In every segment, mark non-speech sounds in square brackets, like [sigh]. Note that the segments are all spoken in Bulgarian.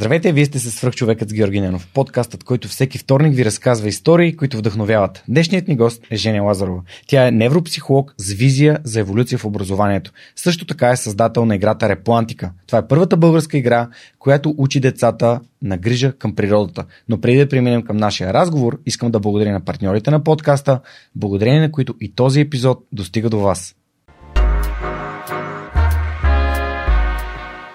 Здравейте, вие сте с свръхчовекът с Георги Ненов, подкастът, който всеки вторник ви разказва истории, които вдъхновяват. Днешният ни гост е Женя Лазарова. Тя е невропсихолог с визия за еволюция в образованието. Също така е създател на играта Реплантика. Това е първата българска игра, която учи децата на грижа към природата. Но преди да преминем към нашия разговор, искам да благодаря на партньорите на подкаста, благодарение на които и този епизод достига до вас.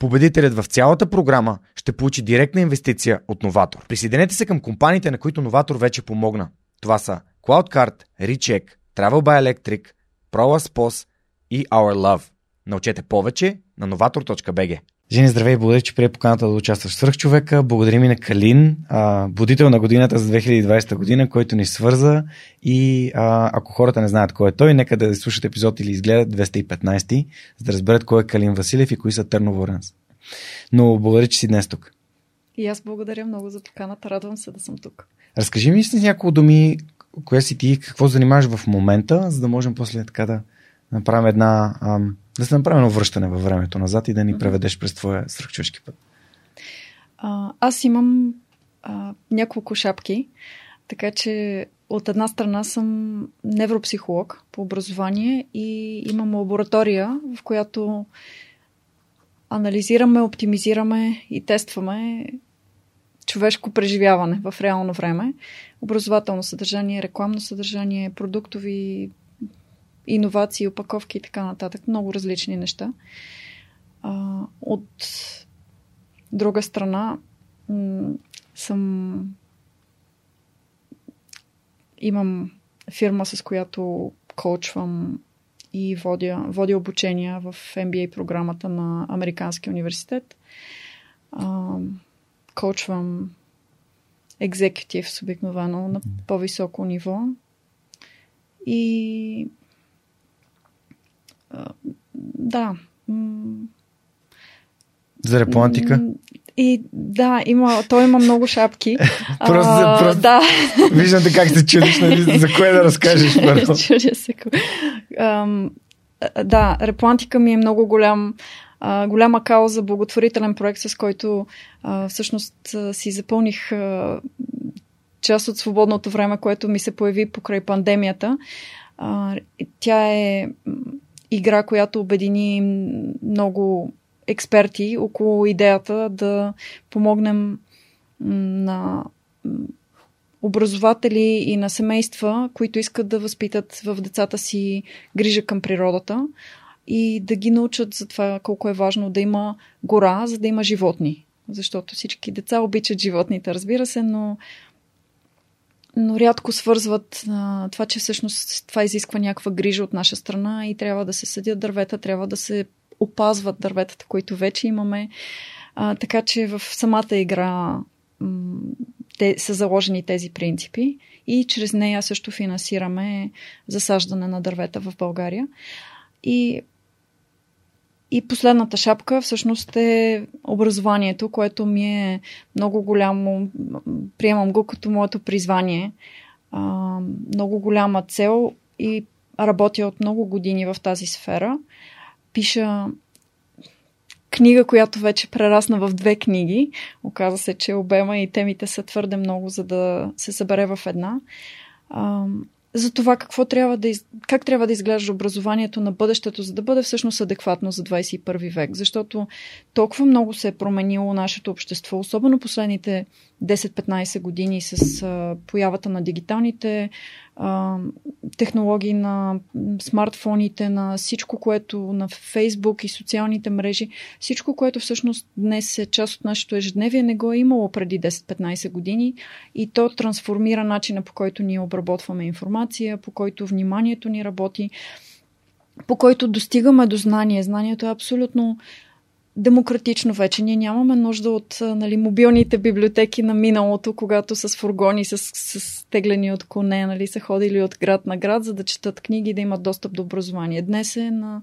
Победителят в цялата програма ще получи директна инвестиция от Новатор. Присъединете се към компаниите, на които Новатор вече помогна. Това са CloudCard, Recheck, Travel by Electric, ProLaspos и Our Love. Научете повече на novator.bg. Жени, здравей, благодаря, че прие поканата да участваш в Свърхчовека. Благодарим и на Калин, а, будител на годината за 2020 година, който ни свърза. И а, ако хората не знаят кой е той, нека да слушат епизод или изгледат 215, за да разберат кой е Калин Василев и кои са Търноворенс. Но благодаря, че си днес тук. И аз благодаря много за поканата. Радвам се да съм тук. Разкажи ми с няколко думи, коя си ти, какво занимаваш в момента, за да можем после така да направим една, ам, да се направим едно връщане във времето назад и да ни преведеш през твоя свръхчовешки път. А, аз имам а, няколко шапки, така че от една страна съм невропсихолог по образование и имам лаборатория, в която анализираме, оптимизираме и тестваме човешко преживяване в реално време. Образователно съдържание, рекламно съдържание, продуктови иновации, опаковки и така нататък. Много различни неща. А, от друга страна м- съм имам фирма, с която коучвам и водя, водя обучения в MBA програмата на Американския университет. А, коучвам екзекутив обикновено на по-високо ниво. И да. За реплантика? И да, има, той има много шапки. [laughs] просто, а, просто да. виждам как се чудиш, нали, за кое да разкажеш първо. [laughs] Чудя се. Ам, да, реплантика ми е много голям а, голяма кауза, благотворителен проект, с който а, всъщност си запълних а, част от свободното време, което ми се появи покрай пандемията. А, тя е игра, която обедини много експерти около идеята да помогнем на образователи и на семейства, които искат да възпитат в децата си грижа към природата и да ги научат за това колко е важно да има гора, за да има животни. Защото всички деца обичат животните, разбира се, но но рядко свързват а, това, че всъщност това изисква някаква грижа от наша страна и трябва да се съдят дървета, трябва да се опазват дърветата, които вече имаме. А, така че в самата игра м- те, са заложени тези принципи и чрез нея също финансираме засаждане на дървета в България. И и последната шапка всъщност е образованието, което ми е много голямо, приемам го като моето призвание, а, много голяма цел и работя от много години в тази сфера. Пиша книга, която вече прерасна в две книги. Оказва се, че обема и темите са твърде много, за да се събере в една. А, за това какво трябва да как трябва да изглежда образованието на бъдещето, за да бъде всъщност адекватно за 21 век. Защото толкова много се е променило нашето общество, особено последните 10-15 години с появата на дигиталните технологии, на смартфоните, на всичко, което на Фейсбук и социалните мрежи, всичко, което всъщност днес е част от нашето ежедневие, не го е имало преди 10-15 години и то трансформира начина по който ние обработваме информация, по който вниманието ни работи, по който достигаме до знание. Знанието е абсолютно демократично вече. Ние нямаме нужда от нали, мобилните библиотеки на миналото, когато с фургони, с, с теглени от коне, нали, са ходили от град на град, за да четат книги и да имат достъп до образование. Днес е на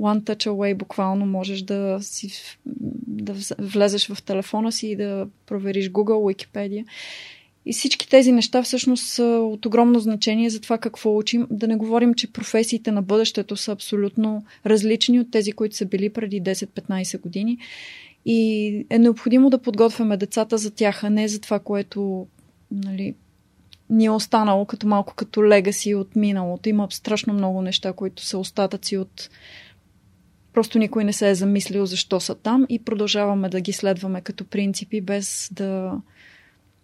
one touch away, буквално можеш да, си, да влезеш в телефона си и да провериш Google, Wikipedia. И всички тези неща всъщност са от огромно значение за това какво учим. Да не говорим, че професиите на бъдещето са абсолютно различни от тези, които са били преди 10-15 години. И е необходимо да подготвяме децата за тях, а не за това, което нали, ни е останало като малко като легаси от миналото. Има страшно много неща, които са остатъци от Просто никой не се е замислил защо са там и продължаваме да ги следваме като принципи, без да,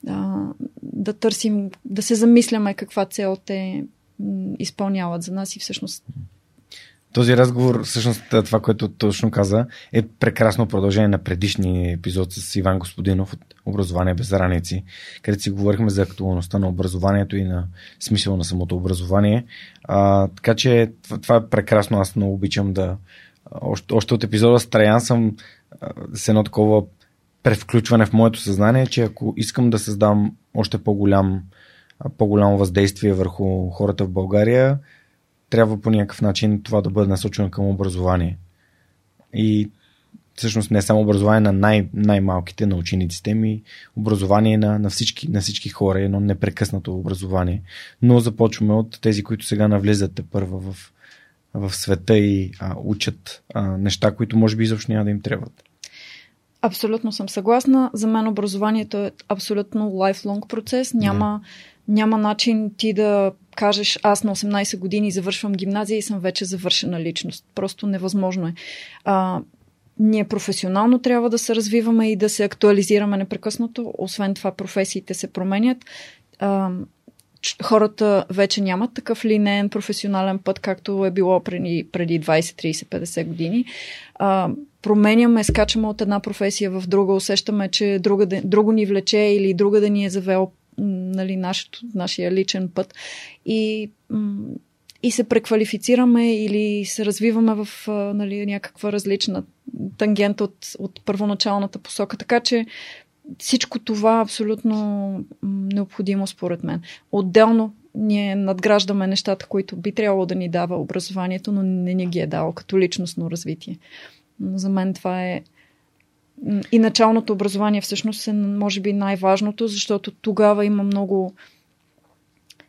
да, търсим, да се замисляме каква цел те изпълняват за нас и всъщност този разговор, всъщност това, което точно каза, е прекрасно продължение на предишни епизод с Иван Господинов от Образование без раници, където си говорихме за актуалността на образованието и на смисъл на самото образование. А, така че това е прекрасно. Аз много обичам да. Още, още от епизода с Траян съм с едно такова превключване в моето съзнание, че ако искам да създам още по-голям, по-голямо въздействие върху хората в България, трябва по някакъв начин това да бъде насочено към образование. И всъщност не само образование на най- най-малките, на учениците ми, образование на, на, всички, на всички хора, едно непрекъснато образование. Но започваме от тези, които сега навлизат първа в, в света и а, учат а, неща, които може би изобщо няма да им трябват. Абсолютно съм съгласна. За мен образованието е абсолютно lifelong процес. Няма, yeah. няма начин ти да кажеш аз на 18 години завършвам гимназия и съм вече завършена личност. Просто невъзможно е. А, ние професионално трябва да се развиваме и да се актуализираме непрекъснато. Освен това, професиите се променят. А, хората вече нямат такъв линейен професионален път, както е било преди, преди 20, 30, 50 години. А, променяме, скачаме от една професия в друга, усещаме, че друга, друго ни влече или друга да ни е завел нали, нашето, нашия личен път. И, и се преквалифицираме или се развиваме в нали, някаква различна тангента от, от първоначалната посока. Така че всичко това е абсолютно необходимо според мен. Отделно ние надграждаме нещата, които би трябвало да ни дава образованието, но не ни ги е дало като личностно развитие. За мен това е и началното образование всъщност е може би най-важното, защото тогава има много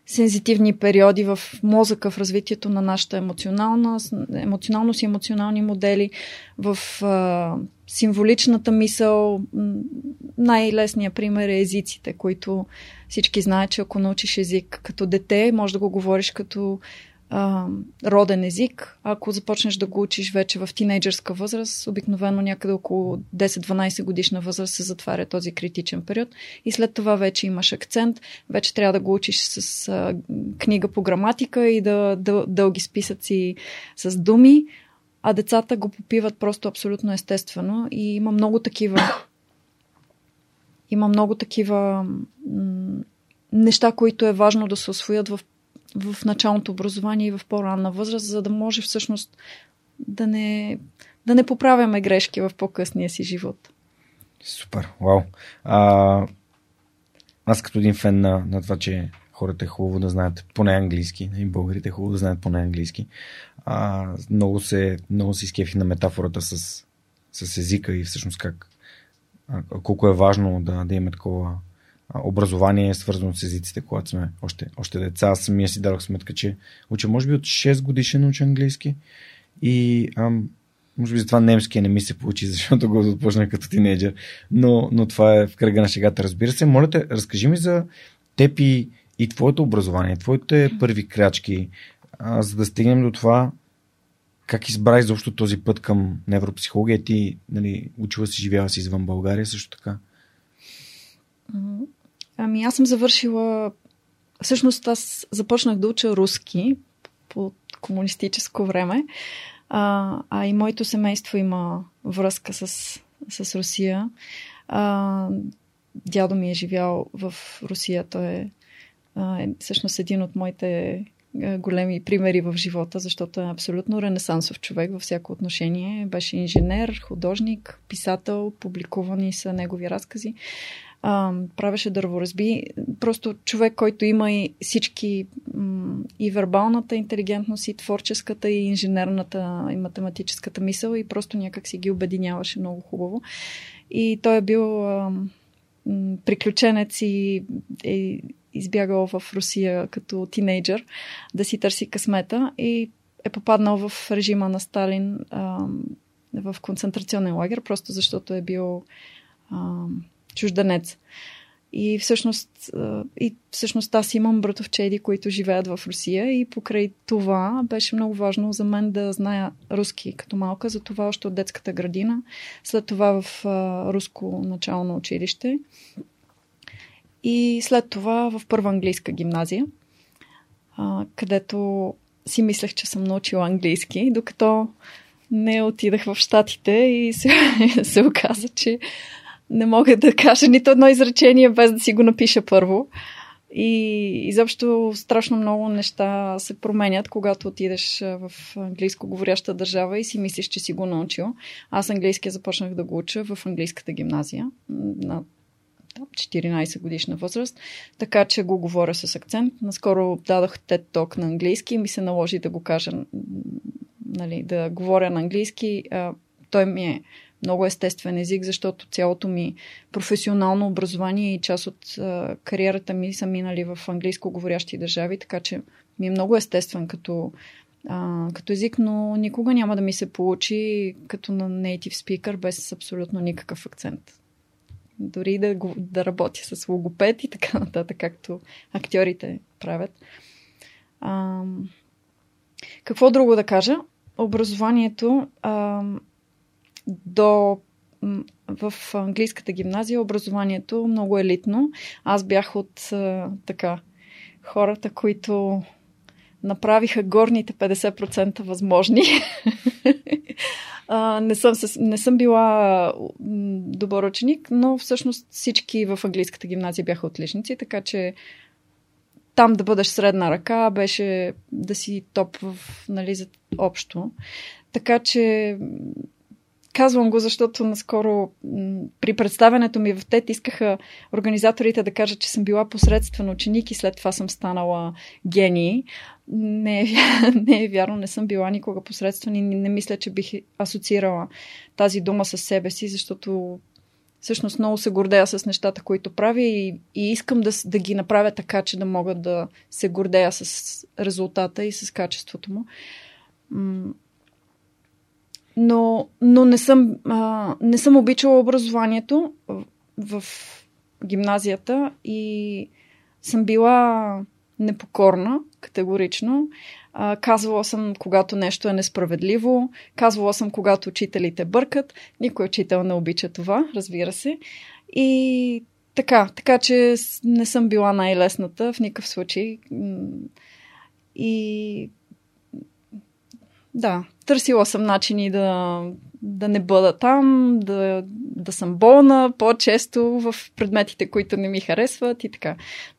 сензитивни периоди в мозъка, в развитието на нашата емоционална, емоционалност и емоционални модели, в символичната мисъл. Най-лесният пример е езиците, които всички знаят, че ако научиш език като дете, може да го говориш като а, роден език. Ако започнеш да го учиш вече в тинейджърска възраст, обикновено някъде около 10-12 годишна възраст се затваря този критичен период и след това вече имаш акцент, вече трябва да го учиш с а, книга по граматика и да, да дълги списъци с думи, а децата го попиват просто абсолютно естествено и има много такива има много такива неща, които е важно да се освоят в в началното образование и в по-ранна възраст, за да може всъщност да не, да не поправяме грешки в по-късния си живот. Супер, вау. А, аз като един фен на, на това, че хората е хубаво да знаят поне английски, и българите е хубаво да знаят поне английски. А, много, се, много се изкефи на метафората с, с езика и всъщност как а, колко е важно да, да имаме такова образование, свързано с езиците, когато сме още, още деца. Аз самия си дадох сметка, че уча може би от 6 годишен уча английски и ам, може би затова немския не ми се получи, [laughs] защото го започнах като тинейджър. Но, но това е в кръга на шегата, разбира се. Моля те, разкажи ми за теб и, и твоето образование, твоите първи крачки, а, за да стигнем до това, как избра изобщо този път към невропсихология? Ти нали, учила си, живяла си извън България също така? Ами аз съм завършила... Всъщност аз започнах да уча руски по комунистическо време, а, а и моето семейство има връзка с, с Русия. А, дядо ми е живял в Русия. Той е, а, е всъщност един от моите големи примери в живота, защото е абсолютно ренесансов човек във всяко отношение. Беше инженер, художник, писател, публикувани са негови разкази. А, правеше дърворазби. Просто човек, който има и всички и вербалната интелигентност, и творческата, и инженерната, и математическата мисъл и просто някак си ги обединяваше много хубаво. И той е бил а, приключенец и е избягал в Русия като тинейджър да си търси късмета и е попаднал в режима на Сталин а, в концентрационен лагер, просто защото е бил а, чужденец. И всъщност, и всъщност аз имам братовчеди, които живеят в Русия и покрай това беше много важно за мен да зная руски като малка, за това още от детската градина, след това в руско начално училище и след това в първа английска гимназия, където си мислех, че съм научила английски, докато не отидах в Штатите и се, [laughs] се оказа, че не мога да кажа нито едно изречение без да си го напиша първо. И изобщо страшно много неща се променят, когато отидеш в английско говоряща държава и си мислиш, че си го научил. Аз английски започнах да го уча в английската гимназия на 14 годишна възраст, така че го говоря с акцент. Наскоро дадох TED Talk на английски и ми се наложи да го кажа, нали, да говоря на английски. Той ми е много естествен език, защото цялото ми професионално образование и част от кариерата ми са минали в английско говорящи държави, така че ми е много естествен като, като език, но никога няма да ми се получи като на native speaker без абсолютно никакъв акцент. Дори да, да работя с логопед и така нататък, както актьорите правят. А, какво друго да кажа? Образованието а, до в английската гимназия образованието много елитно. Аз бях от а, така хората, които направиха горните 50% възможни. [laughs] не, съм, не съм била добър ученик, но всъщност всички в английската гимназия бяха отличници, така че там да бъдеш средна ръка беше да си топ в, нали, за общо. Така че Казвам го, защото наскоро при представянето ми в ТЕТ искаха организаторите да кажат, че съм била посредствен ученик и след това съм станала гений. Не е, [laughs] не е вярно, не съм била никога посредствен и не мисля, че бих асоциирала тази дума с себе си, защото всъщност много се гордея с нещата, които правя и, и искам да, да ги направя така, че да мога да се гордея с резултата и с качеството му но, но не, съм, а, не съм обичала образованието в, гимназията и съм била непокорна, категорично. А, казвала съм, когато нещо е несправедливо, казвала съм, когато учителите бъркат. Никой учител не обича това, разбира се. И така, така че не съм била най-лесната в никакъв случай. И да, търсила съм начини да, да не бъда там, да, да съм болна по-често в предметите, които не ми харесват и така.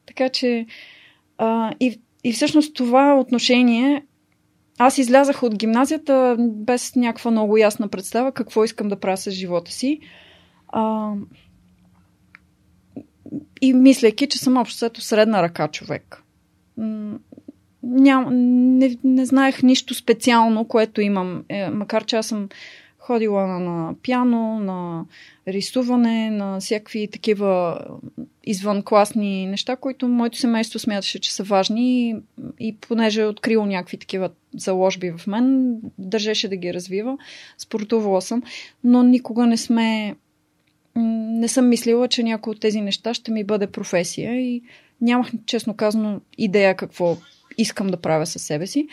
Така че а, и, и всъщност това отношение аз излязах от гимназията без някаква много ясна представа какво искам да правя с живота си. А, и мислейки, че съм общо средна ръка човек ням, не, не знаех нищо специално, което имам. Е, макар че аз съм ходила на, на пяно, на рисуване, на всякакви такива извънкласни неща, които моето семейство смяташе, че са важни и, и понеже е открило някакви такива заложби в мен, държеше да ги развива. Спортувала съм, но никога не сме не съм мислила, че някой от тези неща ще ми бъде професия и нямах, честно казано, идея какво искам да правя със себе си.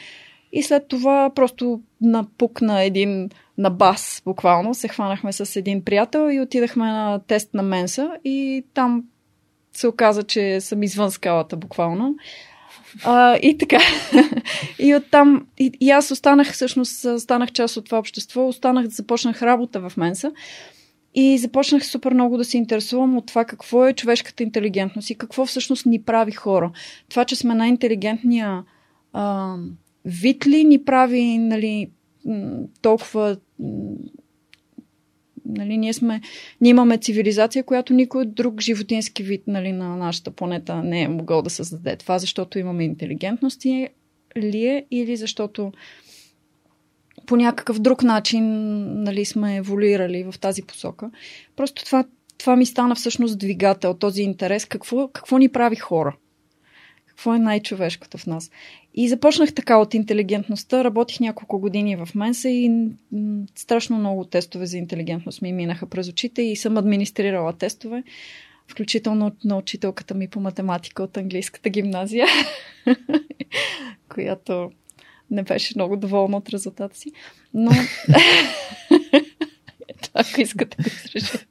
И след това просто напукна един на бас, буквално. Се хванахме с един приятел и отидахме на тест на Менса и там се оказа, че съм извън скалата, буквално. А, и така. [laughs] и оттам. И, и аз останах, всъщност, станах част от това общество. Останах, започнах работа в Менса. И започнах супер много да се интересувам от това какво е човешката интелигентност и какво всъщност ни прави хора. Това, че сме най-интелигентния а, вид ли ни прави нали, толкова Нали, ние, сме, ние имаме цивилизация, която никой друг животински вид нали, на нашата планета не е могъл да създаде. Това защото имаме интелигентност ли е или защото по някакъв друг начин нали, сме еволюирали в тази посока. Просто това, това ми стана всъщност двигател, този интерес. Какво, какво ни прави хора? Какво е най-човешкото в нас? И започнах така от интелигентността. Работих няколко години в Менса и страшно много тестове за интелигентност ми минаха през очите и съм администрирала тестове, включително на учителката ми по математика от английската гимназия, [laughs] която не беше много доволна от резултата си. Но [laughs] ако искате да изрешете.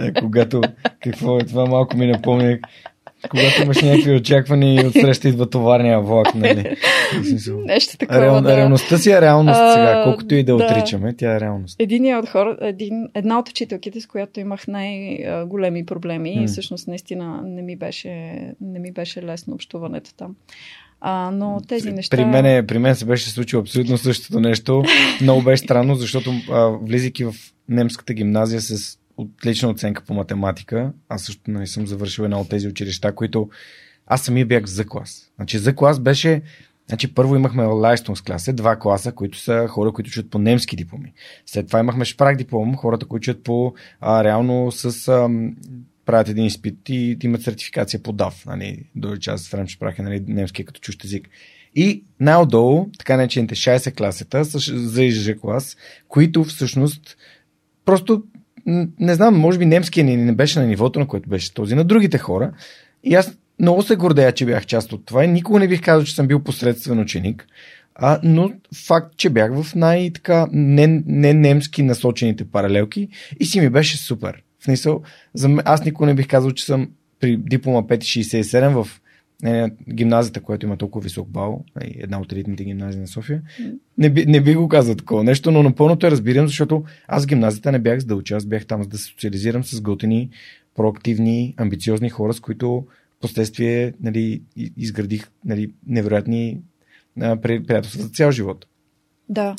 Е, когато, какво е това, малко ми напомня когато имаш някакви очаквания и отсреща идва товарния влак, нали? Нещо такова, Реал, да. Реалността си е реалност А, сега, колкото и да, да. отричаме, тя е реалност. Един от хора, един, една от учителките, с която имах най-големи проблеми и всъщност наистина не ми беше, не ми беше лесно общуването там. А, но тези неща... При мен, при мен се беше случило абсолютно същото нещо. Много беше странно, защото а, влизайки в немската гимназия с отлична оценка по математика, аз също не съм завършил една от тези училища, които аз самия бях за клас. Значи за клас беше Значи първо имахме Лайстонс класа, два класа, които са хора, които чуят по немски дипломи. След това имахме шпрак диплом, хората, които чуят по а, реално с ам, правят един изпит и имат сертификация по DAF, нали, до част в шпрах е нали, немски като чущ език. И най-отдолу, така наречените 60 класета, за ИЖ клас, които всъщност просто не знам, може би немския ни не беше на нивото, на което беше този на другите хора. И аз много се гордея, че бях част от това и никога не бих казал, че съм бил посредствен ученик. А, но факт, че бях в най-така не, не немски насочените паралелки и си ми беше супер. В смисъл, аз никога не бих казал, че съм при диплома 567 в не, гимназията, която има толкова висок бал, нали, една от елитните гимназии на София, не, би, не би го казал такова нещо, но напълно те разбирам, защото аз в гимназията не бях за да уча, аз бях там за да се социализирам с готини, проактивни, амбициозни хора, с които последствие нали, изградих нали, невероятни приятелства за цял живот. Да.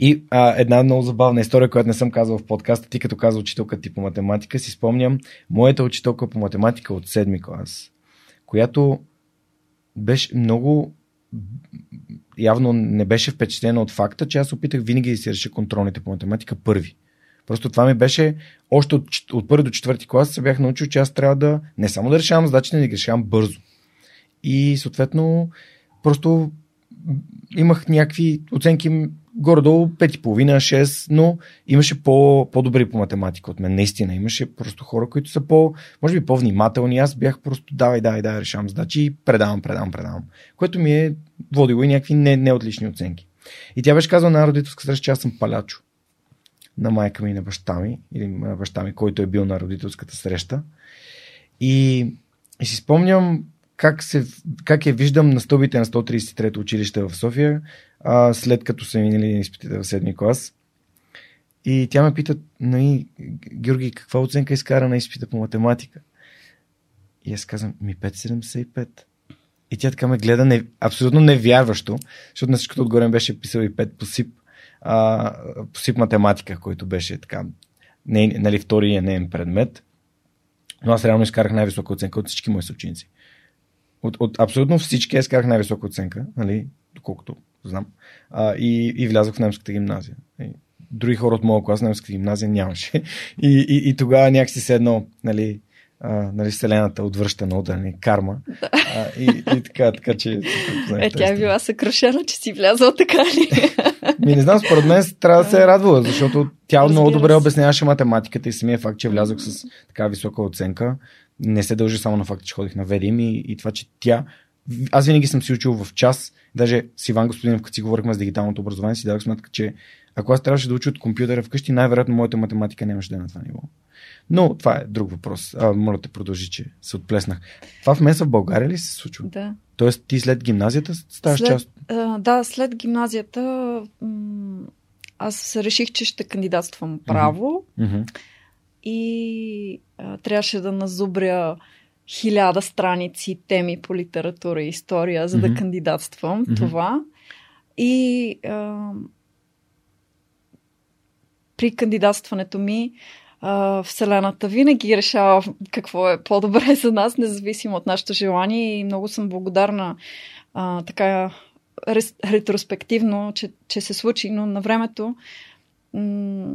И а, една много забавна история, която не съм казал в подкаста, ти като каза учителка ти по математика, си спомням моята учителка по математика от седми клас, която беше много явно не беше впечатлена от факта, че аз опитах винаги да си реша контролните по математика първи. Просто това ми беше, още от, от първи до четвърти клас се бях научил, че аз трябва да не само да решавам задачите, но да ги решавам бързо. И съответно, просто имах някакви оценки горе-долу 5,5-6, но имаше по, по-добри по математика от мен. Наистина, имаше просто хора, които са по, може би по-внимателни. Аз бях просто давай, давай, давай, решавам задачи и предавам, предавам, предавам. Което ми е водило и някакви не, неотлични оценки. И тя беше казала на родителска среща, че аз съм палячо. На майка ми и на баща ми, или на баща ми, който е бил на родителската среща. И, и си спомням как, се, как я виждам на стълбите на 133 училище в София, а, след като са минали изпитите в 7 клас. И тя ме пита, нали, Георги, каква оценка изкара на изпита по математика? И аз казвам, ми 5,75. И тя така ме гледа не, абсолютно невярващо, защото на всичкото отгоре беше писал и 5 по СИП, а, по СИП математика, който беше така, не, нали, втория неен предмет. Но аз реално изкарах най-висока оценка от всички мои съученици. От, от абсолютно всички аз изкарах най-висока оценка, нали, доколкото знам. А, и, и влязох в немската гимназия. И други хора от моя клас в немската гимназия нямаше. И, и, и тогава някакси се едно, нали, а, нали, Вселената отвръща на ударни, карма. Да. А, и, и така, така че... Е, тя е била съкрушена, че си влязъл така ли? Ми не знам, според мен трябва да се е радвала, защото тя Разбира много добре обясняваше математиката и самия факт, че влязох с така висока оценка. Не се дължи само на факта, че ходих на Ведим и, и това, че тя аз винаги съм си учил в час, даже с Иван Господинов, като си говорихме за дигиталното образование, си дадох сметка, че ако аз трябваше да уча от компютъра вкъщи, най-вероятно моята математика нямаше да е на това ниво. Но това е друг въпрос. А, моля те продължи, че се отплеснах. Това в меса в България ли се случва? Да. Тоест ти след гимназията ставаш след, част? А, да, след гимназията аз реших, че ще кандидатствам право Mm-hmm. и а, трябваше да назубря хиляда страници теми по литература и история, за mm-hmm. да кандидатствам mm-hmm. това. И а, при кандидатстването ми а, Вселената винаги решава какво е по-добре за нас, независимо от нашето желание и много съм благодарна а, така ретроспективно, че, че се случи, но на времето м-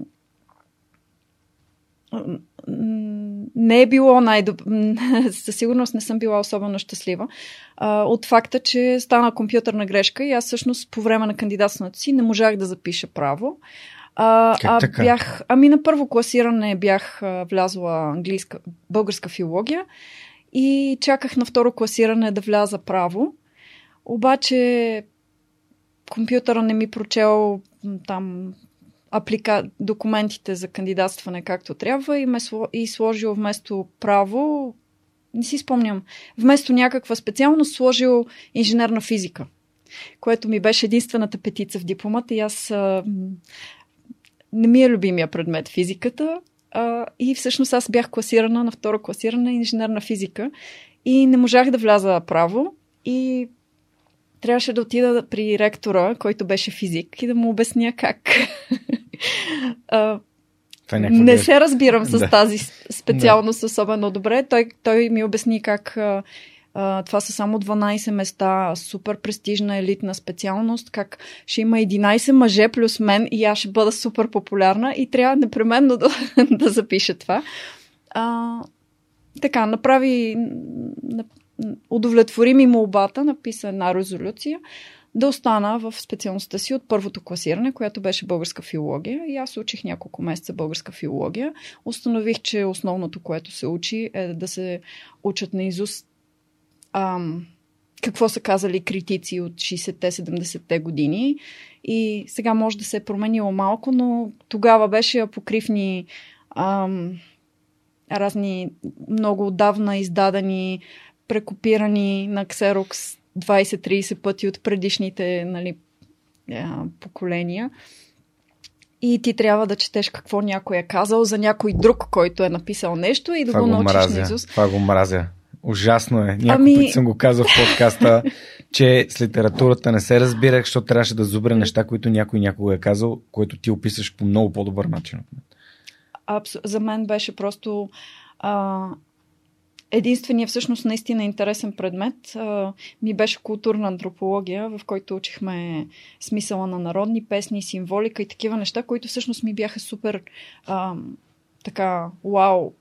не е било най-добро. [laughs] Със сигурност не съм била особено щастлива. А, от факта, че стана компютърна грешка и аз всъщност по време на кандидатстването си не можах да запиша право. А, как а така? бях, ами на първо класиране бях а, влязла английска, българска филология и чаках на второ класиране да вляза право. Обаче компютъра не ми прочел там аплика... документите за кандидатстване както трябва и, ме сло... и сложил вместо право, не си спомням, вместо някаква специалност сложил инженерна физика, което ми беше единствената петица в дипломата и аз а, не ми е любимия предмет физиката а, и всъщност аз бях класирана на второ класиране инженерна физика и не можах да вляза право и трябваше да отида при ректора, който беше физик и да му обясня как. [laughs] а, е не се разбирам с Да. тази специалност особено добре. Той, той ми обясни как а, а, това са само 12 места, супер престижна елитна специалност, как ще има 11 мъже плюс мен и аз ще бъда супер популярна и трябва непременно да, [laughs] да запиша това. А, така, направи, на- удовлетвори ми молбата, написа една резолюция да остана в специалността си от първото класиране, която беше българска филология. И аз учих няколко месеца българска филология. Установих, че основното, което се учи, е да се учат на изуст ам, какво са казали критици от 60-те, 70-те години. И сега може да се е променило малко, но тогава беше апокривни ам, разни много отдавна издадени, прекопирани на Xerox 20-30 пъти от предишните нали, поколения. И ти трябва да четеш какво някой е казал за някой друг, който е написал нещо и да Това го го научиш мразя. наизуст. Това го мразя. Ужасно е. Няколко Ами- пъти съм го казал в подкаста, [laughs] че с литературата не се разбирах, защото трябваше да зубря неща, които някой някога е казал, което ти описаш по много по-добър начин. от мен. Абс... За мен беше просто а, единствения всъщност наистина интересен предмет а, ми беше културна антропология, в който учихме смисъла на народни песни, символика и такива неща, които всъщност ми бяха супер а, така вау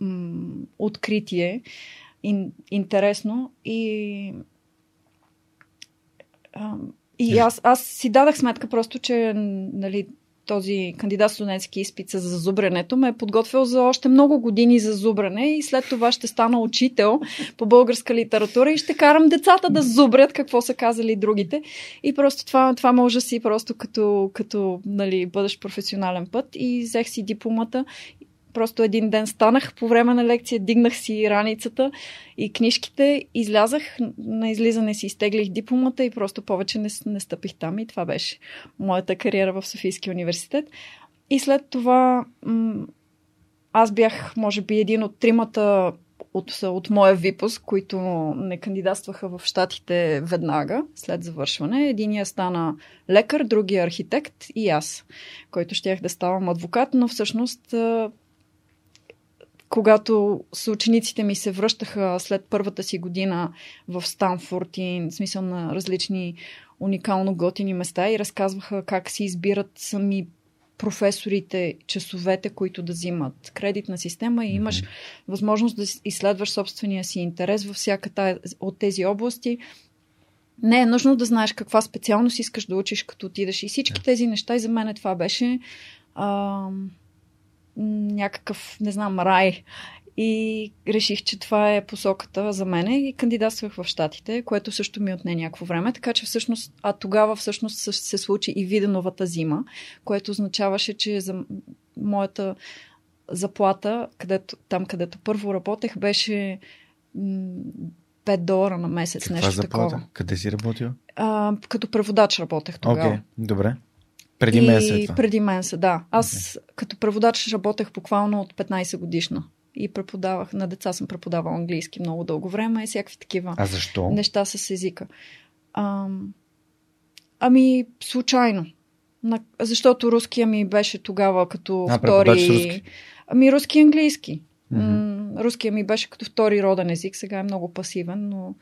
м- откритие, ин, интересно. И а, и аз, аз си дадах сметка просто, че нали, този кандидат студентски изпит за зубренето ме е подготвил за още много години за зубрене и след това ще стана учител по българска литература и ще карам децата да зубрят какво са казали другите. И просто това, това ме ужаси просто като, като нали, бъдеш професионален път и взех си дипломата Просто един ден станах по време на лекция, дигнах си раницата и книжките, излязах, на излизане си изтеглих дипломата и просто повече не, не стъпих там и това беше моята кариера в Софийския университет. И след това м- аз бях, може би, един от тримата от, от моя випуск, които не кандидатстваха в Штатите веднага, след завършване. Единия стана лекар, другия архитект и аз, който щях да ставам адвокат, но всъщност когато с учениците ми се връщаха след първата си година в Станфорд и в смисъл на различни уникално готини места и разказваха как си избират сами професорите часовете, които да взимат кредитна система и имаш възможност да изследваш собствения си интерес във всяка от тези области. Не е нужно да знаеш каква специалност искаш да учиш, като отидеш и всички тези неща. И за мен това беше а, някакъв, не знам, рай. И реших, че това е посоката за мене и кандидатствах в Штатите, което също ми отне някакво време. Така че всъщност, а тогава всъщност се случи и Виденовата зима, което означаваше, че за моята заплата, където, там където първо работех, беше 5 долара на месец, Каква нещо заплата? такова. Къде си работил? А, като преводач работех тогава. Окей, okay, добре. Преди мен това. преди мен се, да. Аз okay. като преводач работех буквално от 15 годишна. И преподавах, на деца съм преподавал английски много дълго време и всякакви такива а защо? неща с езика. А, ами, случайно. На, защото руския ми беше тогава като а, втори... Руски. Ами, руски и английски. Mm-hmm. Руския ми беше като втори роден език, сега е много пасивен, но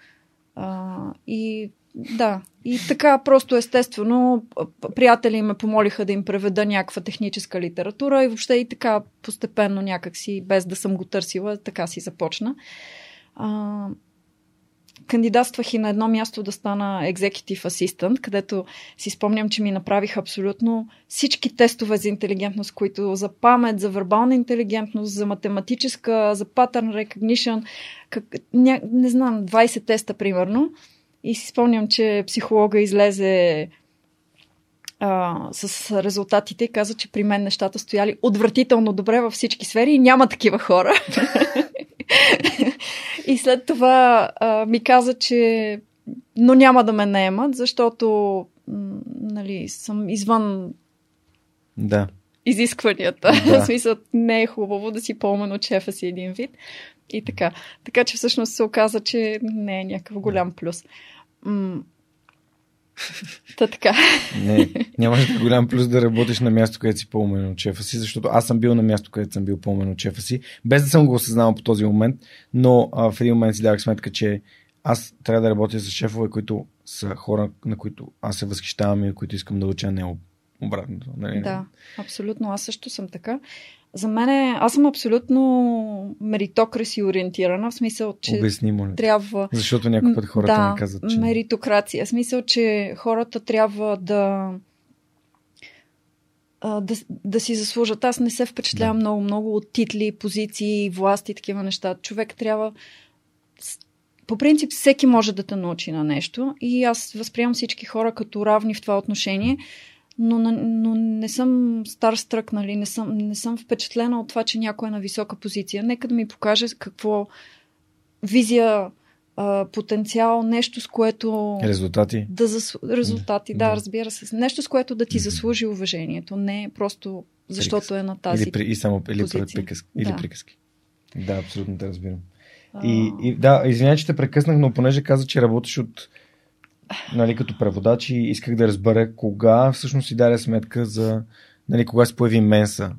а, и да, и така просто естествено приятели ме помолиха да им преведа някаква техническа литература и въобще и така постепенно някакси, без да съм го търсила, така си започна. А, кандидатствах и на едно място да стана executive assistant, където си спомням, че ми направиха абсолютно всички тестове за интелигентност, които за памет, за вербална интелигентност, за математическа, за pattern recognition, как, ня, не знам, 20 теста примерно. И си спомням, че психолога излезе а, с резултатите и каза, че при мен нещата стояли отвратително добре във всички сфери и няма такива хора. [laughs] и след това а, ми каза, че но няма да ме наемат, защото нали, съм извън да. изискванията. Да. [laughs] в смисъл, не е хубаво да си по-умен от шефа си един вид. И така. Така че всъщност се оказа, че не е някакъв голям плюс. М- Та така. Не, нямаш да голям плюс да работиш на място, където си по-умен от шефа си, защото аз съм бил на място, където съм бил по-умен от шефа си, без да съм го осъзнавал по този момент, но а, в един момент си давах сметка, че аз трябва да работя с шефове, които са хора, на които аз се възхищавам и на които искам да уча, не обратното. Нали? Да, абсолютно. Аз също съм така. За мен аз съм абсолютно меритокраси ориентирана, в смисъл, че Обясни, моля. трябва... Защото някои път хората да, не казват, че... меритокрация. В смисъл, че хората трябва да да, да си заслужат. Аз не се впечатлявам да. много-много от титли, позиции, власти и такива неща. Човек трябва. По принцип, всеки може да те научи на нещо и аз възприемам всички хора като равни в това отношение но, но не съм стар стрък, нали? не, съм, не съм впечатлена от това, че някой е на висока позиция. Нека да ми покаже какво визия, потенциал, нещо с което... Резултати? Да засу... Резултати, да, да, разбира се. Нещо с което да ти заслужи уважението, не просто защото приказки. е на тази или, при, и само, или позиция. приказки. Или да. приказки. Да, абсолютно те разбирам. И, и да, извинявай, че те прекъснах, но понеже каза, че работиш от нали, като преводач и исках да разбера кога всъщност си даде сметка за нали, кога се появи Менса.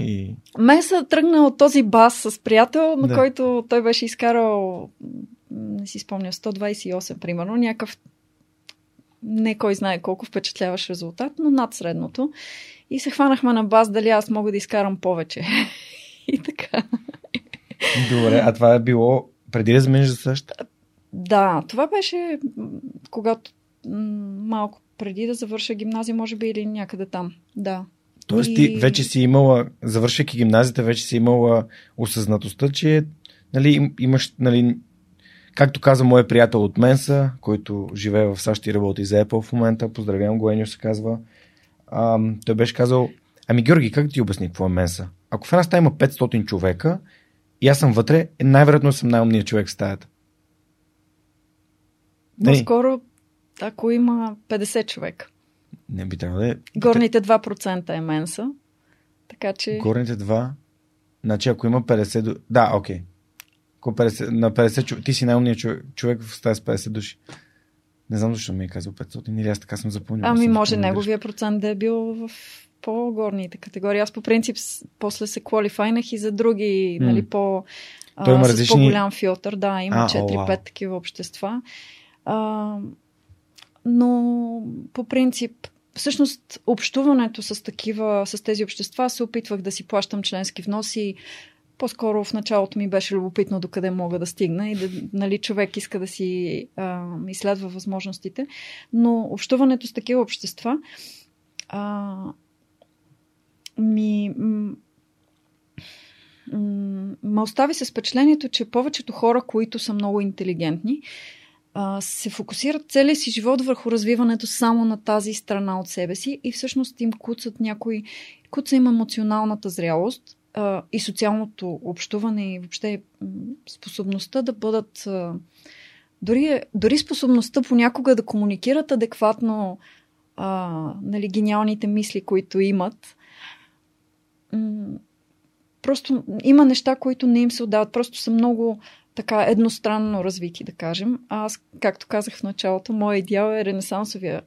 И... Менса тръгна от този бас с приятел, на да. който той беше изкарал, не си спомня, 128 примерно, някакъв не кой знае колко впечатляваш резултат, но над средното. И се хванахме на бас дали аз мога да изкарам повече. [laughs] и така. Добре, а това е било преди да замениш за САЩ? Да, това беше когато малко преди да завърша гимназия, може би или някъде там. Да. Тоест и... ти вече си имала, завършвайки гимназията, вече си имала осъзнатостта, че нали, имаш, нали, както каза мой приятел от Менса, който живее в САЩ и работи за Apple в момента, поздравявам го, Енио се казва, а, той беше казал, ами Георги, как ти обясни какво е Менса? Ако в една стая има 500 човека и аз съм вътре, най-вероятно съм най-умният човек в стаята. По-скоро, ако има 50 човека. Не би трябвало да е. Горните 2% е менса. Така че. Горните 2. Значи, ако има 50. До... Да, окей. 50, на 50 човек. Ти си най-умният човек, в тази с 50 души. Не знам защо ми е казал 500 или аз така съм запомнил. Ами съм може неговия процент да е бил в по-горните категории. Аз по принцип после се квалифайнах и за други, mm. нали, по, Той има а, различни... с по-голям филтър. Да, има а, 4-5 такива общества. Но по принцип всъщност общуването с такива, с тези общества се опитвах да си плащам членски вноси. По-скоро в началото ми беше любопитно докъде мога да стигна и да, нали, човек иска да си а, изследва възможностите. Но общуването с такива общества а, ми ме остави с впечатлението, че повечето хора, които са много интелигентни, се фокусират целия си живот върху развиването само на тази страна от себе си и всъщност им куцат някой, куца им емоционалната зрялост а, и социалното общуване и въобще способността да бъдат а, дори, дори способността понякога да комуникират адекватно а, нали, гениалните мисли, които имат. Просто има неща, които не им се отдават. Просто са много така едностранно развити, да кажем. Аз, както казах в началото, моят идеал е ренесансовия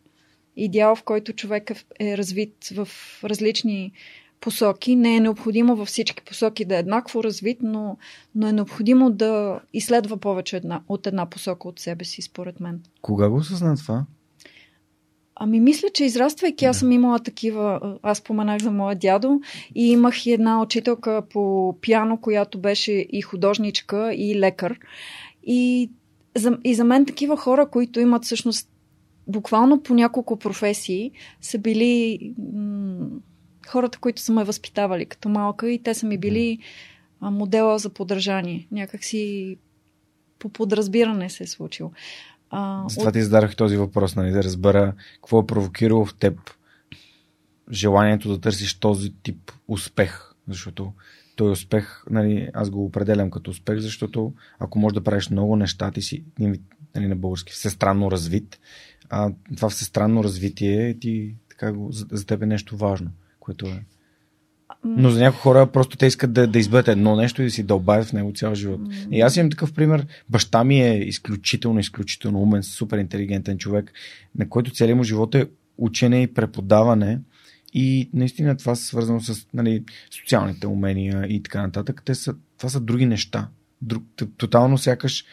идеал, в който човек е развит в различни посоки. Не е необходимо във всички посоки да е еднакво развит, но, но е необходимо да изследва повече една, от една посока от себе си, според мен. Кога го осъзна това? Ами мисля, че израствайки, аз съм имала такива, аз споменах за моя дядо и имах и една учителка по пиано, която беше и художничка, и лекар. И за, и за мен такива хора, които имат всъщност буквално по няколко професии, са били м- хората, които са ме възпитавали като малка и те са ми били а, модела за поддържание. Някакси по подразбиране се е случило. А, Затова от... ти зададох този въпрос, нали, да разбера какво е провокирало в теб желанието да търсиш този тип успех, защото той успех, нали, аз го определям като успех, защото ако можеш да правиш много неща, ти си нали, на български всестранно развит, а това всестранно развитие ти така за, за теб е нещо важно, което е но за някои хора просто те искат да, да изберат едно нещо и да си дълбаят в него цял живот. И аз имам такъв пример. Баща ми е изключително, изключително умен, супер интелигентен човек, на който целият му живот е учене и преподаване. И наистина това е свързано с нали, социалните умения и така нататък. Те са, това са други неща. Друг, тотално сякаш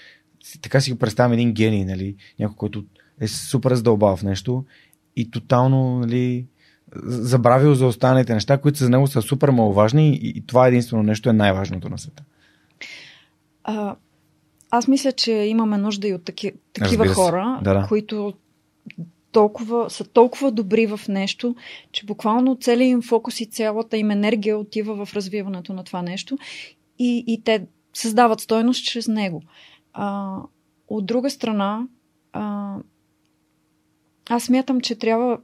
така си го представям един гений, нали? някой, който е супер задълбал в нещо и тотално нали, забравил за останалите неща, които за него са супер маловажни и, и това единствено нещо е най-важното на света. А, аз мисля, че имаме нужда и от таки, такива хора, да, да. които толкова, са толкова добри в нещо, че буквално целият им фокус и цялата им енергия отива в развиването на това нещо и, и те създават стойност чрез него. А, от друга страна, а, аз смятам, че трябва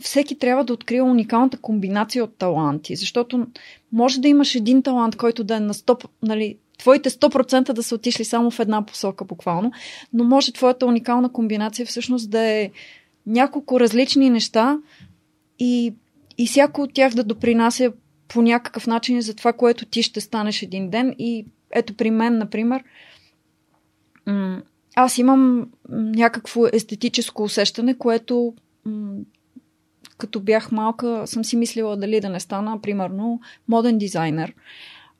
всеки трябва да открие уникалната комбинация от таланти, защото може да имаш един талант, който да е на 100, нали, твоите 100% да са отишли само в една посока буквално, но може твоята уникална комбинация всъщност да е няколко различни неща и, и всяко от тях да допринася по някакъв начин за това, което ти ще станеш един ден. И ето при мен, например, аз имам някакво естетическо усещане, което като бях малка, съм си мислила дали да не стана, примерно, моден дизайнер.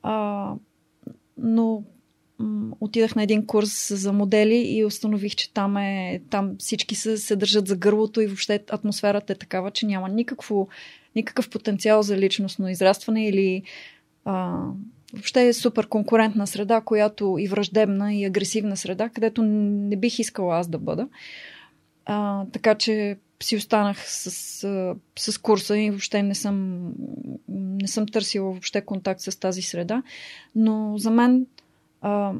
А, но отидах на един курс за модели и установих, че там, е, там всички се, се държат за гърлото и въобще атмосферата е такава, че няма никакво, никакъв потенциал за личностно израстване или а, въобще е супер конкурентна среда, която и враждебна и агресивна среда, където не бих искала аз да бъда. А, така че си останах с, с, курса и въобще не съм, не съм търсила въобще контакт с тази среда. Но за мен а,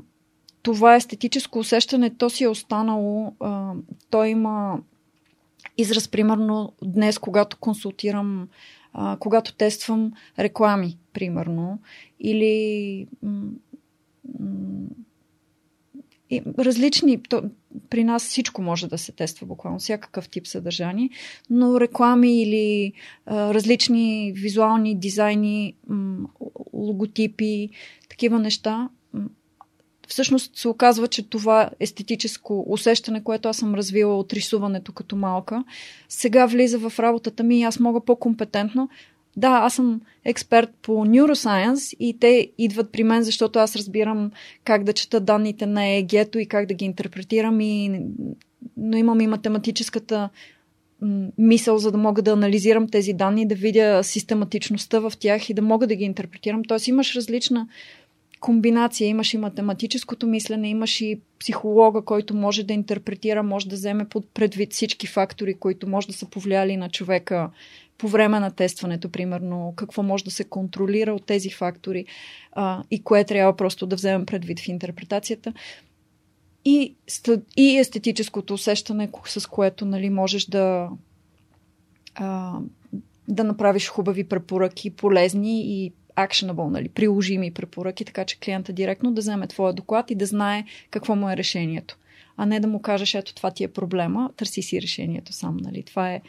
това естетическо усещане, то си е останало. А, то има израз, примерно, днес, когато консултирам, а, когато тествам реклами, примерно, или м- м- и различни, то, при нас всичко може да се тества буквално, всякакъв тип съдържание, но реклами или а, различни визуални дизайни, м, логотипи, такива неща, всъщност се оказва, че това естетическо усещане, което аз съм развила от рисуването като малка, сега влиза в работата ми и аз мога по-компетентно да, аз съм експерт по neuroscience и те идват при мен, защото аз разбирам как да чета данните на ЕГ-то и как да ги интерпретирам, и, но имам и математическата мисъл, за да мога да анализирам тези данни, да видя систематичността в тях и да мога да ги интерпретирам. Тоест имаш различна комбинация. Имаш и математическото мислене, имаш и психолога, който може да интерпретира, може да вземе под предвид всички фактори, които може да са повлияли на човека по време на тестването, примерно, какво може да се контролира от тези фактори а, и кое трябва просто да вземем предвид в интерпретацията. И, и естетическото усещане, с което нали, можеш да, а, да направиш хубави препоръки, полезни и actionable, нали, приложими препоръки, така че клиента директно да вземе твоя доклад и да знае какво му е решението. А не да му кажеш, ето това ти е проблема, търси си решението сам. Нали. Това е.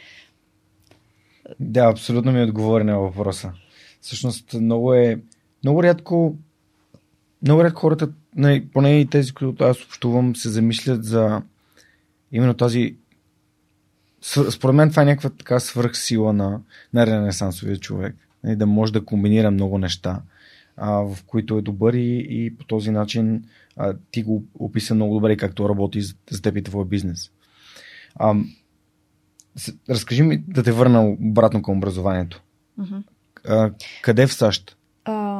Да, абсолютно ми отговори на въпроса. Всъщност много е. Много рядко. Много рядко хората, поне и тези, които аз общувам, се замислят за именно тази според мен това е някаква така свръхсила на, на ренесансовия човек. Нали, да може да комбинира много неща, в които е добър и, и по този начин ти го описа много добре както работи за, за теб и твоя бизнес. Разкажи ми да те върна обратно към образованието. Uh-huh. А, къде в САЩ?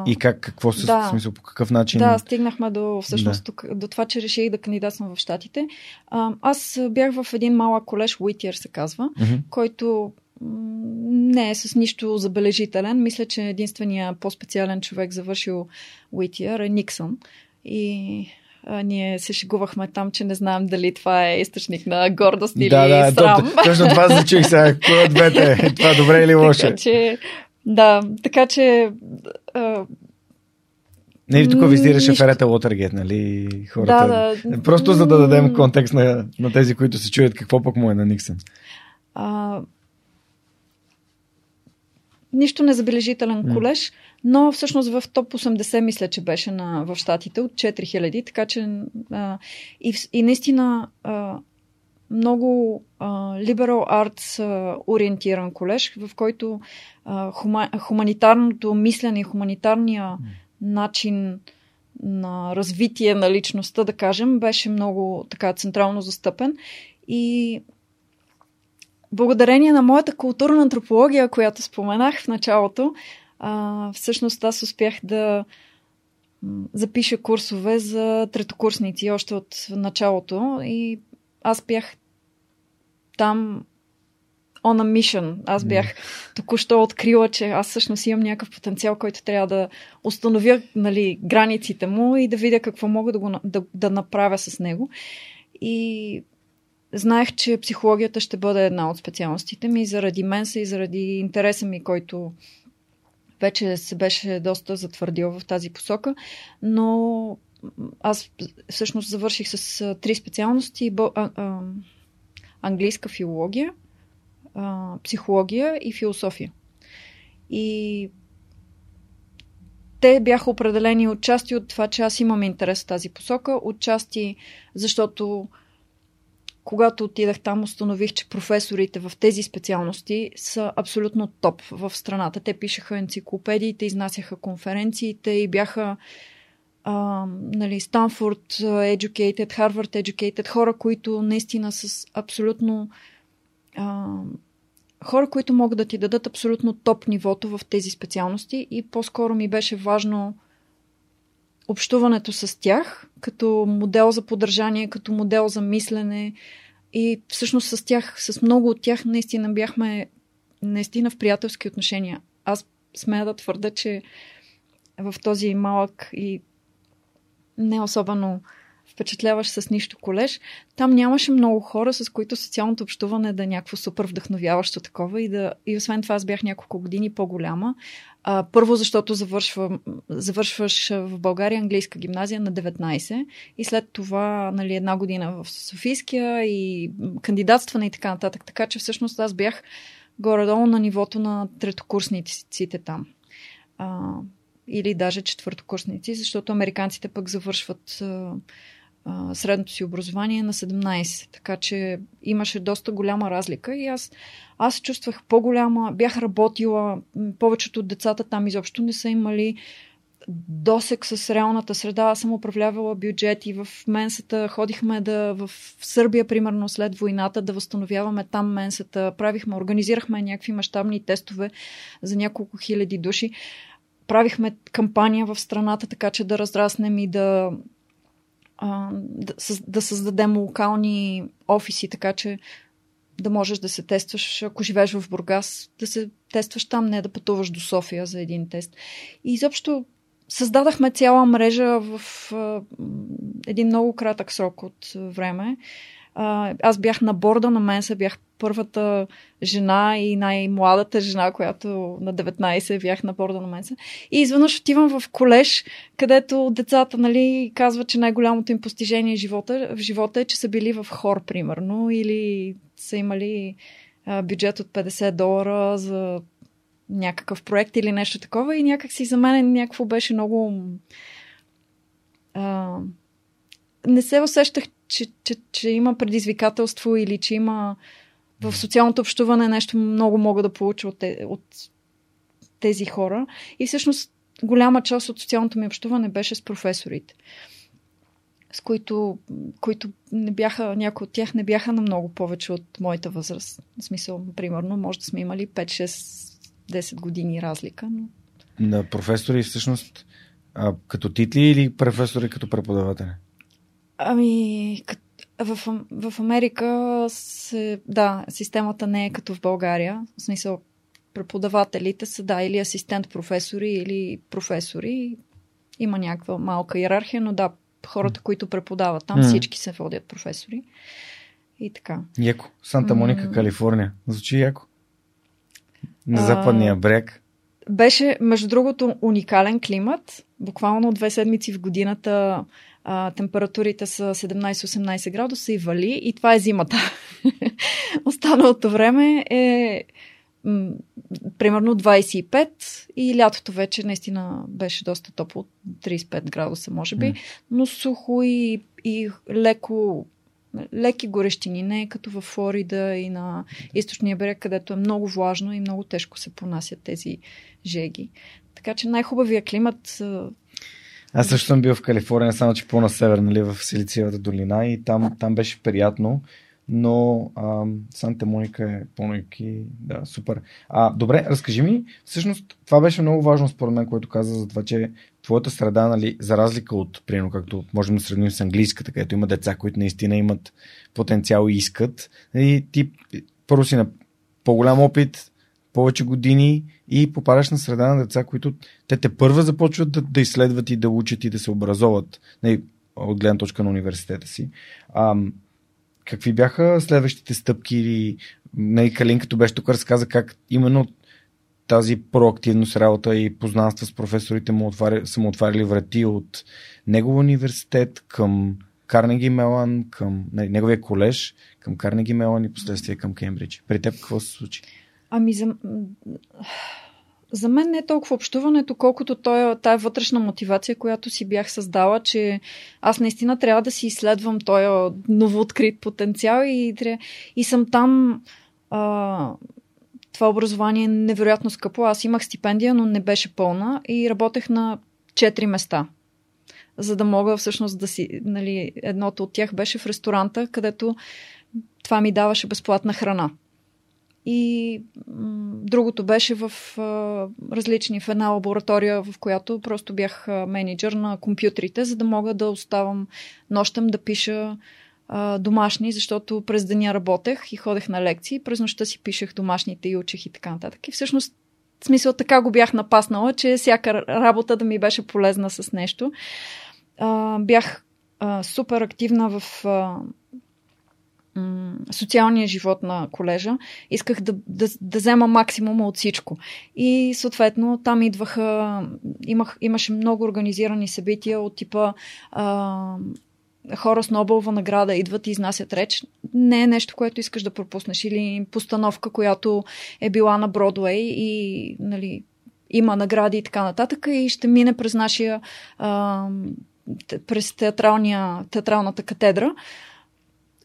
И как, какво се да, смисъл, по какъв начин? Да, стигнахме до, всъщност, да. до това, че реших да кандидатствам в Штатите. Аз бях в един малък колеж, Уитиер се казва, uh-huh. който не е с нищо забележителен. Мисля, че единствения по-специален човек завършил Уитиер е Никсън. И а, ние се шегувахме там, че не знаем дали това е източник на гордост или да, да, срам. Да, точно това зачух сега. [laughs] Кое от двете? Това добре или лошо? Така че, да, така че... А, не, тук визираше нищо... Ферета Уотергет, нали? Хората. Да, да. Просто за да дадем контекст на, на тези, които се чуят какво пък му е на Никсън. А, нищо незабележителен колеж, но всъщност в топ 80 мисля, че беше на, в Штатите от 4000, така че а, и, и наистина а, много а, liberal arts а, ориентиран колеж, в който а, хума, хуманитарното мислене и хуманитарния mm. начин на развитие на личността, да кажем, беше много така централно застъпен и благодарение на моята културна антропология, която споменах в началото, а, всъщност аз успях да запиша курсове за третокурсници още от началото и аз бях там on a mission. Аз бях току-що открила, че аз всъщност имам някакъв потенциал, който трябва да установя нали, границите му и да видя какво мога да, го, да, да направя с него. И знаех, че психологията ще бъде една от специалностите ми заради мен и заради интереса ми, който вече се беше доста затвърдил в тази посока, но аз всъщност завърших с три специалности английска филология, психология и философия. И те бяха определени отчасти от това, че аз имам интерес в тази посока, отчасти защото когато отидах там, установих, че професорите в тези специалности са абсолютно топ в страната. Те пишеха енциклопедиите, изнасяха конференциите и бяха а, нали, Станфорд educated, Harvard educated, хора, които наистина с абсолютно а, хора, които могат да ти дадат абсолютно топ нивото в тези специалности и по-скоро ми беше важно общуването с тях, като модел за поддържание, като модел за мислене. И всъщност с тях, с много от тях наистина бяхме наистина в приятелски отношения. Аз смея да твърда, че в този малък и не особено впечатляваш с нищо колеж. Там нямаше много хора, с които социалното общуване да е някакво супер вдъхновяващо такова и да... И освен това аз бях няколко години по-голяма. А, първо, защото завършва, завършваш в България английска гимназия на 19 и след това нали, една година в Софийския и кандидатстване и така нататък. Така че всъщност аз бях горе-долу на нивото на третокурсниците там. А, или даже четвъртокурсници, защото американците пък завършват а, средното си образование на 17. Така че имаше доста голяма разлика и аз, аз чувствах по-голяма, бях работила, повечето от децата там изобщо не са имали досек с реалната среда. Аз съм управлявала бюджети в менсата. Ходихме да в Сърбия, примерно след войната, да възстановяваме там менсата. Правихме, организирахме някакви мащабни тестове за няколко хиляди души. Правихме кампания в страната, така че да разраснем и да, да, да създадем локални офиси, така че да можеш да се тестваш, ако живееш в Бургас, да се тестваш там, не да пътуваш до София за един тест. И изобщо създадахме цяла мрежа в един много кратък срок от време. Аз бях на борда на Менса, бях първата жена и най-младата жена, която на 19 бях на борда на Менса. И изведнъж отивам в колеж, където децата нали, казват, че най-голямото им постижение в живота, в живота е, че са били в хор, примерно, или са имали а, бюджет от 50 долара за някакъв проект или нещо такова и някак си за мен някакво беше много... А, не се усещах, че, че, че има предизвикателство или че има в социалното общуване нещо много мога да получа от, те, от тези хора. И всъщност голяма част от социалното ми общуване беше с професорите, с които, които не бяха, някои от тях не бяха на много повече от моята възраст. В смисъл, примерно, може да сме имали 5-6 10 години разлика. Но... На професори всъщност а, като титли или професори като преподаватели? Ами, в, в Америка се, да, системата не е като в България. В смисъл, преподавателите са да, или асистент професори, или професори. Има някаква малка иерархия, но да, хората, които преподават там, mm. всички се водят професори. И така. Яко. Санта Моника, mm. Калифорния. Звучи яко. На западния брег. Беше, между другото, уникален климат. Буквално две седмици в годината а, температурите са 17-18 градуса и вали и това е зимата. [laughs] Останалото време е м- примерно 25 и лятото вече наистина беше доста топло, 35 градуса може би, но сухо и, и леко леки горещини, не като в Флорида и на източния брег, където е много влажно и много тежко се понасят тези жеги. Така че най-хубавия климат аз също съм бил в Калифорния, само че по-на север, нали, в Силициевата долина и там, там беше приятно, но Санта Моника е по-нойки, да, супер. А, добре, разкажи ми, всъщност това беше много важно според мен, което каза за това, че твоята среда, нали, за разлика от, примерно, както можем да сравним с английската, където има деца, които наистина имат потенциал и искат, и ти първо си на по-голям опит, повече години и попадаш на среда на деца, които те те първа започват да, да изследват и да учат и да се образоват нали, от гледна точка на университета си. А, какви бяха следващите стъпки или нали, Калин, като беше тук, разказа как именно тази проактивност работа и познанства с професорите му отваря, са му отваряли врати от негов университет към Карнеги Мелан, към не, неговия колеж, към Карнеги Мелан и последствие към Кембридж. При теб какво се случи? Ами за, за мен не е толкова общуването, колкото той, тая вътрешна мотивация, която си бях създала, че аз наистина трябва да си изследвам този новооткрит потенциал и, и съм там а, това образование е невероятно скъпо. Аз имах стипендия, но не беше пълна и работех на четири места. За да мога всъщност да си. Нали, едното от тях беше в ресторанта, където това ми даваше безплатна храна. И м- другото беше в а, различни, в една лаборатория, в която просто бях менеджер на компютрите, за да мога да оставам нощем да пиша а, домашни, защото през деня работех и ходех на лекции, през нощта си пишех домашните и учех и така нататък. И всъщност, в смисъл така го бях напаснала, че всяка работа да ми беше полезна с нещо. А, бях а, супер активна в а, социалния живот на колежа. Исках да, да, да взема максимума от всичко. И съответно там идваха, имах, имаше много организирани събития от типа а, хора с Нобелова награда идват и изнасят реч. Не е нещо, което искаш да пропуснеш. Или постановка, която е била на Бродвей и нали, има награди и така нататък и ще мине през нашия а, през театралния, театралната катедра.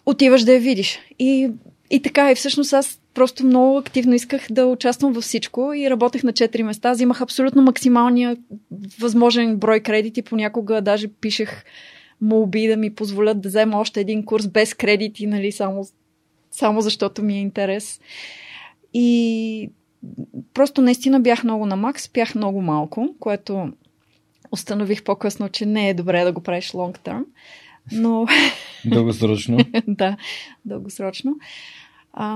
Отиваш да я видиш. И, и така, и всъщност аз просто много активно исках да участвам във всичко и работех на 4 места. Взимах абсолютно максималния възможен брой кредити. Понякога даже пишех молби да ми позволят да взема още един курс без кредити, нали, само, само защото ми е интерес. И просто наистина бях много на макс, бях много малко, което установих по-късно, че не е добре да го правиш long term. Но... Дългосрочно. [laughs] да, дългосрочно. А,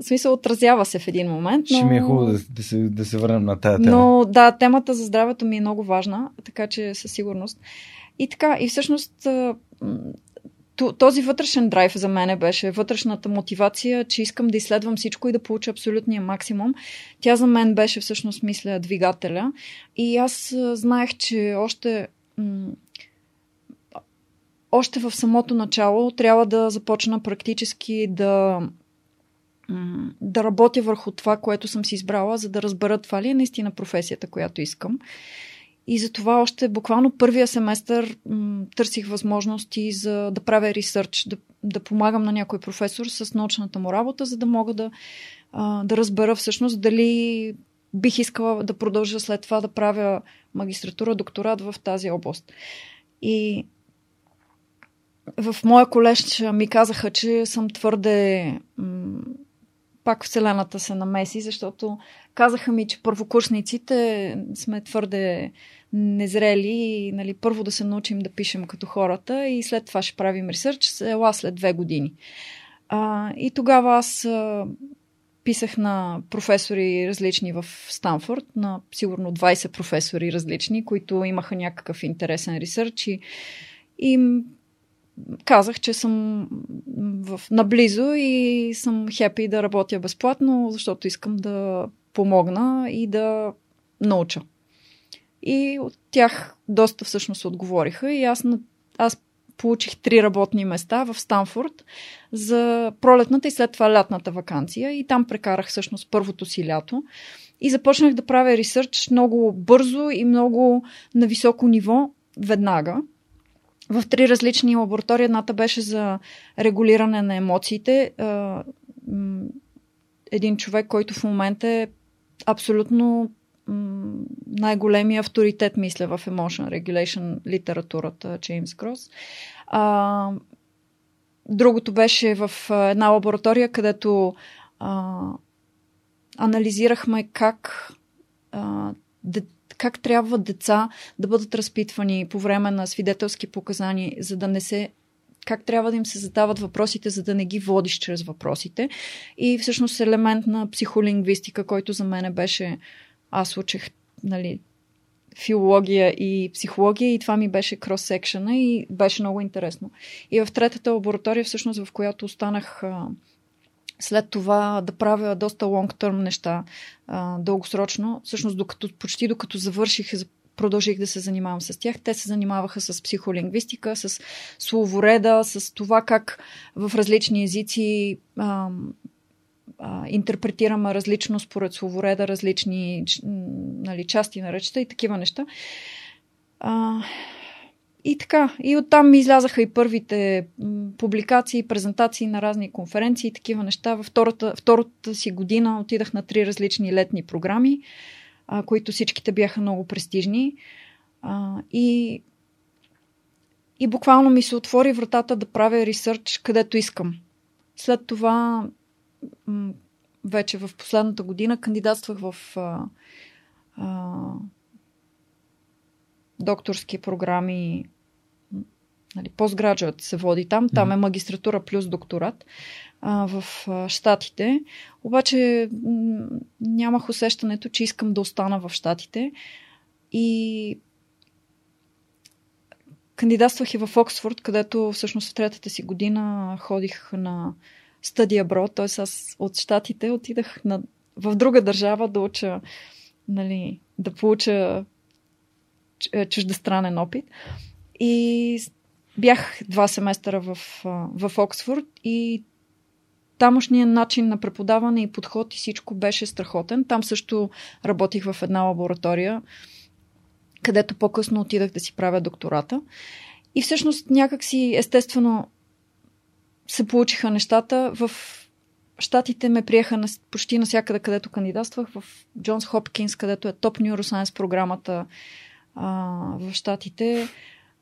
в смисъл, отразява се в един момент. Но... Ще ми е хубаво да, да, се, да се върнем на тази тема. Но да, темата за здравето ми е много важна, така че със сигурност. И така, и всъщност този вътрешен драйв за мен беше вътрешната мотивация, че искам да изследвам всичко и да получа абсолютния максимум. Тя за мен беше всъщност, мисля, двигателя. И аз знаех, че още още в самото начало трябва да започна практически да да работя върху това, което съм си избрала, за да разбера това ли е наистина професията, която искам. И затова още буквално първия семестър м- търсих възможности за да правя ресърч, да, да помагам на някой професор с научната му работа, за да мога да, да разбера всъщност дали бих искала да продължа след това да правя магистратура, докторат в тази област. И в моя колеж ми казаха, че съм твърде. Пак Вселената се намеси, защото казаха ми, че първокурсниците сме твърде незрели и нали, първо да се научим да пишем като хората и след това ще правим ресърч, ела след две години. А, и тогава аз а, писах на професори различни в Станфорд, на сигурно 20 професори различни, които имаха някакъв интересен ресърч и им казах, че съм в, наблизо и съм хепи да работя безплатно, защото искам да помогна и да науча. И от тях доста всъщност отговориха и аз, аз получих три работни места в Станфорд за пролетната и след това лятната вакансия и там прекарах всъщност първото си лято и започнах да правя ресърч много бързо и много на високо ниво веднага. В три различни лаборатории. Едната беше за регулиране на емоциите. Един човек, който в момента е абсолютно най-големия авторитет, мисля, в Emotion Regulation литературата, Джеймс Грос. А, другото беше в една лаборатория, където анализирахме как, а, как трябва деца да бъдат разпитвани по време на свидетелски показания, за да не се как трябва да им се задават въпросите, за да не ги водиш чрез въпросите. И всъщност елемент на психолингвистика, който за мен беше аз учих нали, филология и психология и това ми беше крос-секшена и беше много интересно. И в третата лаборатория, всъщност, в която останах след това да правя доста long-term неща, а, дългосрочно, всъщност докато, почти докато завърших продължих да се занимавам с тях. Те се занимаваха с психолингвистика, с словореда, с това как в различни езици а, а, интерпретираме различно според словореда, различни нали, части на речта и такива неща. А, и така, и оттам ми излязаха и първите публикации, презентации на разни конференции и такива неща. Във втората, втората си година отидах на три различни летни програми, а, които всичките бяха много престижни. А, и, и буквално ми се отвори вратата да правя ресърч където искам. След това вече в последната година кандидатствах в а, а, докторски програми. Нали, постграджуат се води там. Там е магистратура плюс докторат а, в а, Штатите. Обаче нямах усещането, че искам да остана в Штатите. И кандидатствах и в Оксфорд, където всъщност в третата си година ходих на стадия бро, т.е. аз от Штатите отидах на, в друга държава да уча, нали, да получа чуждестранен опит. И бях два семестъра в, в Оксфорд и тамошният начин на преподаване и подход и всичко беше страхотен. Там също работих в една лаборатория, където по-късно отидах да си правя доктората. И всъщност някакси естествено се получиха нещата в Щатите ме приеха на, почти навсякъде, където кандидатствах. В Джонс Хопкинс, където е топ Neuroscience програмата а, в Щатите,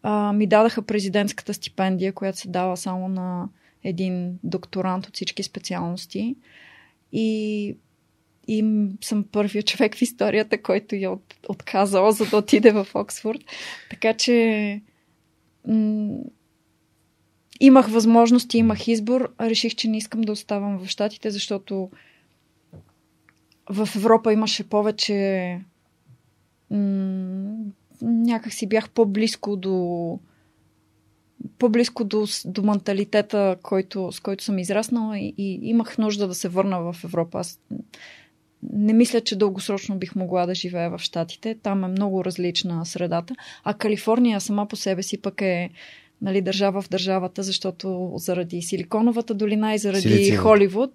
а, ми дадаха президентската стипендия, която се дава само на един докторант от всички специалности. И, и съм първият човек в историята, който я от, отказал, за да отиде в Оксфорд. Така че м- имах възможности, имах избор. Реших, че не искам да оставам в Штатите, защото в Европа имаше повече. М- някак си бях по-близко до по-близко до, до менталитета, който, с който съм израснала и, и имах нужда да се върна в Европа. Аз не мисля, че дългосрочно бих могла да живея в Штатите. Там е много различна средата. А Калифорния сама по себе си пък е нали, държава в държавата, защото заради Силиконовата долина и заради Силициева. Холивуд.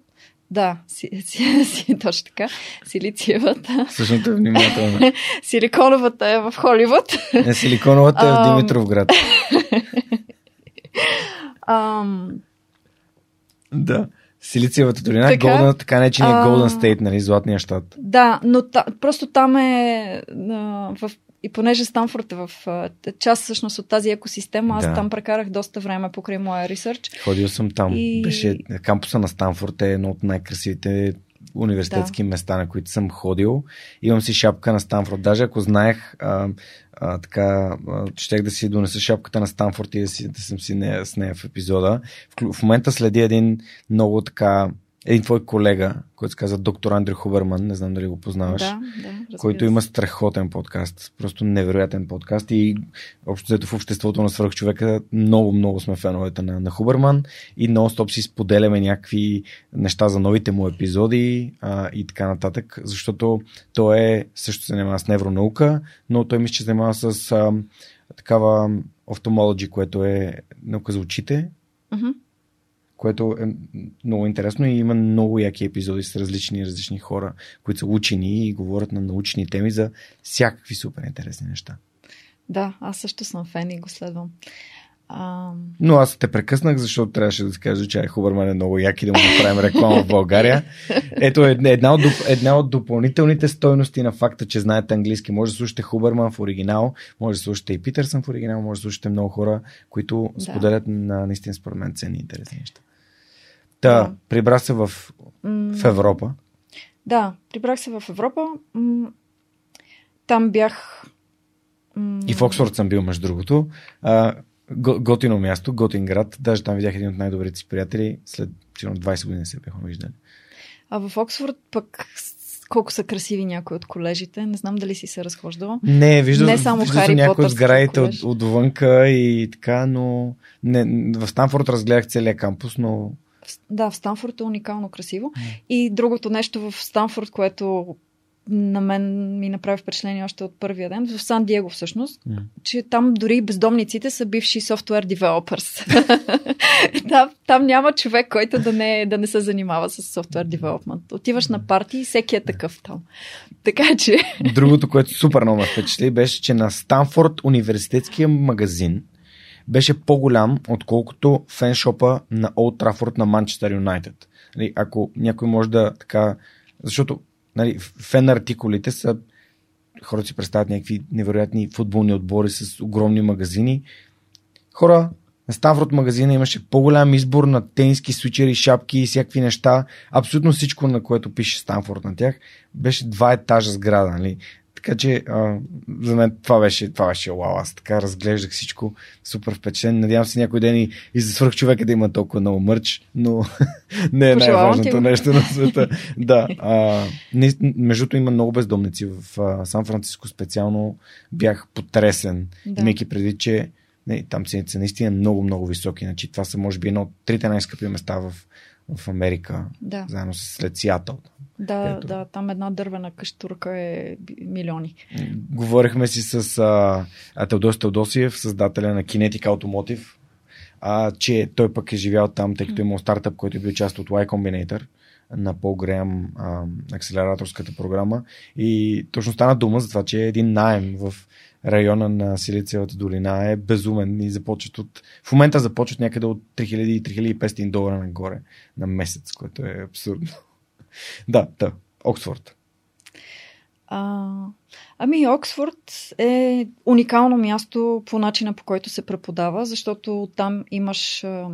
Да, си, си, си, точно така. Силициевата. Същото внимателно. [laughs] Силиконовата е в Холивуд. Не, Силиконовата е в Димитровград. Ам... Да. Силициевата долина, така, Golden, така наречения а... Golden State, нали, Златния щат. Да, но та, просто там е а, в и понеже Станфорд е в част всъщност от тази екосистема, аз да. там прекарах доста време покрай моя ресърч. Ходил съм там. И... Беше, кампуса на Станфорд е едно от най-красивите университетски да. места, на които съм ходил. Имам си шапка на Станфорд. Даже ако знаех, а, а, така, а, щех да си донеса шапката на Станфорд и да, си, да съм си нея, с нея в епизода. В, в момента следи един много така един твой колега, който се казва доктор Андрю Хуберман, не знам дали го познаваш, да, да, който има страхотен подкаст, просто невероятен подкаст и общо взето в обществото на свърхчовека много, много сме феновете на, на Хуберман и нон-стоп си споделяме някакви неща за новите му епизоди а, и така нататък, защото той е, също се занимава с невронаука, но той мисля, че се занимава с а, такава офтомологи, което е наука за очите. Uh-huh което е много интересно и има много яки епизоди с различни различни хора, които са учени и говорят на научни теми за всякакви супер интересни неща. Да, аз също съм фен и го следвам. А... Но аз те прекъснах, защото трябваше да ти кажа, че Хубърман е много як и да му направим реклама в България. [laughs] Ето една от, една от допълнителните стойности на факта, че знаете английски. Може да слушате Хубърман в оригинал, може да слушате и Питърсън в оригинал, може да слушате много хора, които да. споделят на наистина според мен ценни и интересни неща. Та, да. прибра се в, в Европа. Да, прибрах се в Европа. Там бях. И в Оксфорд съм бил, между другото. А, готино място, готин град. Даже там видях един от най-добрите си приятели. След 20 години се бяхме виждали. А в Оксфорд пък колко са красиви някои от колежите. Не знам дали си се разхождал. Не, виждам, не само виждам Хари някои от сградите от, отвънка и така, но не, в Станфорд разгледах целият кампус, но да, в Станфорд е уникално красиво. И другото нещо в Станфорд, което на мен ми направи впечатление още от първия ден, в Сан Диего всъщност, mm. че там дори бездомниците са бивши софтуер девелопърс. [laughs] там, там няма човек, който да не, да не се занимава с софтуер девелопмент. Отиваш на парти и всеки е такъв там. Така че... Другото, което супер много ме впечатли, беше, че на Станфорд университетския магазин беше по-голям, отколкото феншопа на Олд Трафорд на Манчестър Юнайтед. Нали, ако някой може да така... Защото нали, фен артикулите са хората си представят някакви невероятни футболни отбори с огромни магазини. Хора, на Станфорд магазина имаше по-голям избор на тенски свичери, шапки и всякакви неща. Абсолютно всичко, на което пише Станфорд на тях, беше два етажа сграда. Нали? Така че а, за мен това беше, това беше вау. Аз така разглеждах всичко супер впечатлен. Надявам се някой ден и, и за свърх човека да има толкова много мърч, но [laughs] не е най-важното нещо на света. [laughs] да. А, не, между има много бездомници в а, Сан Франциско специално бях потресен, да. имайки преди, че не, там цените са наистина много, много високи. Значи, това са може би едно от трите най-скъпи места в, в Америка, да. заедно с след Сиатъл. Да, Ето. да, там една дървена къщурка е милиони. Говорихме си с а, Теодос Теодосиев, създателя на Kinetic Automotive, а, че той пък е живял там, тъй като е имал стартъп, който е бил част от Y Combinator на Пол Греъм акселераторската програма и точно стана дума за това, че е един найем в района на Силициевата долина е безумен и започват от... В момента започват някъде от 3000-3500 долара нагоре на месец, което е абсурдно. Да, да, Оксфорд. А, ами, Оксфорд е уникално място по начина по който се преподава, защото там имаш а,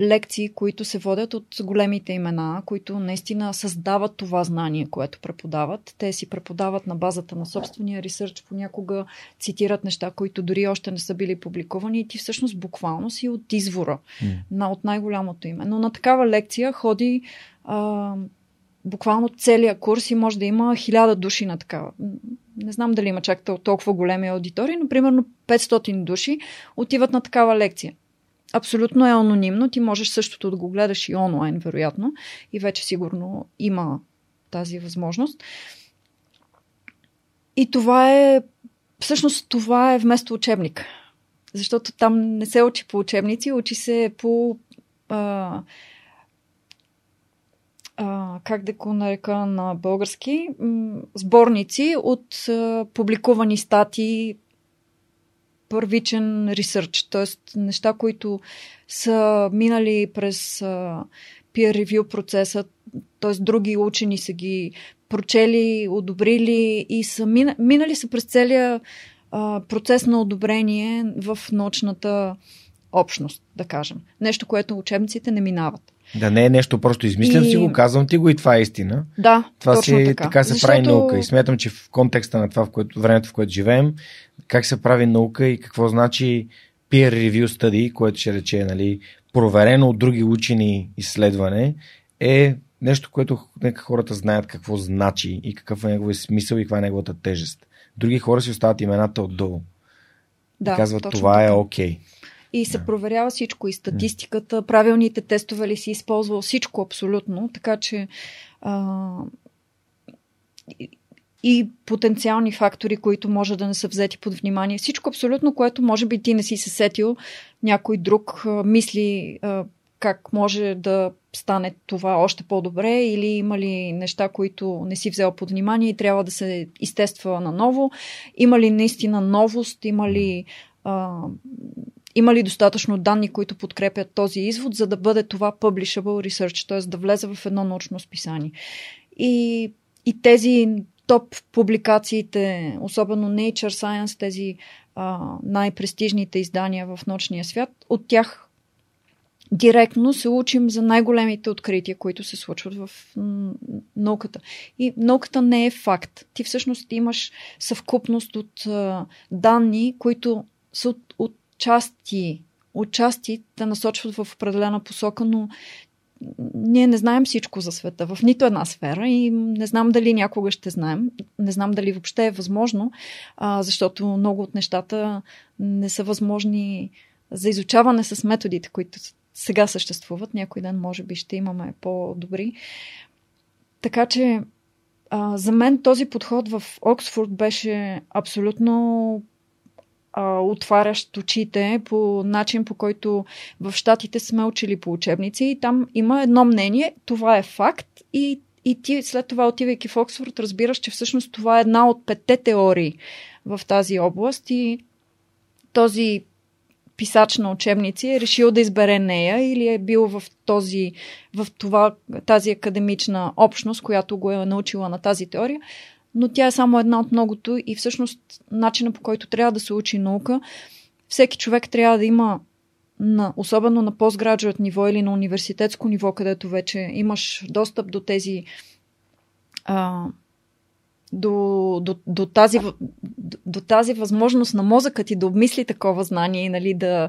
лекции, които се водят от големите имена, които наистина създават това знание, което преподават. Те си преподават на базата на собствения ресърч, понякога цитират неща, които дори още не са били публикувани и ти всъщност буквално си от извора mm. на, от най-голямото име. Но на такава лекция ходи а, буквално целият курс и може да има хиляда души на такава. Не знам дали има чак толкова големи аудитории, но примерно 500 души отиват на такава лекция. Абсолютно е анонимно. Ти можеш същото да го гледаш и онлайн, вероятно. И вече сигурно има тази възможност. И това е. Всъщност това е вместо учебник. Защото там не се учи по учебници, учи се по. А, как да го нарека на български, сборници от публикувани статии, първичен ресърч, т.е. неща, които са минали през а, peer review процеса, т.е. други учени са ги прочели, одобрили и са минали са през целия процес на одобрение в научната общност, да кажем. Нещо, което учебниците не минават. Да не е нещо просто измислям и... си го, казвам ти го и това е истина. Да, това точно си, така. така се Защото... прави наука. И смятам, че в контекста на това, в което, времето, в което живеем, как се прави наука и какво значи peer review study, което ще рече нали, проверено от други учени изследване, е нещо, което нека хората знаят какво значи и какъв е неговия смисъл и каква е неговата тежест. Други хора си остават имената отдолу. Да, и казват, това е така. е окей. Okay и се проверява всичко и статистиката, правилните тестове ли си използвал, всичко абсолютно, така че а, и потенциални фактори, които може да не са взети под внимание. Всичко абсолютно, което може би ти не си се сетил, някой друг а, мисли а, как може да стане това още по-добре или има ли неща, които не си взел под внимание и трябва да се изтества наново. Има ли наистина новост, има ли а, има ли достатъчно данни, които подкрепят този извод, за да бъде това publishable research, т.е. да влезе в едно научно списание. И, и тези топ публикациите, особено Nature Science, тези а, най-престижните издания в научния свят, от тях директно се учим за най-големите открития, които се случват в науката. И науката не е факт. Ти всъщност имаш съвкупност от а, данни, които са от, от части, отчасти да насочват в определена посока, но ние не знаем всичко за света в нито една сфера и не знам дали някога ще знаем. Не знам дали въобще е възможно, защото много от нещата не са възможни за изучаване с методите, които сега съществуват. Някой ден, може би, ще имаме по-добри. Така че, за мен този подход в Оксфорд беше абсолютно отварящ очите по начин, по който в Штатите сме учили по учебници и там има едно мнение, това е факт и, и ти след това отивайки в Оксфорд разбираш, че всъщност това е една от петте теории в тази област и този писач на учебници е решил да избере нея или е бил в, този, в това, тази академична общност, която го е научила на тази теория, но тя е само една от многото и всъщност начина по който трябва да се учи наука, всеки човек трябва да има на, особено на постграджуат ниво или на университетско ниво, където вече имаш достъп до тези а, до, до, до, тази, до, до тази възможност на мозъка ти да обмисли такова знание и нали, да,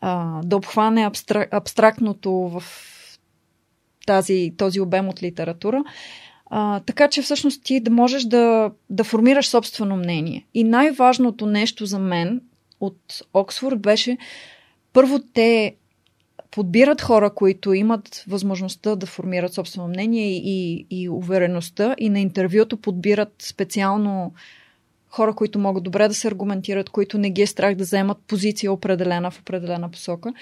а, да обхване абстрак, абстрактното в тази, този обем от литература. А, така че всъщност ти да можеш да, да формираш собствено мнение. И най-важното нещо за мен от Оксфорд беше първо те подбират хора, които имат възможността да формират собствено мнение и, и увереността и на интервюто подбират специално хора, които могат добре да се аргументират, които не ги е страх да вземат позиция определена в определена посока.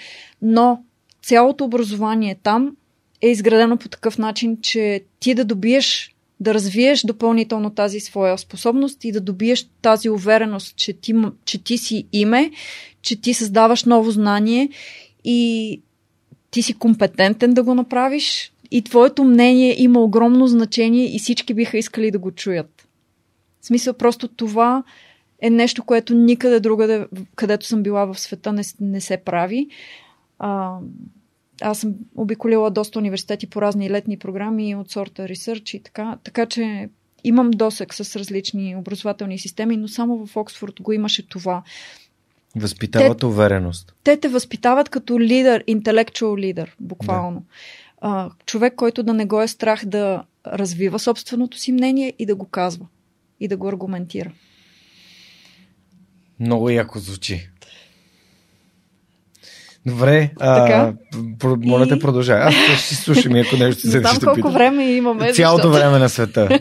Но цялото образование там е изградено по такъв начин, че ти да добиеш да развиеш допълнително тази своя способност и да добиеш тази увереност, че ти, че ти си име, че ти създаваш ново знание и ти си компетентен да го направиш и твоето мнение има огромно значение и всички биха искали да го чуят. В смисъл, просто това е нещо, което никъде другаде, където съм била в света, не, не се прави. А, аз съм обиколила доста университети по разни летни програми от сорта ресърч и така. Така че имам досек с различни образователни системи, но само в Оксфорд го имаше това. Възпитават те, увереност. Те те възпитават като лидер, интелектуал лидер, буквално. Да. А, човек, който да не го е страх да развива собственото си мнение и да го казва. И да го аргументира. Много яко звучи. Добре, а, моля те продължай. Аз ще си слушам ако нещо се Знам колко питам. време имаме. Цялото защото... време на света. [laughs]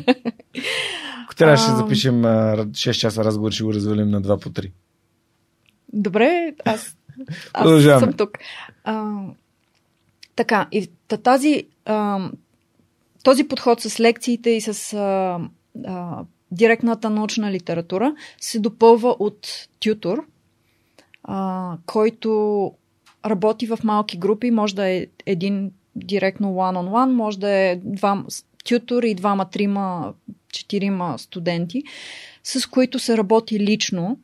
Ако трябваше да запишем 6 часа разговор, ще го развалим на 2 по 3. Добре, аз, аз съм тук. А, така, и тази, а, този подход с лекциите и с а, а, директната научна литература се допълва от тютор, а, който работи в малки групи, може да е един директно one-on-one, може да е два тютор и двама, трима, четирима студенти, с които се работи лично,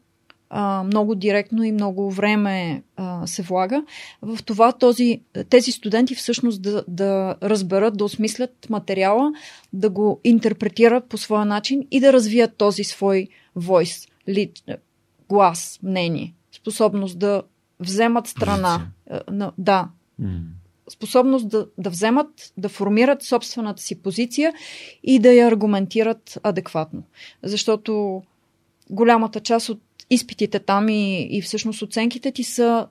много директно и много време се влага. В това този, тези студенти всъщност да, да разберат, да осмислят материала, да го интерпретират по своя начин и да развият този свой войс, глас, мнение, способност да вземат страна. Позиция. Да. Mm. Способност да, да вземат, да формират собствената си позиция и да я аргументират адекватно. Защото голямата част от изпитите там и, и всъщност оценките ти са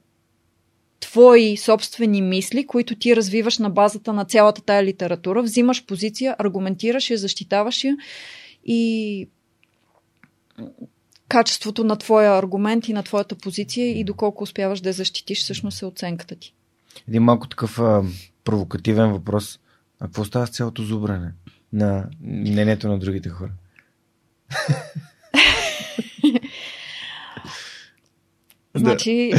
твои собствени мисли, които ти развиваш на базата на цялата тая литература, взимаш позиция, аргументираш я, защитаваш я и качеството на твоя аргумент и на твоята позиция и доколко успяваш да я защитиш, всъщност е оценката ти. Един малко такъв а, провокативен въпрос. А какво става с цялото зубране на мнението на другите хора? [laughs] Значи...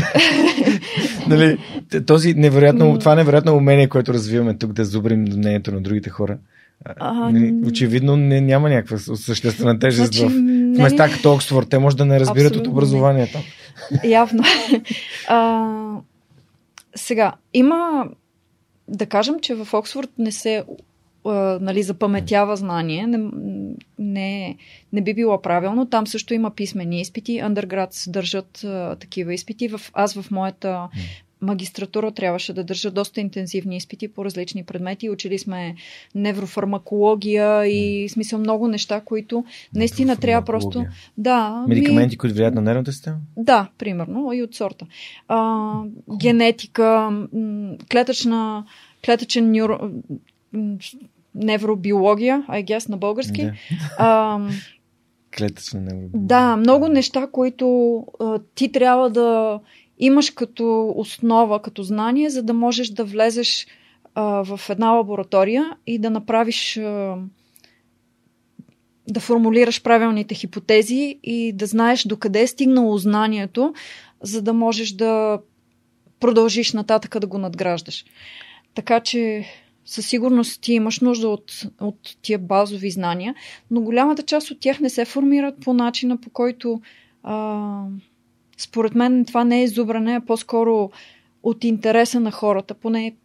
[laughs] нали, този невероятно, това невероятно умение, което развиваме тук, да зубрим мнението на другите хора, а, нали, очевидно не, няма някаква съществена тежест значи, в места като Оксфорд. Те може да не разбират Абсолютно от образованието. Не. Явно. а, сега, има да кажем, че в Оксфорд не се нали, запаметява знание. Не, не, не би било правилно. Там също има писмени изпити. Андерград държат а, такива изпити. В, аз в моята магистратура трябваше да държа доста интензивни изпити по различни предмети. Учили сме неврофармакология и смисъл много неща, които наистина трябва просто... Да, Медикаменти, ми... които влияят на нервната система? Да, примерно, и от сорта. А, генетика, клетъчна, клетъчен нюро невробиология, I guess, на български. Да. А, Клетъчна невробиология. Да, много неща, които а, ти трябва да имаш като основа, като знание, за да можеш да влезеш в една лаборатория и да направиш. Да формулираш правилните хипотези и да знаеш докъде е стигнало знанието, за да можеш да продължиш нататък да го надграждаш. Така че със сигурност ти имаш нужда от, от тия базови знания, но голямата част от тях не се формират по начина, по който а, според мен това не е зубране, а по-скоро от интереса на хората. Поне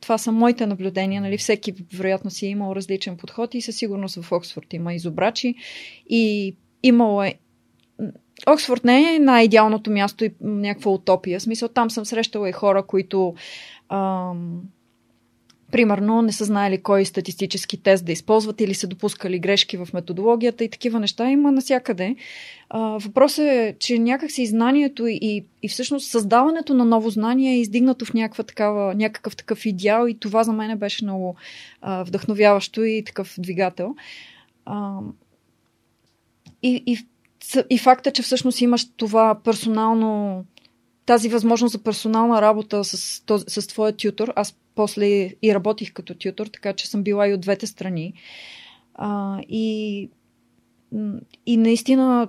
това са моите наблюдения. Нали? Всеки, вероятно, си е имал различен подход и със сигурност в Оксфорд има изобрачи. И имало е Оксфорд не е най-идеалното място и някаква утопия. В смисъл, там съм срещала и хора, които ам, примерно не са знаели кой статистически тест да използват или са допускали грешки в методологията и такива неща има насякъде. Въпросът е, че някакси знанието и, и всъщност създаването на ново знание е издигнато в някаква такава, някакъв такъв идеал и това за мен беше много вдъхновяващо и такъв двигател. И, и, и факта, че всъщност имаш това персонално тази възможност за персонална работа с, с твоя тютор. Аз после и работих като тютор, така че съм била и от двете страни. А, и, и наистина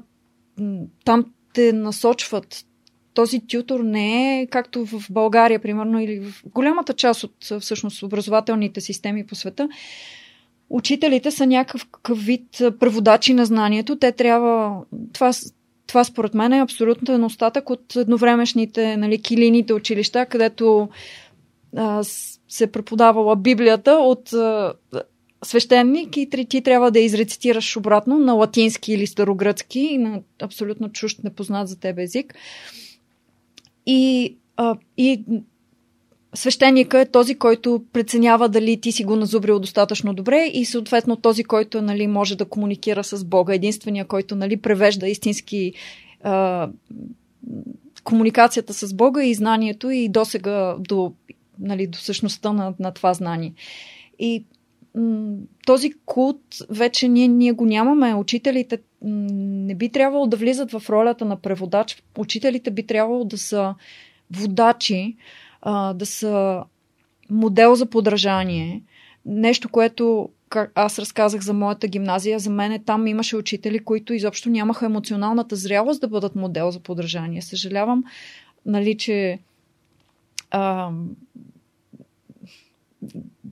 там те насочват. Този тютор не е както в България, примерно, или в голямата част от всъщност образователните системи по света. Учителите са някакъв вид преводачи на знанието. Те трябва. Това, това според мен е абсолютно остатък от едновремешните нали, килините училища, където а, се преподавала Библията от а, свещеник и ти трябва да изрецитираш обратно на латински или старогръцки, на абсолютно чужд, непознат за тебе език. И, а, и свещеника е този, който преценява дали ти си го назубрил достатъчно добре и съответно този, който нали, може да комуникира с Бога, единствения, който нали, превежда истински а, комуникацията с Бога и знанието и досега до, нали, до същността на, на това знание. И този култ вече ние, ние го нямаме. Учителите не би трябвало да влизат в ролята на преводач. Учителите би трябвало да са водачи, да са модел за подражание. Нещо, което аз разказах за моята гимназия, за мен там имаше учители, които изобщо нямаха емоционалната зрялост да бъдат модел за подражание. Съжалявам, нали, че а,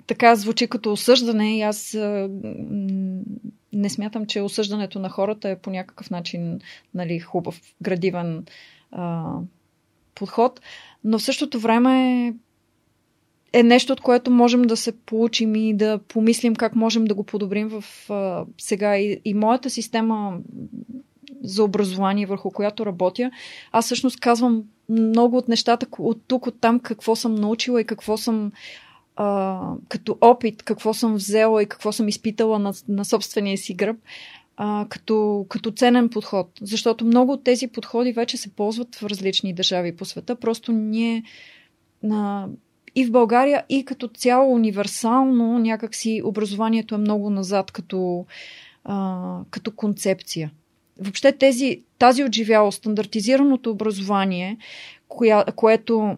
така звучи като осъждане и аз а, не смятам, че осъждането на хората е по някакъв начин нали, хубав, градивен а, подход, но в същото време е нещо, от което можем да се получим и да помислим как можем да го подобрим в а, сега и, и моята система за образование, върху която работя. Аз всъщност казвам много от нещата от тук, от там, какво съм научила и какво съм а, като опит, какво съм взела и какво съм изпитала на, на собствения си гръб, а, като, като ценен подход. Защото много от тези подходи вече се ползват в различни държави по света. Просто ние на, и в България, и като цяло универсално някакси образованието е много назад като, а, като концепция. Въобще тези, тази отживяло стандартизираното образование, коя, което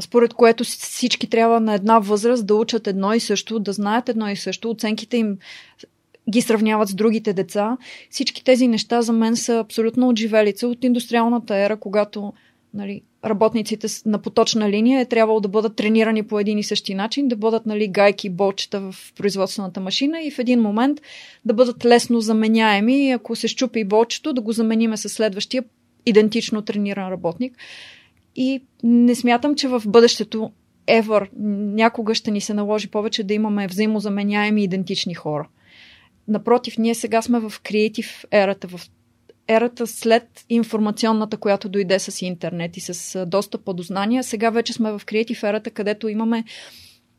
според което всички трябва на една възраст да учат едно и също, да знаят едно и също, оценките им ги сравняват с другите деца. Всички тези неща за мен са абсолютно отживелица от индустриалната ера, когато нали, работниците на поточна линия е трябвало да бъдат тренирани по един и същи начин, да бъдат нали, гайки, болчета в производствената машина и в един момент да бъдат лесно заменяеми. Ако се щупи болчето, да го замениме с следващия идентично трениран работник. И не смятам, че в бъдещето ever някога ще ни се наложи повече да имаме взаимозаменяеми идентични хора. Напротив, ние сега сме в креатив ерата, в ерата след информационната, която дойде с интернет и с доста до знания. Сега вече сме в креатив ерата, където имаме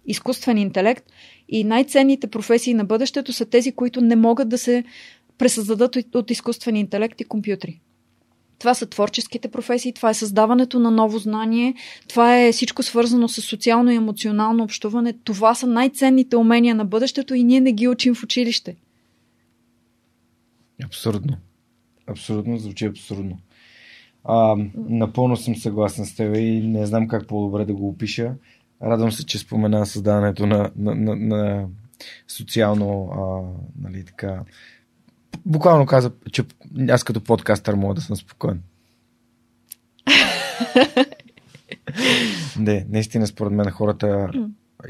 изкуствен интелект и най-ценните професии на бъдещето са тези, които не могат да се пресъздадат от изкуствен интелект и компютри. Това са творческите професии, това е създаването на ново знание, това е всичко свързано с социално и емоционално общуване. Това са най-ценните умения на бъдещето и ние не ги учим в училище. Абсурдно. Абсолютно, звучи абсурдно. А, напълно съм съгласен с теб и не знам как по-добре да го опиша. Радвам се, че спомена създаването на, на, на, на социално а, нали, така, буквално каза, че аз като подкастър мога да съм спокоен. [laughs] Не, наистина според мен хората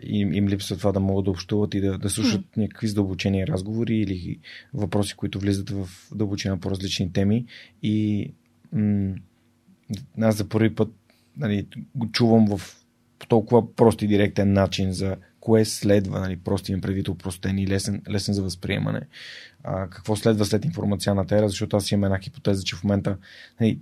им, им липсва това да могат да общуват и да, да слушат mm. някакви задълбочени разговори или въпроси, които влизат в дълбочина по различни теми. И м- аз за първи път нали, го чувам в толкова прост и директен начин за кое следва, нали, просто им предвид упростен и лесен, лесен за възприемане. А, какво следва след информационната ера, защото аз имам една хипотеза, че в момента нали,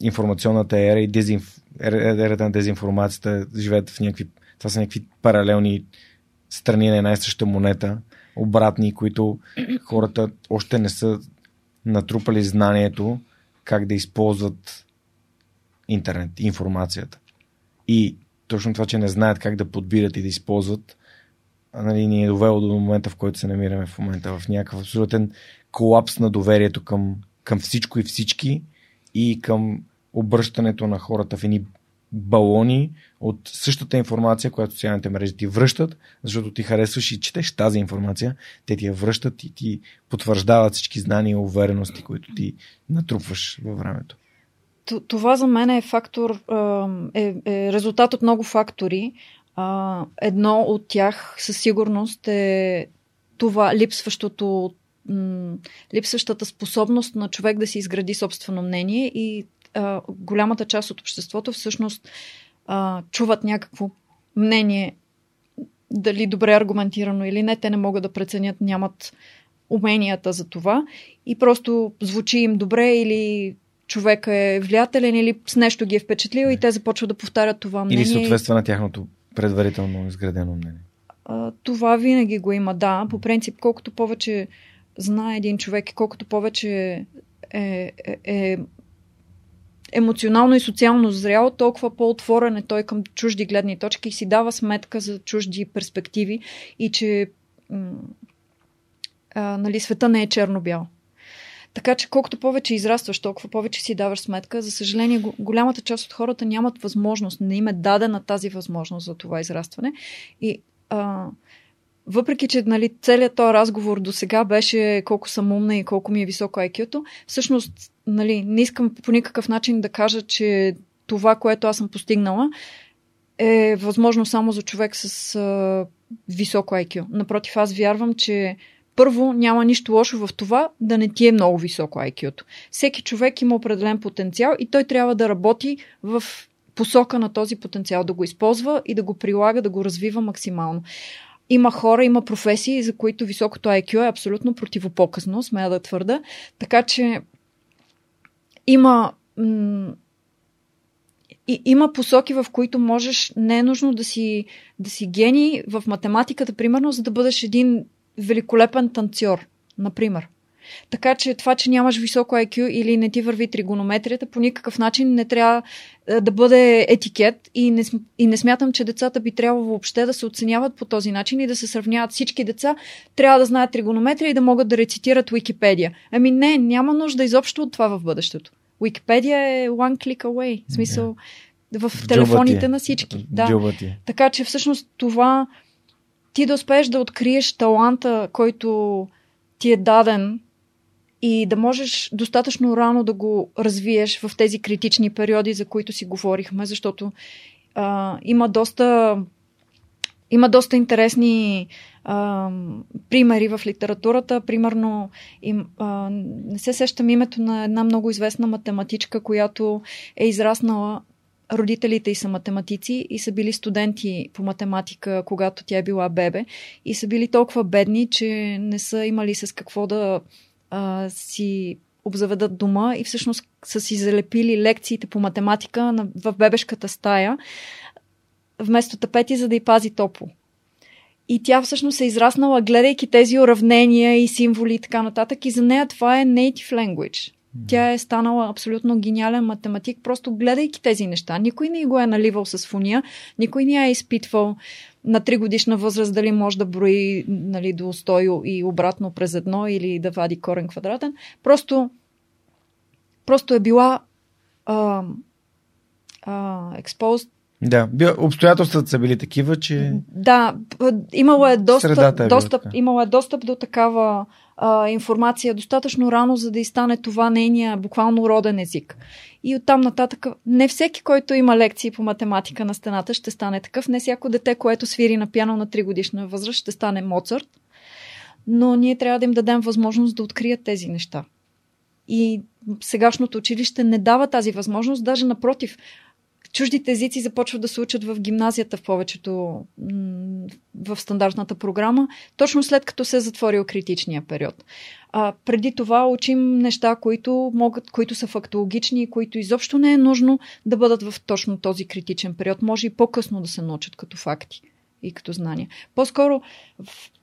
информационната ера и дезинф... ерата на дезинформацията живеят в някакви това са някакви паралелни страни на една и съща монета, обратни, които хората още не са натрупали знанието как да използват интернет, информацията. И точно това, че не знаят как да подбират и да използват, нали, ни е довело до момента, в който се намираме в момента, в някакъв абсолютен колапс на доверието към, към всичко и всички и към обръщането на хората в едни балони от същата информация, която социалните мрежи ти връщат, защото ти харесваш и четеш тази информация, те ти я връщат и ти потвърждават всички знания и уверености, които ти натрупваш във времето. Това за мен е фактор, е, е резултат от много фактори. Едно от тях със сигурност е това липсващото липсващата способност на човек да си изгради собствено мнение и а, голямата част от обществото всъщност а, чуват някакво мнение, дали добре аргументирано или не, те не могат да преценят, нямат уменията за това и просто звучи им добре или човек е влиятелен или с нещо ги е впечатлил и те започват да повтарят това мнение. Или съответства на тяхното предварително изградено мнение. А, това винаги го има, да. По принцип, колкото повече знае един човек и колкото повече е, е, е емоционално и социално зрял, толкова по-отворен е той към чужди гледни точки и си дава сметка за чужди перспективи и че а, нали, света не е черно-бял. Така че колкото повече израстваш, толкова повече си даваш сметка. За съжаление, голямата част от хората нямат възможност, не им е дадена тази възможност за това израстване. И а, въпреки, че нали, целият този разговор до сега беше колко съм умна и колко ми е високо IQ-то, всъщност нали, не искам по никакъв начин да кажа, че това, което аз съм постигнала, е възможно само за човек с а, високо IQ. Напротив, аз вярвам, че първо няма нищо лошо в това да не ти е много високо IQ-то. Всеки човек има определен потенциал и той трябва да работи в посока на този потенциал, да го използва и да го прилага, да го развива максимално. Има хора, има професии, за които високото IQ е абсолютно противопоказно, смея да твърда. Така че има м- и, има посоки, в които можеш, не е нужно да си, да си гений в математиката, примерно, за да бъдеш един великолепен танцор, например. Така че това, че нямаш високо IQ или не ти върви тригонометрията, по никакъв начин не трябва е, да бъде етикет и не, и не смятам, че децата би трябвало въобще да се оценяват по този начин и да се сравняват всички деца. Трябва да знаят тригонометрия и да могат да рецитират Википедия. Ами не, няма нужда изобщо от това в бъдещето. Википедия е one click away. В смисъл, yeah. в телефоните на всички. Да. Така че всъщност това ти да успееш да откриеш таланта, който ти е даден и да можеш достатъчно рано да го развиеш в тези критични периоди, за които си говорихме, защото а, има доста има доста интересни а, примери в литературата. Примерно, им, а, не се сещам името на една много известна математичка, която е израснала. Родителите й са математици и са били студенти по математика, когато тя е била бебе. И са били толкова бедни, че не са имали с какво да а, си обзаведат дома и всъщност са си залепили лекциите по математика на, в бебешката стая вместо тапети, за да й пази топло. И тя всъщност е израснала, гледайки тези уравнения и символи и така нататък. И за нея това е native language. Тя е станала абсолютно гениален математик, просто гледайки тези неща. Никой не го е наливал с фуния, никой не е изпитвал на 3 годишна възраст дали може да брои нали, до 100 и обратно през едно или да вади корен квадратен. Просто, просто е била а, а, exposed да, обстоятелствата са били такива, че. Да, имало е достъп, е достъп, имало е достъп до такава информация достатъчно рано, за да и стане това нейния буквално роден език. И оттам нататък не всеки, който има лекции по математика на стената, ще стане такъв. Не всяко дете, което свири на пиано на 3 годишна възраст, ще стане Моцарт. Но ние трябва да им дадем възможност да открият тези неща. И сегашното училище не дава тази възможност, даже напротив, чуждите езици започват да се учат в гимназията в повечето в стандартната програма, точно след като се е затворил критичния период. А, преди това учим неща, които, могат, които са фактологични и които изобщо не е нужно да бъдат в точно този критичен период. Може и по-късно да се научат като факти и като знания. По-скоро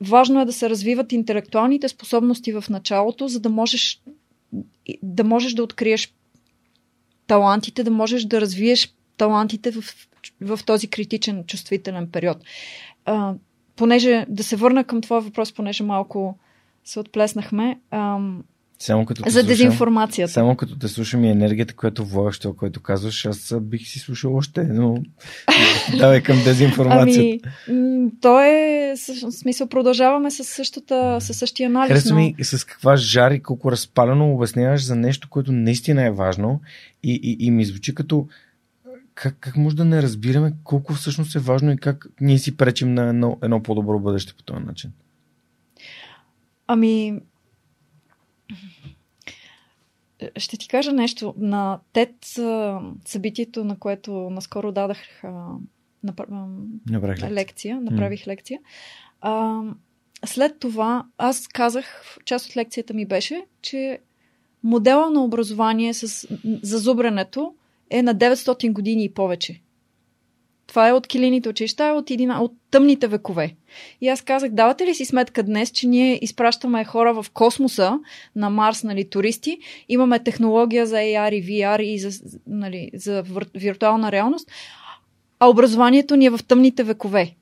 важно е да се развиват интелектуалните способности в началото, за да можеш да можеш да откриеш талантите, да можеш да развиеш талантите в, в този критичен, чувствителен период. А, понеже да се върна към твоя въпрос, понеже малко се отплеснахме, а, Само като за слушам- дезинформацията. Само като те слушам и енергията, която влагаш, това, което казваш, аз бих си слушал още, но [laughs] давай към дезинформацията. Ами, то е, в смисъл, продължаваме с, същата, с същия анализ. Хареса но... ми с каква жар и колко разпалено обясняваш за нещо, което наистина е важно и, и, и ми звучи като как, как може да не разбираме колко всъщност е важно и как ние си пречим на едно, едно по-добро бъдеще по този начин. Ами, ще ти кажа нещо. На ТЕД събитието, на което наскоро дадах а, напр... а, Направих лекция. лекция, направих лекция. А, след това аз казах, част от лекцията ми беше, че модела на образование с зазубрането е на 900 години и повече. Това е от килините училища, от, едина, от тъмните векове. И аз казах, давате ли си сметка днес, че ние изпращаме хора в космоса, на Марс, нали, туристи, имаме технология за AR и VR и за, нали, за виртуална реалност, а образованието ни е в тъмните векове.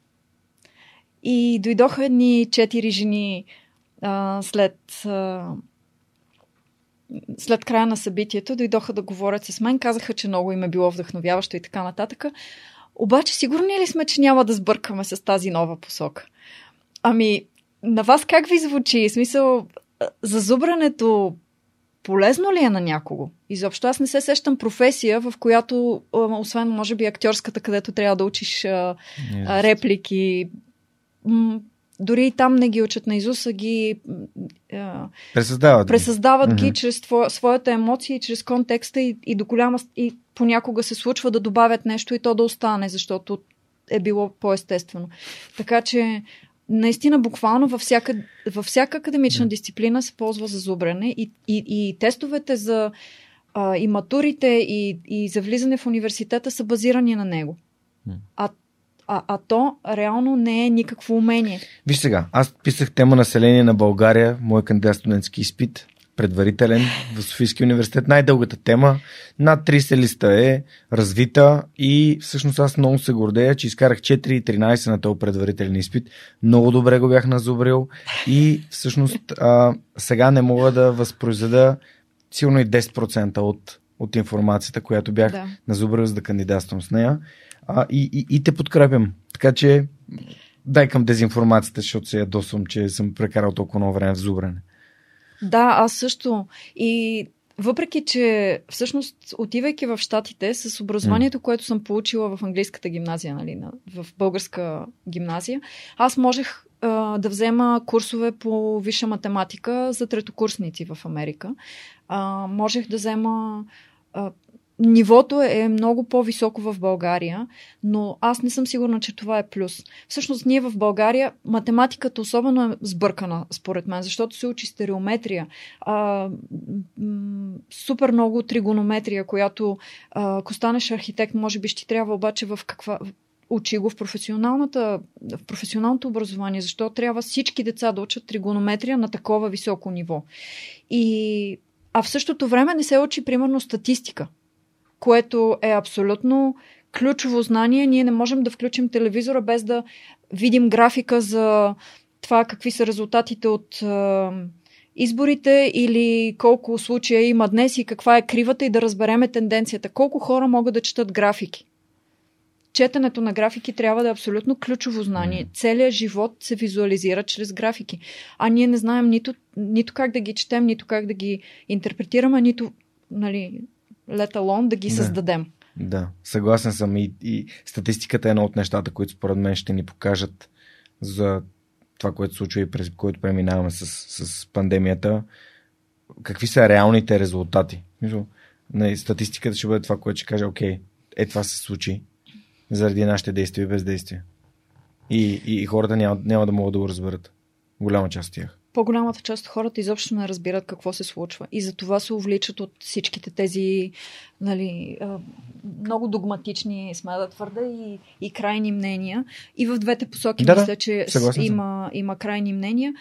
И дойдоха едни четири жени а, след, а, след края на събитието, дойдоха да говорят с мен, казаха, че много им е било вдъхновяващо и така нататък. Обаче, сигурни ли сме, че няма да сбъркаме с тази нова посока? Ами, на вас как ви звучи? В смисъл, зазубрането полезно ли е на някого? Изобщо аз не се сещам професия, в която, освен може би актьорската, където трябва да учиш а, реплики, дори и там не ги учат на Изус, а ги а, Пресъздават. ги. пресъздават ги Мгм. чрез твоя, своята емоция и чрез контекста и, и до голяма и понякога се случва да добавят нещо и то да остане, защото е било по-естествено. Така че наистина буквално във всяка, във всяка академична Да. дисциплина се ползва за зубрене и, и, и тестовете за а, и матурите и, и за влизане в университета са базирани на него. А, а, а то реално не е никакво умение. Виж сега, аз писах тема население на България, мой кандидат студентски изпит, предварителен в Софийския университет. Най-дългата тема, над 30 листа е развита и всъщност аз много се гордея, че изкарах 4,13 на този предварителен изпит. Много добре го бях назубрил и всъщност а, сега не мога да възпроизведа силно и 10% от, от информацията, която бях Да. назубрил за да кандидатствам с нея. А, и, и, и те подкрепям. Така че дай към дезинформацията, защото се ядосвам, че съм прекарал толкова много време в зубрене. Да, аз също. И въпреки, че всъщност отивайки в Штатите с образованието, което съм получила в английската гимназия, нали, на- в българска гимназия, аз можех а, да взема курсове по висша математика за третокурсници в Америка. А, можех да взема. А, нивото е много по-високо в България, но аз не съм сигурна, че това е плюс. Всъщност ние в България математиката особено е сбъркана, според мен, защото се учи стереометрия, а, супер много тригонометрия, която ако станеш архитект, може би ще трябва обаче в каква учи го в, професионалната, в професионалното образование, защо трябва всички деца да учат тригонометрия на такова високо ниво. И, а в същото време не се учи, примерно, статистика, което е абсолютно ключово знание. Ние не можем да включим телевизора без да видим графика за това какви са резултатите от изборите или колко случая има днес и каква е кривата и да разбереме тенденцията. Колко хора могат да четат графики? Четенето на графики трябва да е абсолютно ключово знание. Целият живот се визуализира чрез графики. А ние не знаем нито, нито как да ги четем, нито как да ги интерпретираме, нито, нали, let alone да ги Да. създадем. Да, съгласен съм и, и статистиката е едно от нещата, които според мен ще ни покажат за това, което се случва и през което преминаваме с, с пандемията. Какви са реалните резултати? Статистиката ще бъде това, което ще каже, окей, е това се случи заради нашите действия и бездействия. И, и, и хората няма, няма да могат да го разберат. Голяма част от тях. По-голямата част от хората изобщо не разбират какво се случва. И за това се увличат от всичките тези нали, много догматични, сме да твърда, и, и крайни мнения. И в двете посоки Да, мисля, че съгласен има, има крайни мнения.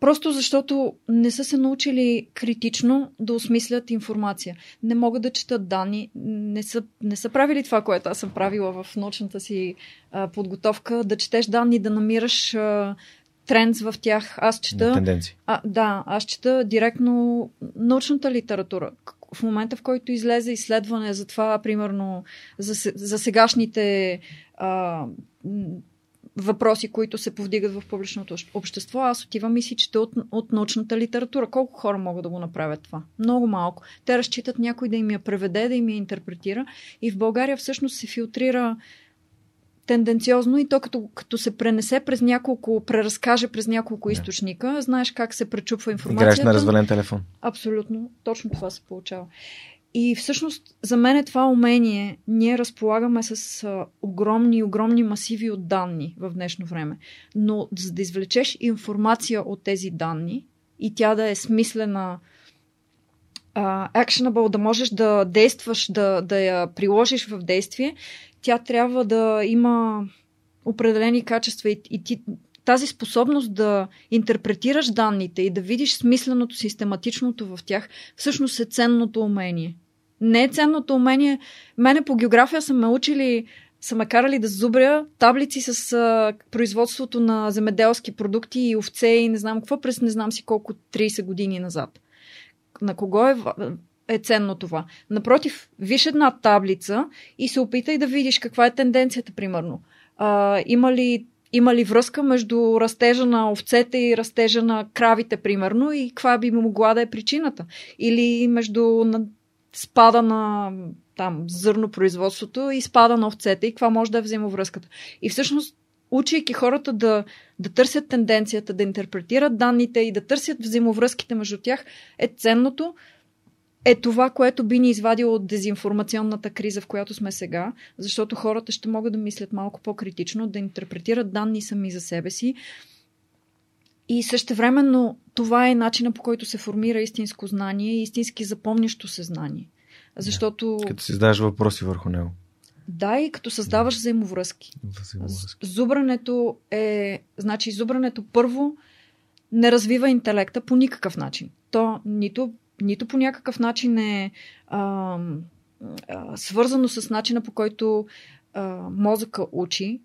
Просто защото не са се научили критично да осмислят информация. Не могат да четат данни, не са, не са правили това, което аз съм правила в научната си а, подготовка, да четеш данни, да намираш а, тренд в тях. Аз чета... Тенденции. А, да, аз чета директно научната литература. В момента, в който излезе изследване за това, примерно, за, за сегашните а, въпроси, които се повдигат в публичното общество, аз отивам и си чета от, от научната литература. Колко хора могат да го направят това? Много малко. Те разчитат някой да им я преведе, да им я интерпретира. И в България всъщност се филтрира тенденциозно и то като, като се пренесе през няколко, преразкаже през няколко yeah. източника, знаеш как се пречупва информацията. Играеш на развален телефон. Абсолютно. Точно това се получава. И всъщност за мен е това умение. Ние разполагаме с а, огромни, огромни масиви от данни в днешно време. Но за да извлечеш информация от тези данни и тя да е смислена, а, actionable, да можеш да действаш, да, да я приложиш в действие, тя трябва да има определени качества и, и ти, тази способност да интерпретираш данните и да видиш смисленото, систематичното в тях, всъщност е ценното умение. Не е ценното умение. Мене по география са ме учили, са ме карали да зубря таблици с а, производството на земеделски продукти и овце и не знам какво през не знам си колко 30 години назад. На кого е е ценно това. Напротив, виж една таблица и се опитай да видиш каква е тенденцията, примерно. А, има ли има ли връзка между растежа на овцете и растежа на кравите, примерно, и каква би могла да е причината? Или между спада на там зърнопроизводството и спада на овцете и каква може да е взаимовръзката. И всъщност, учейки хората да, да търсят тенденцията, да интерпретират данните и да търсят взаимовръзките между тях, е ценното, е това, което би ни извадило от дезинформационната криза, в която сме сега, защото хората ще могат да мислят малко по-критично, да интерпретират данни сами за себе си. И същевременно това е начина по който се формира истинско знание истински запомнящо се знание. Защото... Да, като си задаваш въпроси върху него. Да, и като създаваш взаимовръзки. взаимовръзки. Зубрането е... Значи, зубрането първо не развива интелекта по никакъв начин. То нито нито по някакъв начин е а, а, свързано с начина по който а, мозъка учи,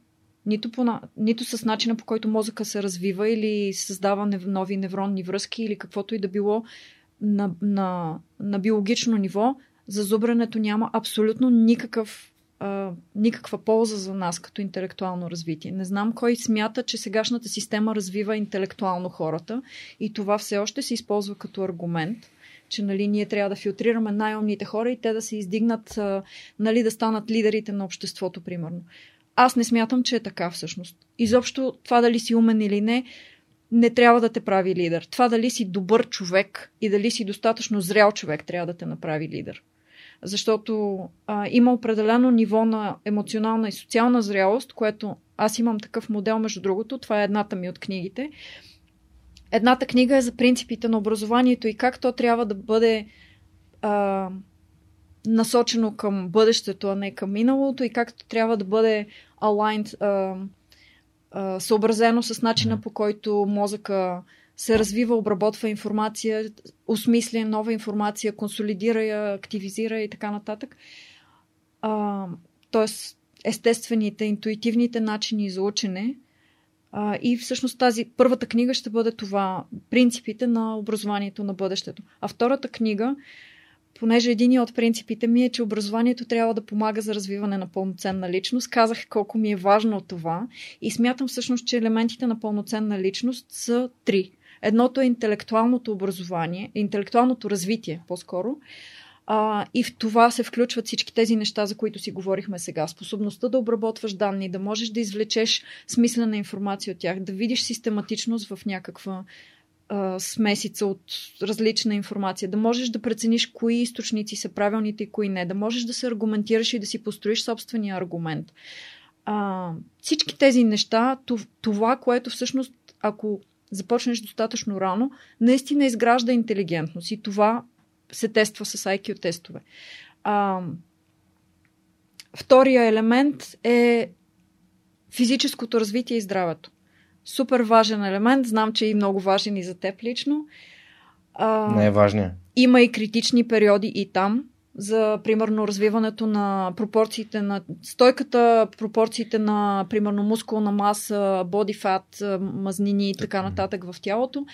нито, по, нито с начина по който мозъка се развива или създава нови невронни връзки или каквото и да било на, на, на биологично ниво, за зубрането няма абсолютно никакъв, а, никаква полза за нас като интелектуално развитие. Не знам кой смята, че сегашната система развива интелектуално хората и това все още се използва като аргумент че нали, ние трябва да филтрираме най-умните хора и те да се издигнат, нали, да станат лидерите на обществото, примерно. Аз не смятам, че е така всъщност. Изобщо това дали си умен или не, не трябва да те прави лидер. Това дали си добър човек и дали си достатъчно зрял човек трябва да те направи лидер. Защото а, има определено ниво на емоционална и социална зрялост, което аз имам такъв модел, между другото. Това е едната ми от книгите. Едната книга е за принципите на образованието и как то трябва да бъде а, насочено към бъдещето, а не към миналото и как трябва да бъде aligned, а, а, съобразено с начина по който мозъка се развива, обработва информация, осмисля нова информация, консолидира я, активизира и така нататък. А, тоест, естествените, интуитивните начини за учене а, и всъщност тази първата книга ще бъде това принципите на образованието на бъдещето. А втората книга, понеже един от принципите ми е, че образованието трябва да помага за развиване на пълноценна личност, казах колко ми е важно това и смятам всъщност, че елементите на пълноценна личност са три. Едното е интелектуалното образование, интелектуалното развитие по-скоро, а, и в това се включват всички тези неща, за които си говорихме сега. Способността да обработваш данни, да можеш да извлечеш смислена информация от тях, да видиш систематичност в някаква а, смесица от различна информация, да можеш да прецениш кои източници са правилните и кои не, да можеш да се аргументираш и да си построиш собствения аргумент. А, всички тези неща, това, което всъщност, ако започнеш достатъчно рано, наистина изгражда интелигентност. И това се тества с IQ тестове. А, втория елемент е физическото развитие и здравето. Супер важен елемент. Знам, че е и много важен и за теб лично. А, Не е важният. Има и критични периоди и там. за, примерно, развиването на пропорциите на стойката, пропорциите на, примерно, мускулна маса, body fat, мазнини и така нататък в тялото.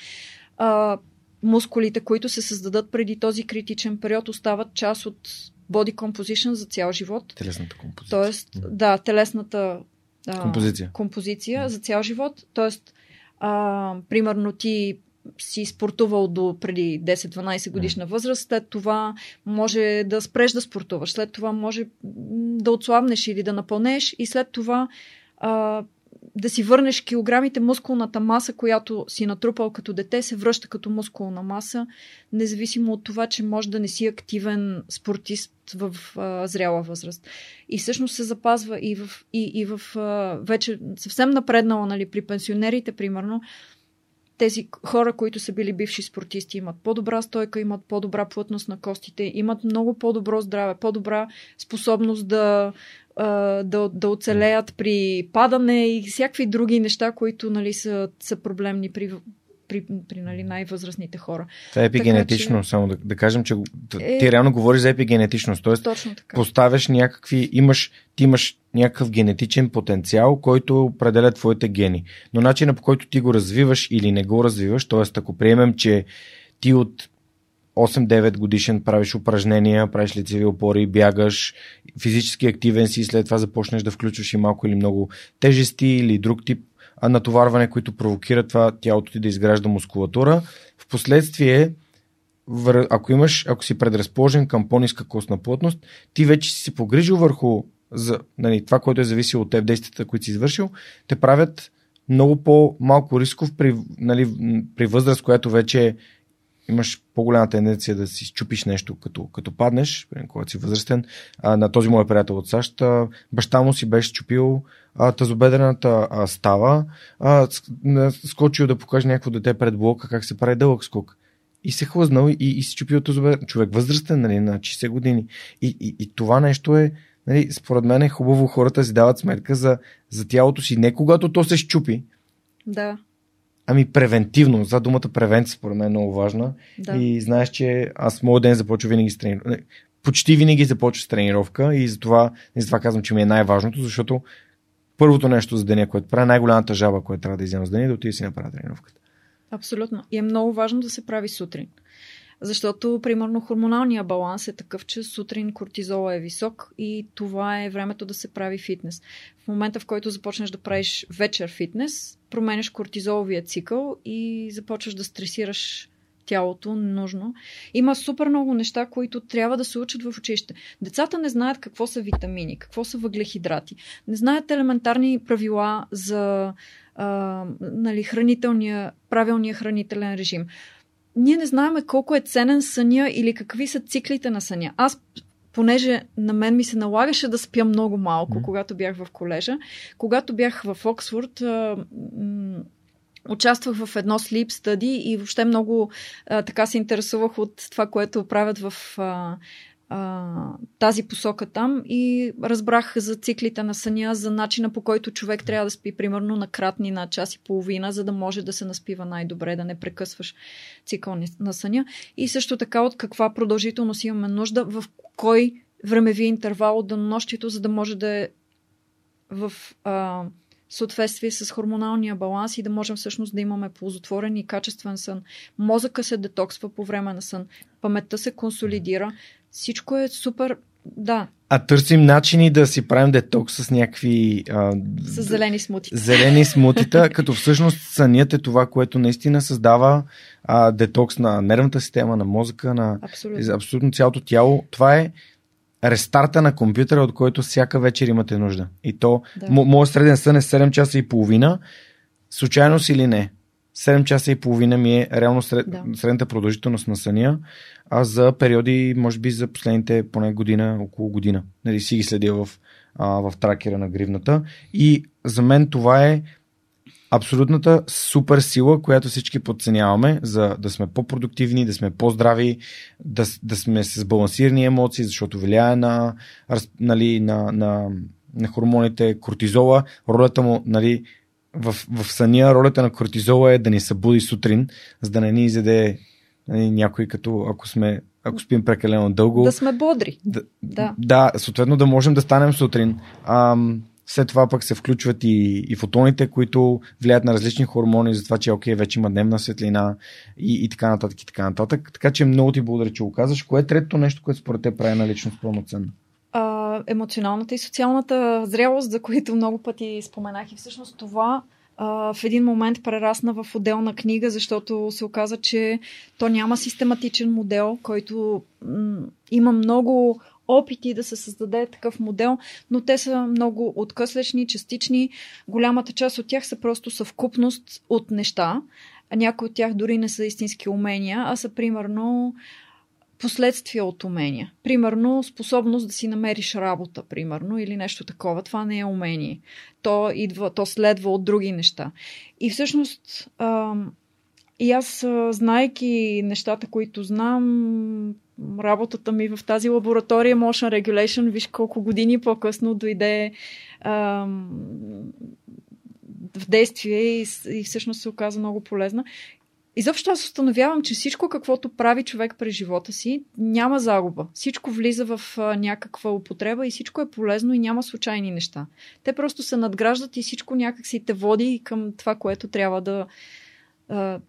А, мускулите, които се създадат преди този критичен период, остават част от body composition за цял живот. Телесната композиция. Тоест, да, телесната а, композиция. композиция за цял живот. Тоест, а, примерно ти си спортувал до преди 10-12 годишна възраст, след това може да спреш да спортуваш, след това може да отслабнеш или да напълнеш и след това а, да си върнеш килограмите, мускулната маса, която си натрупал като дете, се връща като мускулна маса, независимо от това, че може да не си активен спортист в а, зряла възраст. И всъщност се запазва и в, и, и в а, вече съвсем напреднала, нали, при пенсионерите, примерно, тези хора, които са били бивши спортисти, имат по-добра стойка, имат по-добра плътност на костите, имат много по-добро здраве, по-добра способност да, да, да оцелеят при падане и всякакви други неща, които нали, са, са проблемни при, при, при нали, най-възрастните хора. Това е епигенетично, така, че... само да, да кажем, че е... ти реално говориш за епигенетичност. Така. поставяш някакви, имаш, ти имаш някакъв генетичен потенциал, който определя твоите гени. Но начинът по който ти го развиваш или не го развиваш, т.е. ако приемем, че ти от 8-9 годишен правиш упражнения, правиш лицеви опори, бягаш, физически активен си и след това започнеш да включваш и малко или много тежести или друг тип натоварване, които провокират това тялото ти да изгражда мускулатура. Впоследствие, ако имаш, ако си предразположен към по-ниска костна плътност, ти вече си се погрижил върху за, нали, това, което е зависело от теб, действията, които си извършил, те правят много по-малко рисков при, нали, при възраст, която вече имаш по-голяма тенденция да си чупиш нещо, като, като паднеш, когато си възрастен. А, на този мой приятел от САЩ, а, баща му си беше чупил тазобедрената става, а, скочил да покаже някакво дете пред блока как се прави дълъг скок. И се хлъзнал и, и си чупил тазобедрената. Човек възрастен, нали, на 60 години. И, и, и това нещо е, нали, според мен е хубаво хората си дават сметка за, за тялото си. Не когато то се щупи, да. Ами превентивно. За думата превенция според мен е много важна. Да. И знаеш, че аз моят ден започва винаги с тренировка. Почти винаги започва с тренировка и затова, и затова казвам, че ми е най-важното, защото първото нещо за деня, което правя, най-голямата жаба, която трябва да изяма за деня, е да отида и си направя тренировката. Абсолютно. И е много важно да се прави сутрин. Защото, примерно, хормоналния баланс е такъв, че сутрин кортизола е висок и това е времето да се прави фитнес. В момента, в който започнеш да правиш вечер фитнес, променяш кортизоловия цикъл и започваш да стресираш тялото нужно. Има супер много неща, които трябва да се учат в училище. Децата не знаят какво са витамини, какво са въглехидрати. Не знаят елементарни правила за а, нали, хранителния, правилния хранителен режим ние не знаем колко е ценен съня или какви са циклите на съня. Аз понеже на мен ми се налагаше да спя много малко, mm. когато бях в колежа. Когато бях в Оксфорд, участвах в едно sleep study и въобще много а, така се интересувах от това, което правят в а, тази посока там и разбрах за циклите на съня, за начина по който човек трябва да спи примерно на кратни на час и половина, за да може да се наспива най-добре, да не прекъсваш цикъл на съня. И също така от каква продължителност имаме нужда, в кой времеви интервал от денонощието, за да може да е в а, съответствие с хормоналния баланс и да можем всъщност да имаме ползотворен и качествен сън. Мозъка се детоксва по време на сън, паметта се консолидира, всичко е супер. Да. А търсим начини да си правим детокс с някакви. А, с зелени смутита. Зелени смутита, [laughs] като всъщност сънят е това, което наистина създава а, детокс на нервната система, на мозъка, на абсолютно, абсолютно цялото тяло. Това е рестарта на компютъра, от който всяка вечер имате нужда. И то, да. моят среден сън е 7 часа и половина, случайно си или не. 7 часа и половина ми е реално сред, да. средната продължителност на съня, а за периоди, може би за последните поне година, около година. Нали, си ги следя в, а, в тракера на гривната. И за мен това е абсолютната супер сила, която всички подценяваме, за да сме по-продуктивни, да сме по-здрави, да, да сме с балансирани емоции, защото влияе на, нали, на, на, на хормоните, кортизола, ролята му, нали, в, в съня ролята на кортизола е да ни събуди сутрин, за да не ни изяде нали, някой като ако сме ако спим прекалено дълго. Да сме бодри. Да, да. да съответно да можем да станем сутрин. Ам, след това пък се включват и, и фотоните, които влияят на различни хормони, за това, че окей, вече има дневна светлина и, и така нататък и така нататък. Така че много ти благодаря, че го казваш. Кое е третото нещо, което според те прави на личност пълноценно? А, емоционалната и социалната зрялост, за които много пъти споменах. И всъщност това в един момент прерасна в отделна книга, защото се оказа, че то няма систематичен модел, който м- има много опити да се създаде такъв модел, но те са много откъслечни, частични. Голямата част от тях са просто съвкупност от неща. Някои от тях дори не са истински умения, а са примерно последствия от умения. Примерно способност да си намериш работа, примерно, или нещо такова. Това не е умение. То, идва, то следва от други неща. И всъщност, и аз, знайки нещата, които знам, работата ми в тази лаборатория Motion Regulation, виж колко години по-късно дойде в действие и, и всъщност се оказа много полезна. Изобщо аз установявам, че всичко, каквото прави човек през живота си, няма загуба. Всичко влиза в някаква употреба и всичко е полезно и няма случайни неща. Те просто се надграждат и всичко някак си те води към това, което трябва да.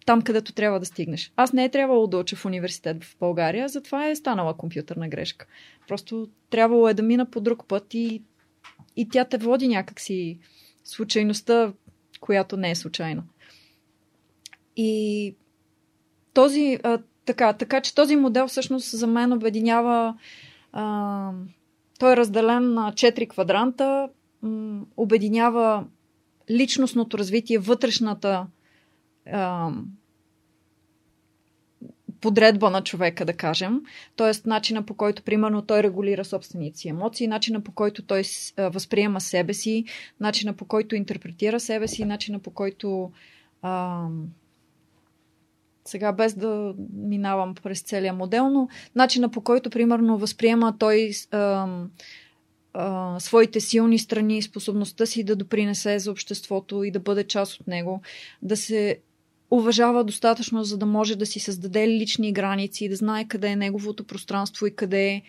Там, където трябва да стигнеш. Аз не е трябвало да уча в университет в България, затова е станала компютърна грешка. Просто трябвало е да мина по друг път и, и тя те води някакси случайността, която не е случайна. И този, а, така, така че този модел всъщност за мен обединява. А, той е разделен на 4 квадранта, м, обединява личностното развитие, вътрешната а, подредба на човека, да кажем. Тоест, начина по който, примерно, той регулира собствените си емоции, начина по който той възприема себе си, начина по който интерпретира себе си, начина по който а, сега без да минавам през целия модел, но начина по който, примерно, възприема той а, а, своите силни страни, способността си да допринесе за обществото и да бъде част от него, да се уважава достатъчно, за да може да си създаде лични граници, да знае къде е неговото пространство и къде е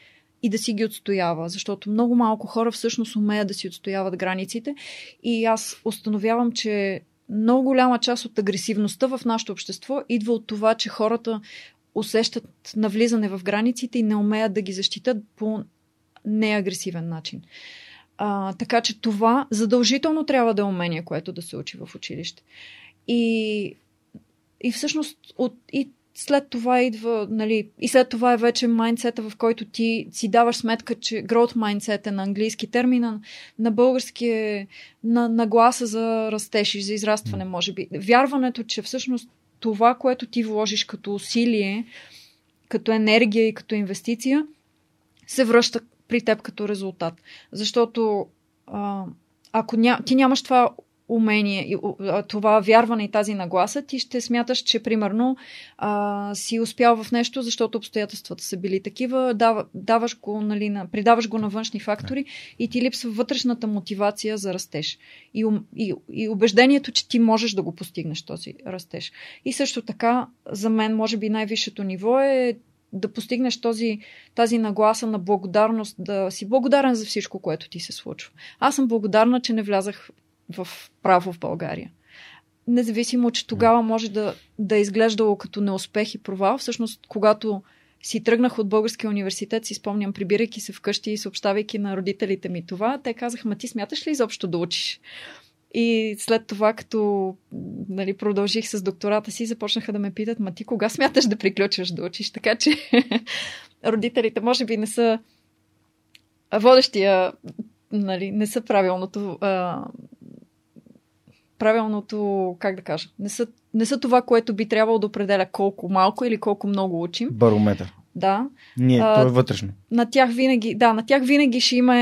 и да си ги отстоява, защото много малко хора всъщност умеят да си отстояват границите. И аз установявам, че много голяма част от агресивността в нашето общество идва от това, че хората усещат навлизане в границите и не умеят да ги защитат по неагресивен начин. А, така че това задължително трябва да е умение, което да се учи в училище. И, и всъщност от, и след това идва, нали, и след това е вече майндсета, в който ти си даваш сметка, че growth mindset е на английски термин, на български е на, на гласа за растеж и за израстване, може би. Вярването, че всъщност това, което ти вложиш като усилие, като енергия и като инвестиция, се връща при теб като резултат. Защото а, ако ня, ти нямаш това умение, това вярване и тази нагласа, ти ще смяташ, че примерно а, си успял в нещо, защото обстоятелствата са били такива, дава, даваш го, нали, на, придаваш го на външни фактори и ти липсва вътрешната мотивация за растеж. И, и, и убеждението, че ти можеш да го постигнеш този растеж. И също така, за мен, може би най-висшето ниво е да постигнеш този, тази нагласа на благодарност, да си благодарен за всичко, което ти се случва. Аз съм благодарна, че не влязах в право в България. Независимо, че тогава може да, да е изглеждало като неуспех и провал, всъщност, когато си тръгнах от Българския университет, си спомням, прибирайки се вкъщи и съобщавайки на родителите ми това, те казаха, ма ти смяташ ли изобщо да учиш? И след това, като нали, продължих с доктората си, започнаха да ме питат, ма ти кога смяташ да приключваш да учиш? Така че [laughs] родителите може би не са водещия, нали, не са правилното а, правилното, как да кажа, не са, не са това, което би трябвало да определя колко малко или колко много учим. Барометър. Да. Ние, а, то е вътрешно. На тях винаги, да, на тях винаги ще има,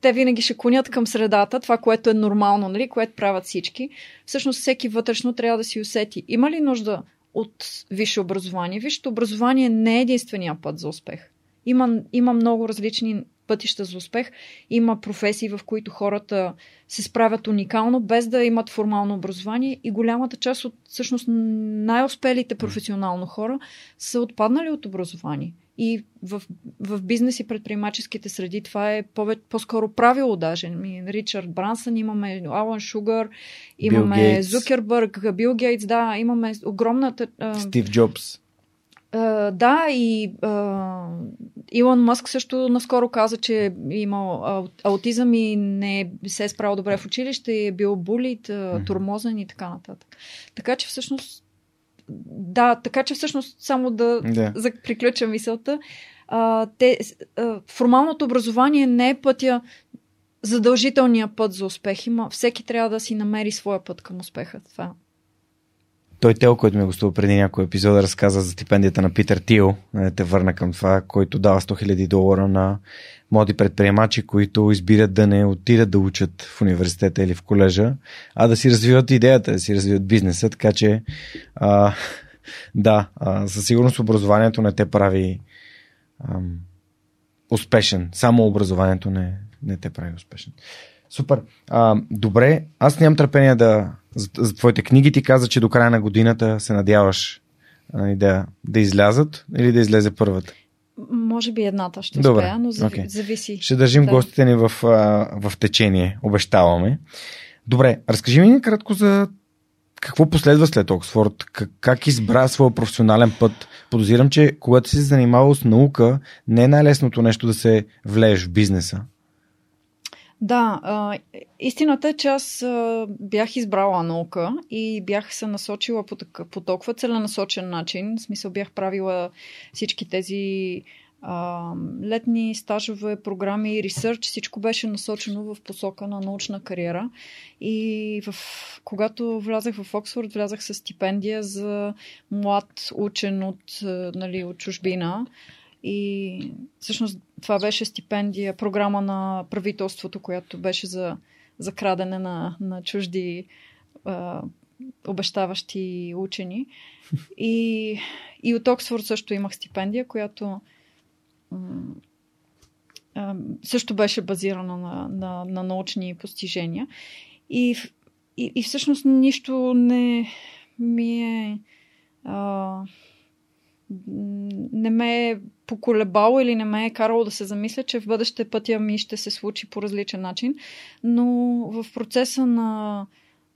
те винаги ще клонят към средата, това, което е нормално, нали, което правят всички. Всъщност всеки вътрешно трябва да си усети. Има ли нужда от висше образование? Висшето образование не е единствения път за успех. Има, има много различни пътища за успех. Има професии, в които хората се справят уникално, без да имат формално образование и голямата част от всъщност най-успелите професионално хора са отпаднали от образование. и в, в бизнес и предприемаческите среди това е повече, по-скоро правило даже. Ричард Брансън, имаме Алан Шугър, имаме Зукербърг, Бил Гейтс, да, имаме огромната... Стив Джобс. Uh, да, и uh, Илон Мъск също наскоро каза, че е имал аутизъм и не се е справил добре в училище и е бил булит, uh, турмозен и така нататък. Така че всъщност да, така че всъщност само да. За, приключа мисълта. А, те, а, формалното образование не е пътя задължителния път за успех. Има, всеки трябва да си намери своя път към успеха. Това той Тел, който ми гостува преди някой епизод, разказа за стипендията на Питър Тил. Не те върна към това, който дава 100 000 долара на млади предприемачи, които избират да не отидат да учат в университета или в колежа, а да си развиват идеята, да си развиват бизнеса. Така че, а, да, а, със сигурност образованието не те прави ам, успешен. Само образованието не, не те прави успешен. Супер. А, добре, аз нямам търпение да, за, за твоите книги. Ти каза, че до края на годината се надяваш нали, да, да излязат или да излезе първата. Може би едната ще Добре, успея, но зави, okay. зависи. Ще държим да. гостите ни в, в течение, обещаваме. Добре, разкажи ми кратко за какво последва след Оксфорд? Как, как избра своя професионален път? Подозирам, че когато си се занимавал с наука, не е най-лесното нещо да се влееш в бизнеса. Да, а, истината е, че аз а, бях избрала наука и бях се насочила по, такъв, по толкова целенасочен начин. В смисъл бях правила всички тези а, летни стажове, програми ресърч. Всичко беше насочено в посока на научна кариера. И в, когато влязах в Оксфорд, влязах с стипендия за млад учен от, нали, от чужбина. И всъщност това беше стипендия, програма на правителството, която беше за, за крадене на, на чужди а, обещаващи учени. И, и от Оксфорд също имах стипендия, която а, също беше базирана на, на, на научни постижения. И, и, и всъщност нищо не ми е. А, не ме е поколебало или не ме е карало да се замисля, че в бъдеще пътя ми ще се случи по различен начин. Но в процеса на,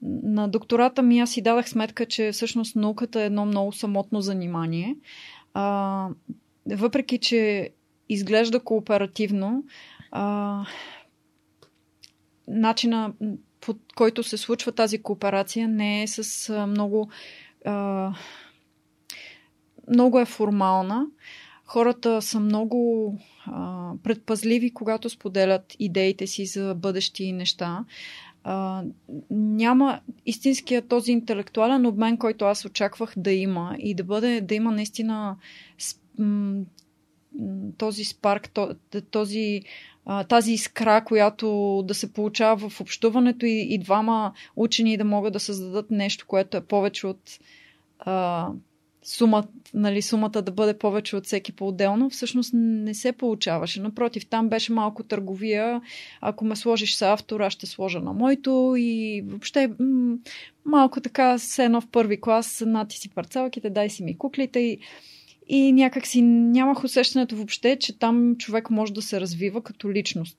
на доктората ми аз си дадах сметка, че всъщност науката е едно много самотно занимание. А, въпреки, че изглежда кооперативно, а, начина по който се случва тази кооперация не е с много а, много е формална. Хората са много а, предпазливи, когато споделят идеите си за бъдещи неща. А, няма истинския този интелектуален обмен, който аз очаквах да има и да бъде, да има наистина този спарк, този, тази искра, която да се получава в общуването и, и двама учени да могат да създадат нещо, което е повече от а, сумата, нали, сумата да бъде повече от всеки по-отделно, всъщност не се получаваше. Напротив, там беше малко търговия. Ако ме сложиш с автора, ще сложа на моето и въобще м- малко така се едно в първи клас, нати си парцалките, дай си ми куклите и и някак си нямах усещането въобще, че там човек може да се развива като личност.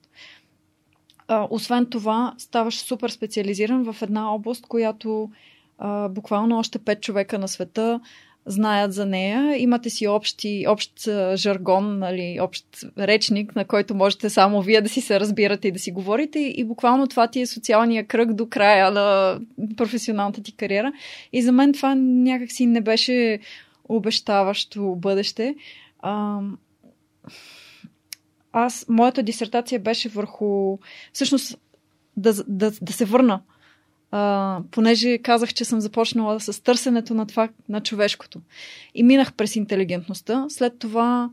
А, освен това, ставаш супер специализиран в една област, която а, буквално още пет човека на света знаят за нея. Имате си общи, общ жаргон, нали, общ речник, на който можете само вие да си се разбирате и да си говорите. И буквално това ти е социалния кръг до края на професионалната ти кариера. И за мен това някакси не беше обещаващо бъдеще. А, аз, моята дисертация беше върху, всъщност, да, да, да се върна а, понеже казах, че съм започнала с търсенето на това, на човешкото. И минах през интелигентността. След това,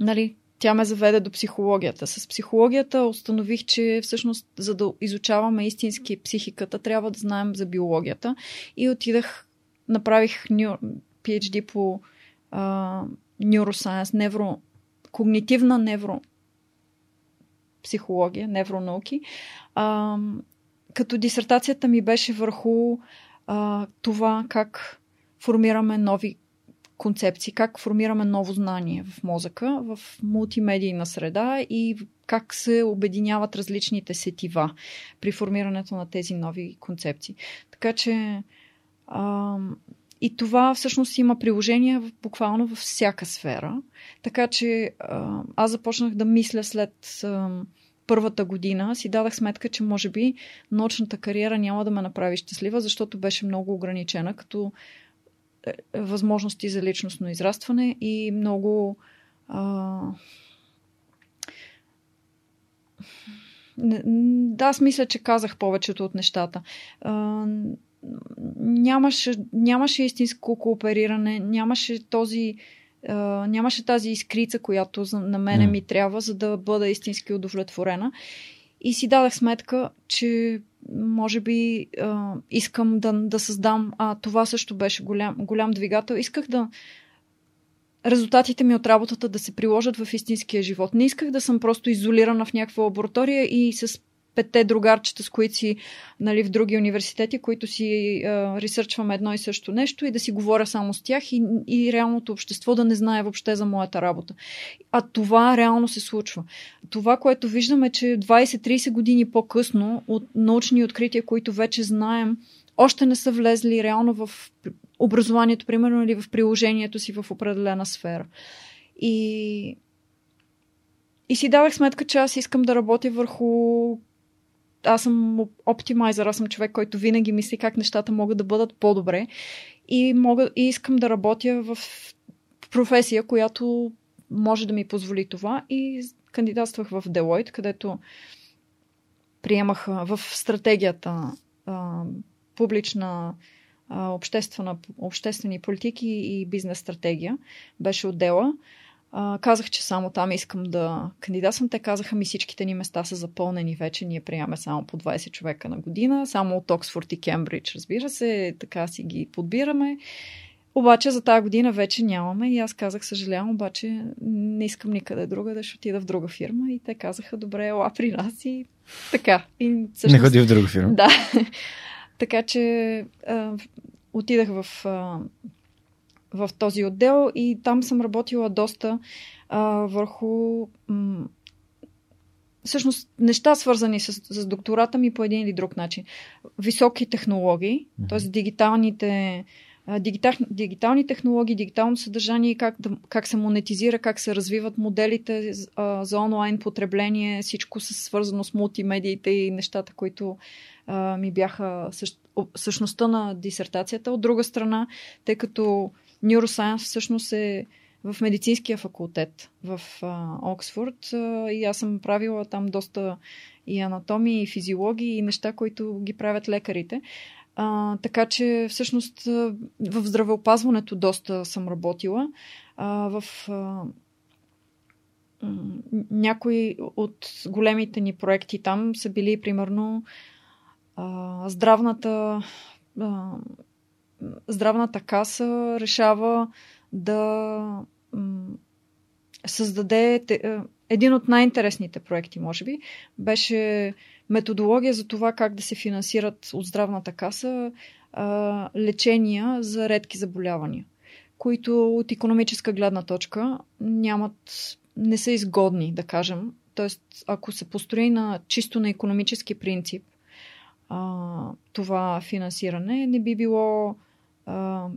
нали, тя ме заведе до психологията. С психологията установих, че всъщност, за да изучаваме истински психиката, трябва да знаем за биологията. И отидах, направих. PhD по а, neuroscience, невро... когнитивна невро психология, невронауки. А, като дисертацията ми беше върху а, това как формираме нови концепции, как формираме ново знание в мозъка, в мултимедийна среда и как се обединяват различните сетива при формирането на тези нови концепции. Така че а, и това всъщност има приложение в, буквално във всяка сфера. Така че а, аз започнах да мисля след а, първата година, си дадах сметка, че може би научната кариера няма да ме направи щастлива, защото беше много ограничена като е, възможности за личностно израстване и много а, да, аз мисля, че казах повечето от нещата. А, нямаше, нямаше истинско коопериране, нямаше този Uh, нямаше тази искрица, която на мене ми трябва, за да бъда истински удовлетворена. И си дадах сметка, че може би uh, искам да, да създам. А това също беше голям, голям двигател. Исках да. Резултатите ми от работата да се приложат в истинския живот. Не исках да съм просто изолирана в някаква лаборатория и с петте другарчета, с които си нали, в други университети, които си а, ресърчваме едно и също нещо и да си говоря само с тях и, и реалното общество да не знае въобще за моята работа. А това реално се случва. Това, което виждаме, че 20-30 години по-късно от научни открития, които вече знаем, още не са влезли реално в образованието, примерно, или в приложението си в определена сфера. И и си давах сметка, че аз искам да работя върху аз съм оптимайзър, аз съм човек, който винаги мисли как нещата могат да бъдат по-добре и, мога, и искам да работя в професия, която може да ми позволи това и кандидатствах в Deloitte, където приемах в стратегията а, публична а, обществена, обществени политики и бизнес стратегия. Беше отдела. А, казах, че само там искам да кандидатствам. Те казаха ми всичките ни места са запълнени вече. Ние приемаме само по 20 човека на година. Само от Оксфорд и Кембридж, разбира се. Така си ги подбираме. Обаче за тази година вече нямаме и аз казах, съжалявам, обаче не искам никъде друга, да ще отида в друга фирма. И те казаха, добре, ела при нас и така. И всъщност... Не ходи в друга фирма. Да. [laughs] така че а, отидах в а, в този отдел и там съм работила доста а, върху м- всъщност неща свързани с, с доктората ми по един или друг начин. Високи технологии, mm-hmm. т.е. дигиталните дигитал, дигитални технологии, дигитално съдържание, как, да, как се монетизира, как се развиват моделите а, за онлайн потребление, всичко се свързано с мултимедиите и нещата, които а, ми бяха същ, същността на дисертацията. От друга страна, тъй като Neuroscience всъщност е в медицинския факултет в а, Оксфорд а, и аз съм правила там доста и анатомии, и физиологии, и неща, които ги правят лекарите. А, така че всъщност в здравеопазването доста съм работила. А, в а, някои от големите ни проекти там са били примерно а, здравната а, здравната каса решава да създаде е, един от най-интересните проекти, може би, беше методология за това как да се финансират от здравната каса лечения за редки заболявания, които от економическа гледна точка нямат, не са изгодни, да кажем. Тоест, ако се построи на чисто на економически принцип, това финансиране не би било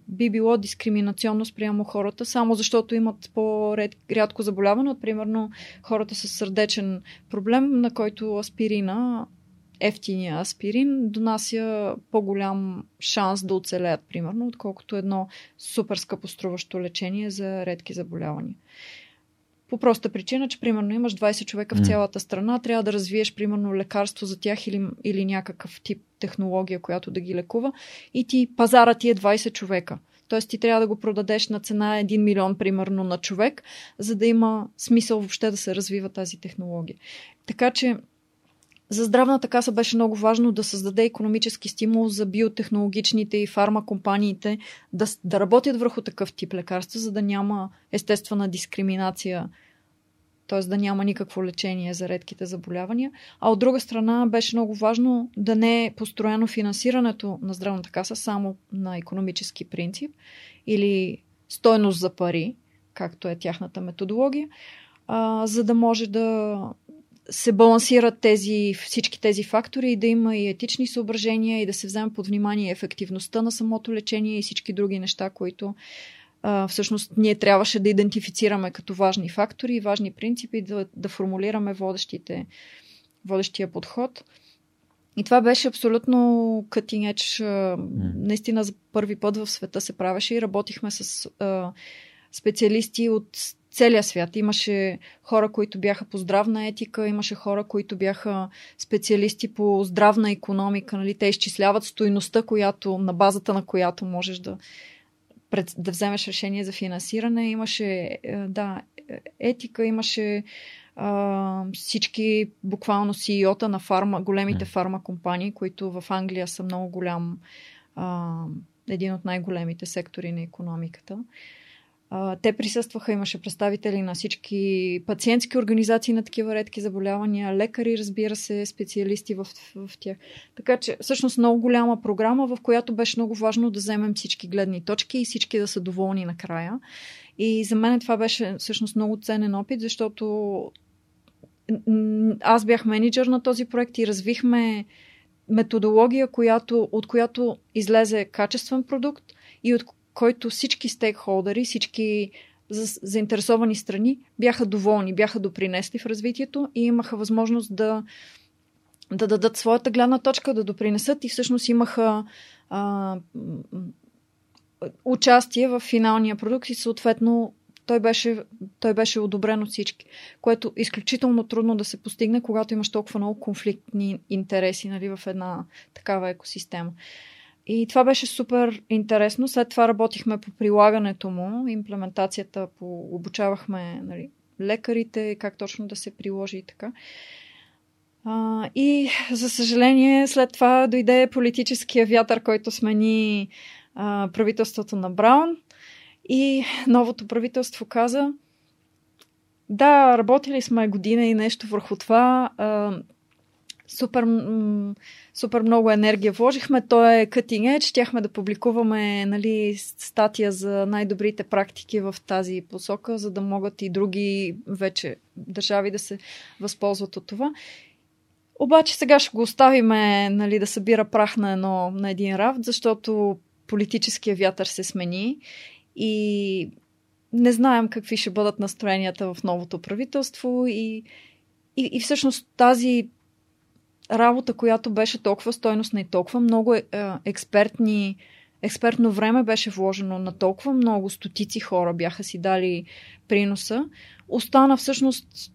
би било дискриминационно спрямо хората, само защото имат по-рядко заболяване, от примерно хората с сърдечен проблем, на който аспирина, ефтиния аспирин, донася по-голям шанс да оцелеят, примерно, отколкото едно супер скъпоструващо лечение за редки заболявания. По проста причина, че примерно имаш 20 човека в цялата страна, трябва да развиеш примерно лекарство за тях или, или някакъв тип технология, която да ги лекува и ти пазара ти е 20 човека. Тоест ти трябва да го продадеш на цена 1 милион примерно на човек, за да има смисъл въобще да се развива тази технология. Така че за здравната каса беше много важно да създаде економически стимул за биотехнологичните и фармакомпаниите да, да работят върху такъв тип лекарства, за да няма естествена дискриминация, т.е. да няма никакво лечение за редките заболявания. А от друга страна беше много важно да не е построено финансирането на здравната каса само на економически принцип или стойност за пари, както е тяхната методология, а, за да може да се балансират тези, всички тези фактори и да има и етични съображения и да се вземе под внимание ефективността на самото лечение и всички други неща, които а, всъщност ние трябваше да идентифицираме като важни фактори и важни принципи, да, да формулираме водещите, водещия подход. И това беше абсолютно cutting edge. Mm. Наистина за първи път в света се правеше и работихме с а, специалисти от целия свят. Имаше хора, които бяха по здравна етика, имаше хора, които бяха специалисти по здравна економика. Нали? Те изчисляват стойността, която, на базата на която можеш да, да вземеш решение за финансиране. Имаше е, да, етика, имаше а, всички буквално CEO-та на фарма, големите фарма компании, които в Англия са много голям, а, един от най-големите сектори на економиката. Те присъстваха, имаше представители на всички пациентски организации на такива редки заболявания, лекари, разбира се, специалисти в, в, в тях. Така че, всъщност, много голяма програма, в която беше много важно да вземем всички гледни точки и всички да са доволни накрая. И за мен това беше всъщност много ценен опит, защото аз бях менеджер на този проект и развихме методология, която, от която излезе качествен продукт и от който всички стейкхолдери, всички заинтересовани страни бяха доволни, бяха допринесли в развитието и имаха възможност да, да дадат своята гледна точка, да допринесат и всъщност имаха а, участие в финалния продукт и съответно той беше, той беше одобрен от всички, което изключително трудно да се постигне, когато имаш толкова много конфликтни интереси нали, в една такава екосистема. И това беше супер интересно. След това работихме по прилагането му, имплементацията, по, обучавахме нали, лекарите, как точно да се приложи и така. А, и, за съжаление, след това дойде политическия вятър, който смени а, правителството на Браун. И новото правителство каза, да, работили сме година и нещо върху това. А, супер, супер много енергия вложихме. Той е cutting edge. Щяхме да публикуваме нали, статия за най-добрите практики в тази посока, за да могат и други вече държави да се възползват от това. Обаче сега ще го оставиме нали, да събира прах на, едно, на един рафт, защото политическия вятър се смени и не знаем какви ще бъдат настроенията в новото правителство и, и, и всъщност тази работа, която беше толкова стойностна и толкова много е, е, експертни, експертно време беше вложено на толкова много стотици хора бяха си дали приноса, остана всъщност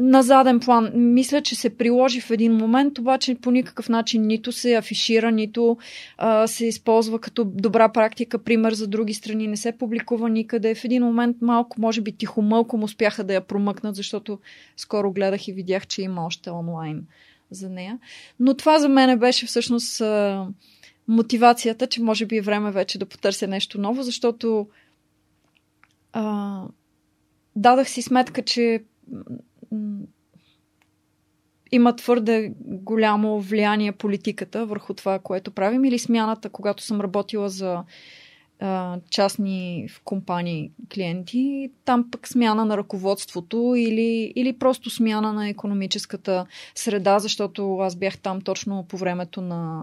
на заден план. Мисля, че се приложи в един момент, обаче по никакъв начин нито се афишира, нито а, се използва като добра практика, пример за други страни, не се публикува никъде. В един момент малко, може би тихомълком успяха да я промъкнат, защото скоро гледах и видях, че има още онлайн за нея. Но това за мен беше всъщност а, мотивацията, че може би е време вече да потърся нещо ново, защото а, дадах си сметка, че има твърде голямо влияние политиката върху това, което правим или смяната, когато съм работила за а, частни в компании клиенти, там пък смяна на ръководството или, или просто смяна на економическата среда, защото аз бях там точно по времето на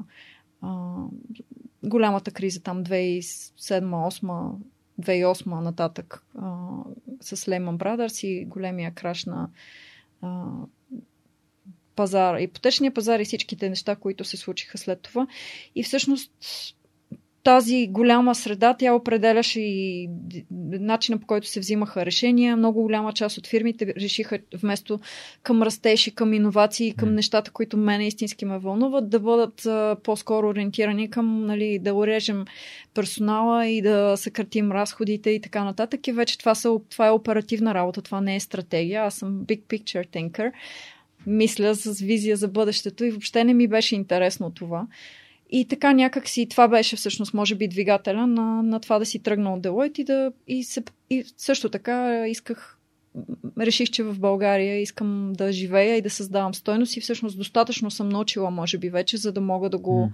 а, голямата криза, там 2007-2008 2008 нататък а, с Lehman Brothers и големия краш на а, пазар, ипотечния пазар и всичките неща, които се случиха след това. И всъщност тази голяма среда, тя определяше и начина по който се взимаха решения. Много голяма част от фирмите решиха вместо към растеж и към иновации, към нещата, които мене истински ме вълнуват, да бъдат а, по-скоро ориентирани към нали, да урежем персонала и да съкратим разходите и така нататък. И вече това, са, това е оперативна работа, това не е стратегия. Аз съм big picture thinker. Мисля с визия за бъдещето и въобще не ми беше интересно това. И така някак си това беше всъщност, може би, двигателя на, на това да си тръгна от Делойт и, да, и, се, и също така исках, реших, че в България искам да живея и да създавам стойност и всъщност достатъчно съм научила, може би, вече, за да мога да го,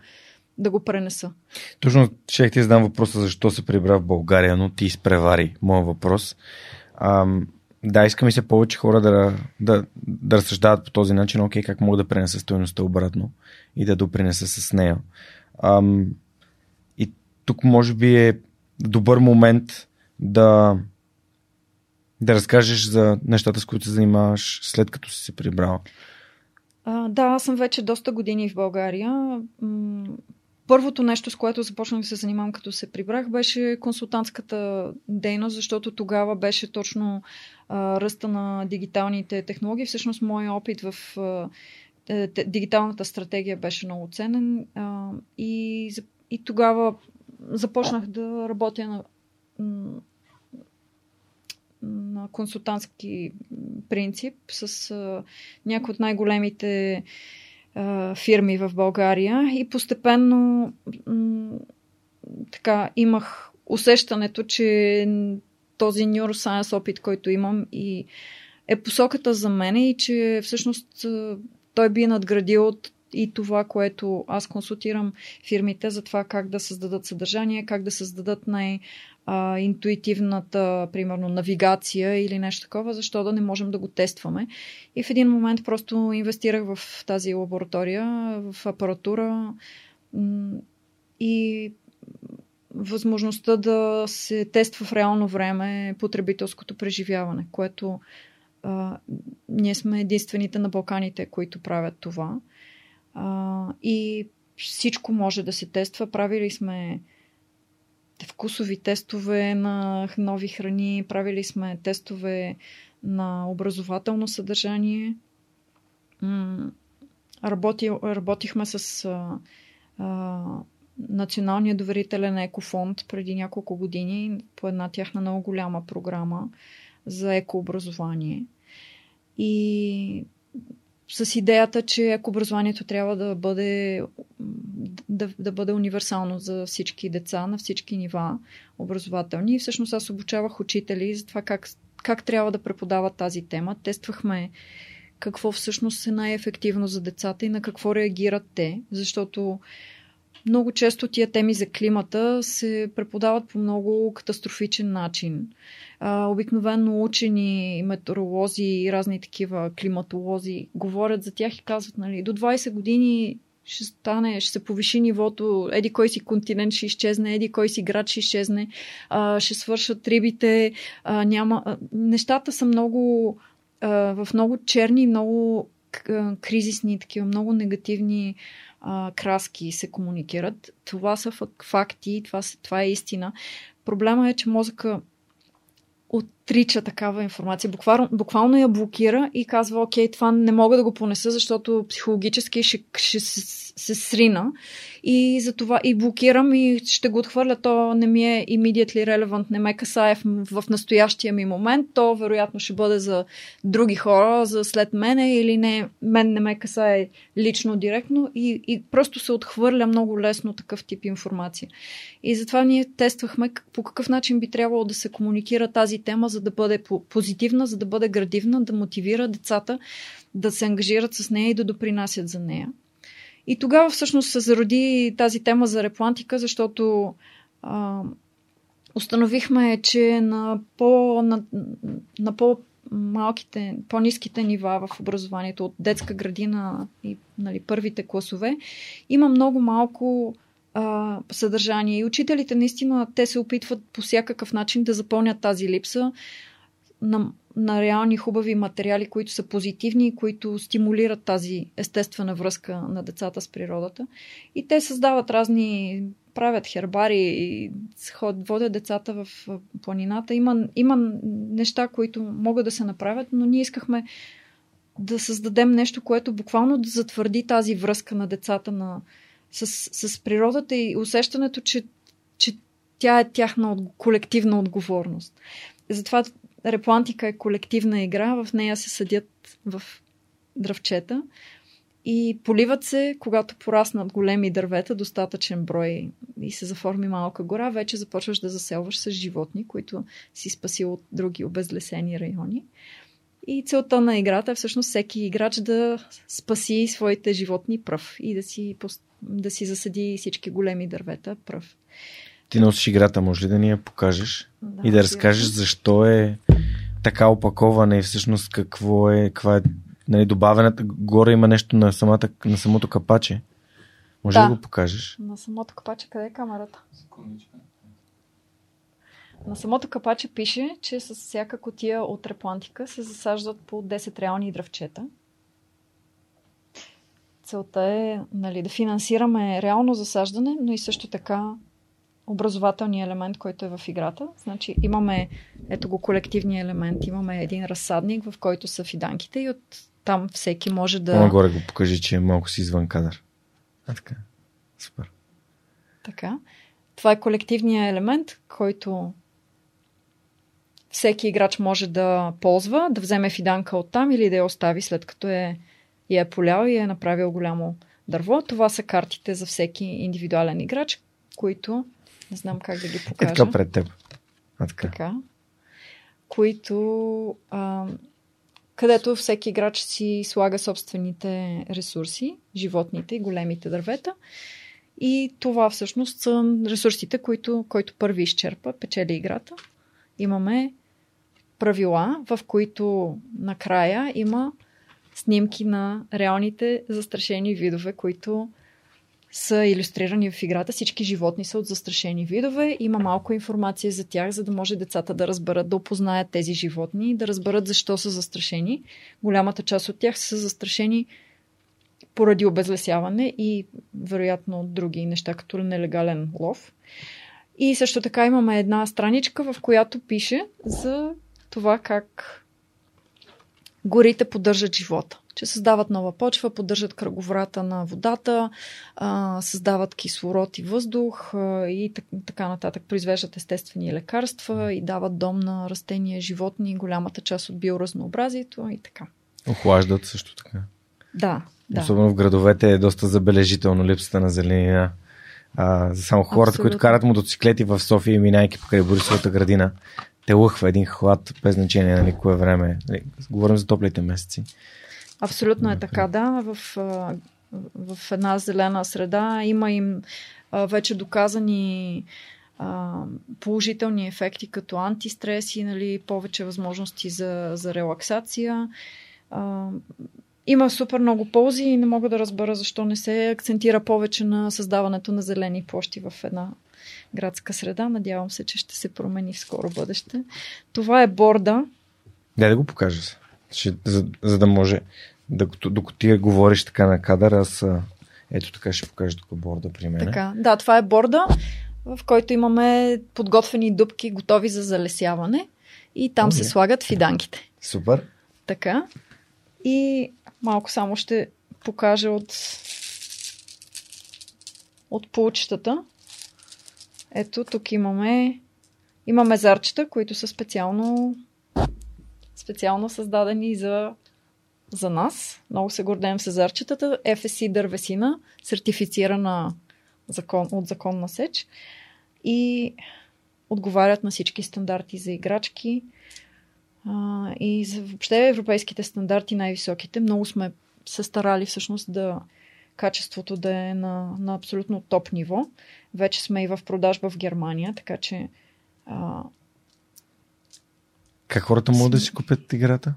да го пренеса. Точно ще ти задам въпроса защо се прибра в България, но ти изпревари моят въпрос. Ам, да, искам и се повече хора да, да, да разсъждават по този начин, окей, как мога да пренеса стоеността обратно и да допринеса с нея. Ам, и тук може би е добър момент да да разкажеш за нещата, с които се занимаваш след като си се прибрала. А, да, аз съм вече доста години в България. Първото нещо, с което започнах да се занимавам като се прибрах, беше консултантската дейност, защото тогава беше точно а, ръста на дигиталните технологии. Всъщност, моят опит в а, дигиталната стратегия беше много ценен а, и, и тогава започнах да работя на, на консултантски принцип с а, някои от най-големите а, фирми в България и постепенно м- така имах усещането, че този neuroscience опит, който имам и е посоката за мене и че всъщност той би надградил от и това, което аз консултирам фирмите за това как да създадат съдържание, как да създадат най- интуитивната, примерно, навигация или нещо такова, защо да не можем да го тестваме. И в един момент просто инвестирах в тази лаборатория, в апаратура и възможността да се тества в реално време потребителското преживяване, което а, ние сме единствените на Балканите, които правят това. А, и всичко може да се тества. Правили сме вкусови тестове на нови храни, правили сме тестове на образователно съдържание. Работи, работихме с а, а, Националния доверителен екофонд преди няколко години по една тяхна много голяма програма за екообразование. И с идеята, че ако образованието трябва да бъде, да, да бъде универсално за всички деца на всички нива образователни. И всъщност аз обучавах учители за това как, как трябва да преподават тази тема. Тествахме какво всъщност е най-ефективно за децата и на какво реагират те, защото много често тия теми за климата се преподават по много катастрофичен начин. Обикновено учени, метеоролози и разни такива климатолози говорят за тях и казват, нали, до 20 години ще стане, ще се повиши нивото, еди кой си континент ще изчезне, еди кой си град ще изчезне, а, ще свършат рибите, а, няма... А, нещата са много а, в много черни, много кризисни, такива много негативни а, краски се комуникират. Това са факти, това, това е истина. Проблема е, че мозъка Och отрича такава информация. Буквално, буквално я блокира и казва, окей, това не мога да го понеса, защото психологически ще, ще се, се срина и за това и блокирам и ще го отхвърля. То не ми е immediately relevant, не ме касае в, в настоящия ми момент. То вероятно ще бъде за други хора, за след мене или не, мен не ме касае лично, директно и, и просто се отхвърля много лесно такъв тип информация. И затова ние тествахме по какъв начин би трябвало да се комуникира тази тема, за да бъде позитивна, за да бъде градивна, да мотивира децата да се ангажират с нея и да допринасят за нея. И тогава всъщност се зароди тази тема за реплантика, защото а, установихме, че на, по, на, на по малките, по-низките нива в образованието от детска градина и нали, първите класове, има много малко а, съдържание. И учителите наистина те се опитват по всякакъв начин да запълнят тази липса на, на реални хубави материали, които са позитивни, които стимулират тази естествена връзка на децата с природата. И те създават разни, правят хербари и водят децата в планината. Има, има неща, които могат да се направят, но ние искахме да създадем нещо, което буквално да затвърди тази връзка на децата на, с, с природата и усещането, че, че тя е тяхна колективна отговорност. Затова Реплантика е колективна игра, в нея се съдят в дръвчета и поливат се, когато пораснат големи дървета, достатъчен брой и се заформи малка гора, вече започваш да заселваш с животни, които си спасил от други обезлесени райони. И целта на играта е всъщност всеки играч да спаси своите животни пръв и да си да си засади всички големи дървета пръв. Ти носиш играта, може ли да ни я покажеш? Да, и да разкажеш защо е така опакована и всъщност какво е, каква е нали, добавената. Горе има нещо на, самата, на самото капаче. Може да. да го покажеш? На самото капаче, къде е камерата? На самото капаче пише, че с всяка котия от реплантика се засаждат по 10 реални дръвчета. Целта е нали, да финансираме реално засаждане, но и също така образователния елемент, който е в играта. Значи имаме, ето го, колективния елемент. Имаме един разсадник, в който са фиданките и от там всеки може да... Нагоре го покажи, че е малко си извън кадър. А така. Супер. Така. Това е колективният елемент, който всеки играч може да ползва, да вземе фиданка от там или да я остави след като е, я е полял и е направил голямо дърво. Това са картите за всеки индивидуален играч, които не знам как да ги покажа. Е така пред теб. А, така. така. Които а, където всеки играч си слага собствените ресурси, животните и големите дървета. И това всъщност са ресурсите, които, който първи изчерпа, печели играта. Имаме правила, в които накрая има снимки на реалните застрашени видове, които са иллюстрирани в играта. Всички животни са от застрашени видове. Има малко информация за тях, за да може децата да разберат, да опознаят тези животни, да разберат защо са застрашени. Голямата част от тях са застрашени поради обезлесяване и вероятно други неща, като нелегален лов. И също така имаме една страничка, в която пише за това как горите поддържат живота че създават нова почва, поддържат кръговрата на водата, а, създават кислород и въздух а, и така нататък. Произвеждат естествени лекарства и дават дом на растения, животни, голямата част от биоразнообразието и така. Охлаждат също така. Да, да. Особено в градовете е доста забележително липсата на зеленина. А, само хората, Абсолютно. които карат мотоциклети в София, минайки покрай Борисовата градина, те лъхва един хлад без значение на никое време. Нали, говорим за топлите месеци. Абсолютно е така, да. В, в една зелена среда има им вече доказани положителни ефекти като антистреси, нали, повече възможности за, за релаксация. Има супер много ползи и не мога да разбера защо не се акцентира повече на създаването на зелени площи в една градска среда. Надявам се, че ще се промени в скоро бъдеще. Това е борда. Дай да го покажа. За, за да може докато, докато ти говориш така на кадър, аз ето така ще покажа тук борда при мен. Така, да, това е борда, в който имаме подготвени дубки, готови за залесяване. И там okay. се слагат фиданките. Супер. Така. И малко само ще покажа от от получетата. Ето, тук имаме имаме зарчета, които са специално специално създадени за за нас. Много се гордеем с зарчетата. FSC дървесина, сертифицирана закон, от законна сеч и отговарят на всички стандарти за играчки а, и за въобще европейските стандарти най-високите. Много сме се старали всъщност да качеството да е на, на абсолютно топ ниво. Вече сме и в продажба в Германия, така че а... как хората могат да си купят играта?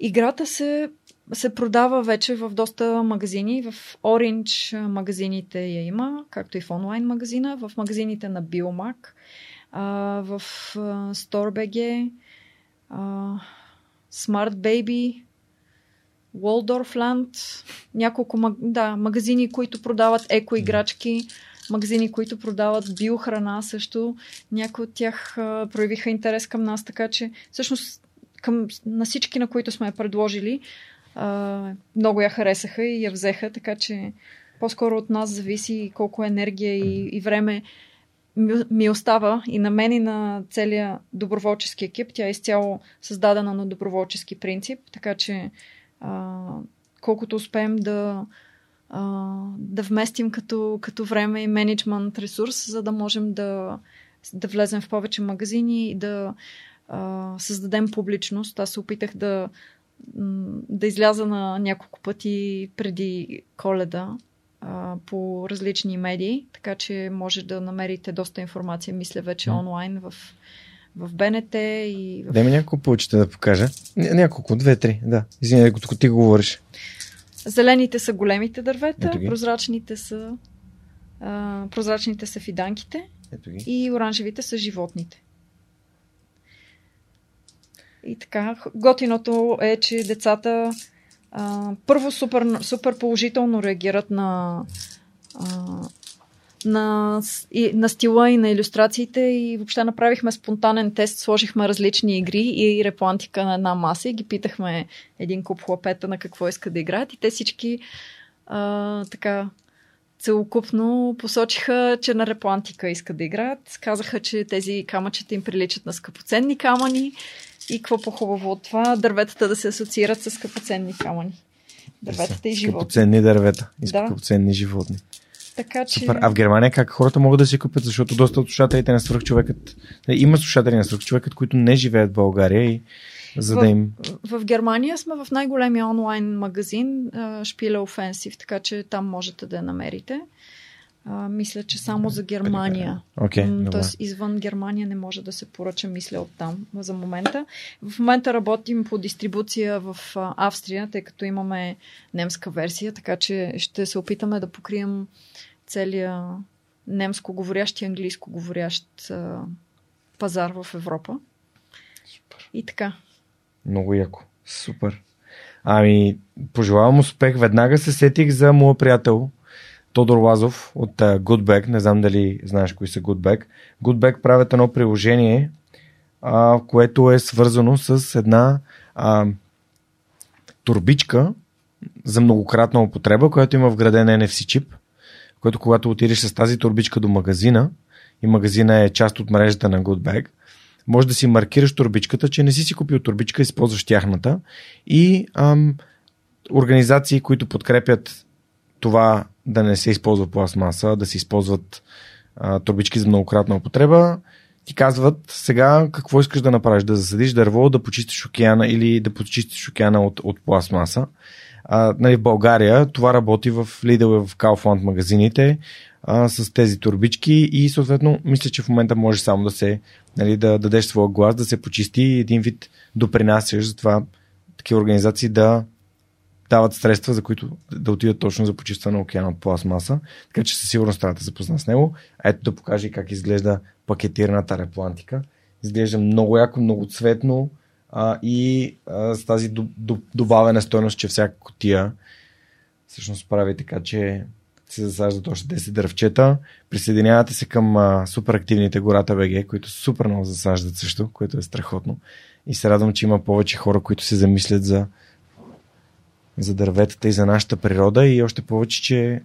Играта се, се продава вече в доста магазини. В Orange магазините я има, както и в онлайн магазина. В магазините на Biomac, в StoreBG, Smart Baby, Waldorfland, няколко да, магазини, които продават еко играчки, магазини, които продават биохрана също. Някои от тях проявиха интерес към нас, така че всъщност към, на всички, на които сме я предложили, а, много я харесаха и я взеха, така че по-скоро от нас зависи колко енергия и, и време ми остава и на мен и на целия доброволчески екип. Тя е изцяло създадена на доброволчески принцип, така че а, колкото успеем да, а, да вместим като, като време и менеджмент ресурс, за да можем да, да влезем в повече магазини и да а, създадем публичност. Аз се опитах да, да изляза на няколко пъти преди коледа а, по различни медии, така че може да намерите доста информация, мисля вече онлайн в, в БНТ и в... Дай ми няколко получите да покажа. Ня- няколко, две-три, да. Извинявай, докато ти говориш. Зелените са големите дървета, Ето ги. прозрачните са а, прозрачните са фиданките Ето ги. и оранжевите са животните. И така, готиното е, че децата а, първо супер, супер положително реагират на, а, на, и, на стила и на иллюстрациите и въобще направихме спонтанен тест, сложихме различни игри и реплантика на една маса и ги питахме един куп хлапета на какво искат да играят и те всички а, така целокупно посочиха, че на реплантика искат да играят. Казаха, че тези камъчета им приличат на скъпоценни камъни и какво по-хубаво от това, дърветата да се асоциират с скъпоценни камъни. Дърветата и живота. Скъпоценни дървета и Да. скъпоценни животни. Така че... Супер. А в Германия как хората могат да си купят, защото доста от слушателите на свръхчовекът, има слушатели на свръхчовекът, които не живеят в България и за В- да им... В Германия сме в най-големия онлайн магазин Шпиле Offensive, така че там можете да я намерите. А, мисля, че само за Германия. Окей, М. Тоест извън Германия не може да се поръча, мисля, от там за момента. В момента работим по дистрибуция в Австрия, тъй като имаме немска версия, така че ще се опитаме да покрием целия немско говорящ и английско говорящ а, пазар в Европа. И така. Много яко. Супер. Ами, пожелавам успех. Веднага се сетих за моя приятел Тодор Лазов от uh, Goodback. Не знам дали знаеш кои са Goodback. Goodback правят едно приложение, а, което е свързано с една а, турбичка за многократна употреба, която има вграден NFC чип, който когато отидеш с тази турбичка до магазина и магазина е част от мрежата на Goodback, може да си маркираш турбичката, че не си си купил турбичка, използваш тяхната и ам, организации, които подкрепят това да не се използва пластмаса, да се използват а, турбички за многократна употреба, ти казват сега какво искаш да направиш, да засадиш дърво, да почистиш океана или да почистиш океана от, от пластмаса. А, нали, в България това работи в Lidl и в Kaufland магазините а, с тези турбички и съответно мисля, че в момента може само да се нали, да дадеш своя глас, да се почисти и един вид допринасяш за това такива организации да дават средства, за които да отидат точно за почистване на океана от пластмаса. Така че със сигурност трябва да се запозна с него. Ето да покажа как изглежда пакетираната реплантика. Изглежда много яко, много цветно а, и а, с тази до, до, добавена стойност, че всяка котия всъщност прави така, че се засаждат още 10 дървчета. Присъединявате се към а, супер активните гората БГ, които супер много засаждат също, което е страхотно. И се радвам, че има повече хора, които се замислят за, за дърветата и за нашата природа и още повече, че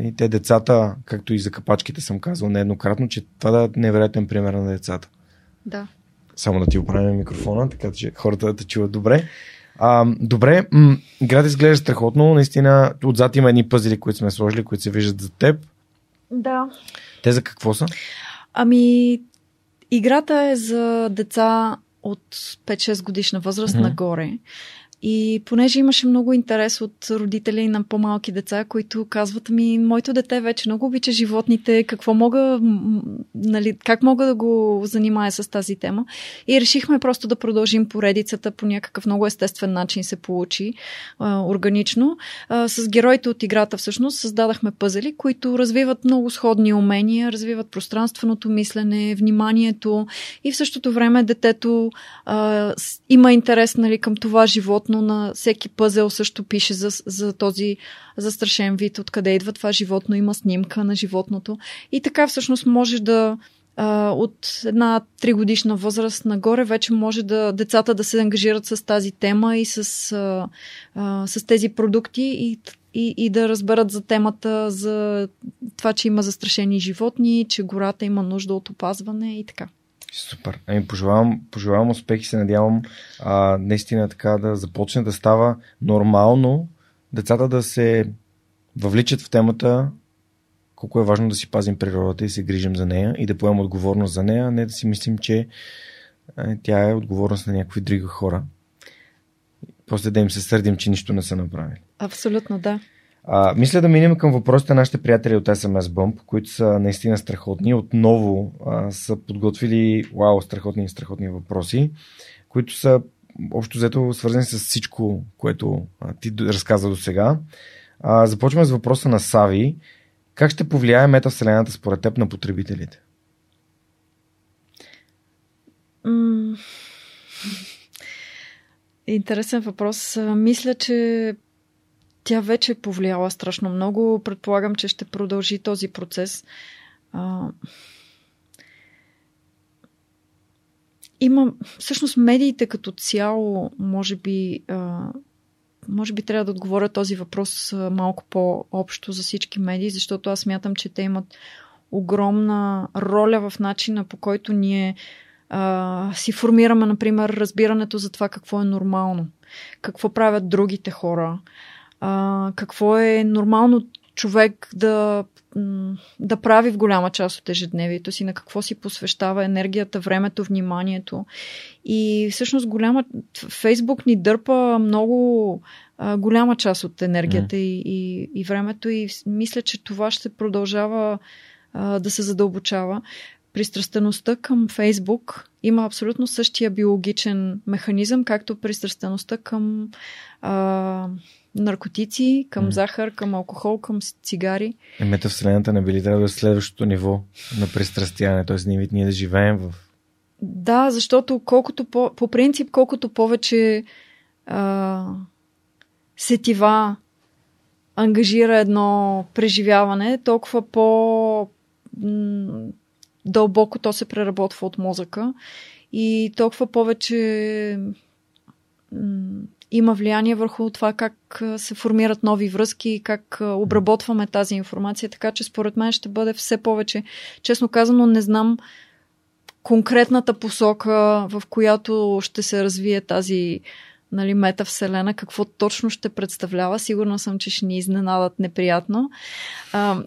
и те децата, както и за капачките съм казал нееднократно, че това да е невероятен пример на децата. Да. Само да ти оправим микрофона, така че хората да те чуват добре. А, добре, м- играта изглежда страхотно. Наистина, отзад има едни пъзели, които сме сложили, които се виждат за теб. Да. Те за какво са? Ами, играта е за деца от 5-6 годишна възраст Мгм. нагоре. И понеже имаше много интерес от родители на по-малки деца, които казват ми, моето дете вече много обича животните, какво мога, нали, как мога да го занимая с тази тема. И решихме просто да продължим поредицата по някакъв много естествен начин се получи, органично. С героите от играта всъщност създадахме пъзели, които развиват много сходни умения, развиват пространственото мислене, вниманието и в същото време детето има интерес нали, към това животно. На всеки пъзел също пише за, за този застрашен вид, откъде идва това животно, има снимка на животното. И така всъщност може да а, от една тригодишна възраст нагоре вече може да децата да се ангажират с тази тема и с, а, а, с тези продукти и, и, и да разберат за темата, за това, че има застрашени животни, че гората има нужда от опазване и така. Супер. Ами пожелавам, пожелавам успех и се надявам а, наистина така да започне да става нормално децата да се въвличат в темата колко е важно да си пазим природата и се грижим за нея и да поемем отговорност за нея, а не да си мислим, че а, тя е отговорност на някакви други хора. После да им се сърдим, че нищо не са направили. Абсолютно, да. А, мисля да минем към въпросите на нашите приятели от SMS Bump, които са наистина страхотни. Отново а, са подготвили, вау, страхотни, страхотни въпроси, които са общо взето свързани с всичко, което а, ти разказа до сега. Започваме с въпроса на Сави. Как ще повлияе метавселената според теб на потребителите? [laughs] Интересен въпрос. Мисля, че тя вече е повлияла страшно много. Предполагам, че ще продължи този процес. има, всъщност, медиите като цяло, може би, може би трябва да отговоря този въпрос малко по-общо за всички медии, защото аз мятам, че те имат огромна роля в начина по който ние а, си формираме, например, разбирането за това какво е нормално, какво правят другите хора, а, какво е нормално човек да, да прави в голяма част от ежедневието си, на какво си посвещава енергията, времето, вниманието. И всъщност голяма. Фейсбук ни дърпа много а, голяма част от енергията mm. и, и, и времето, и мисля, че това ще продължава а, да се задълбочава. Пристрастеността към Фейсбук има абсолютно същия биологичен механизъм, както пристрастеността към а, наркотици, към mm. захар, към алкохол, към цигари. Е, метавселената не били трябва да е следващото ниво на пристрастяване, т.е. ние, ние да живеем в... Да, защото колкото по, по принцип, колкото повече а, сетива ангажира едно преживяване, толкова по дълбоко то се преработва от мозъка и толкова повече има влияние върху това как се формират нови връзки, как обработваме тази информация, така че според мен ще бъде все повече. Честно казано, не знам конкретната посока, в която ще се развие тази нали, метавселена, какво точно ще представлява. Сигурна съм, че ще ни изненадат неприятно. [laughs]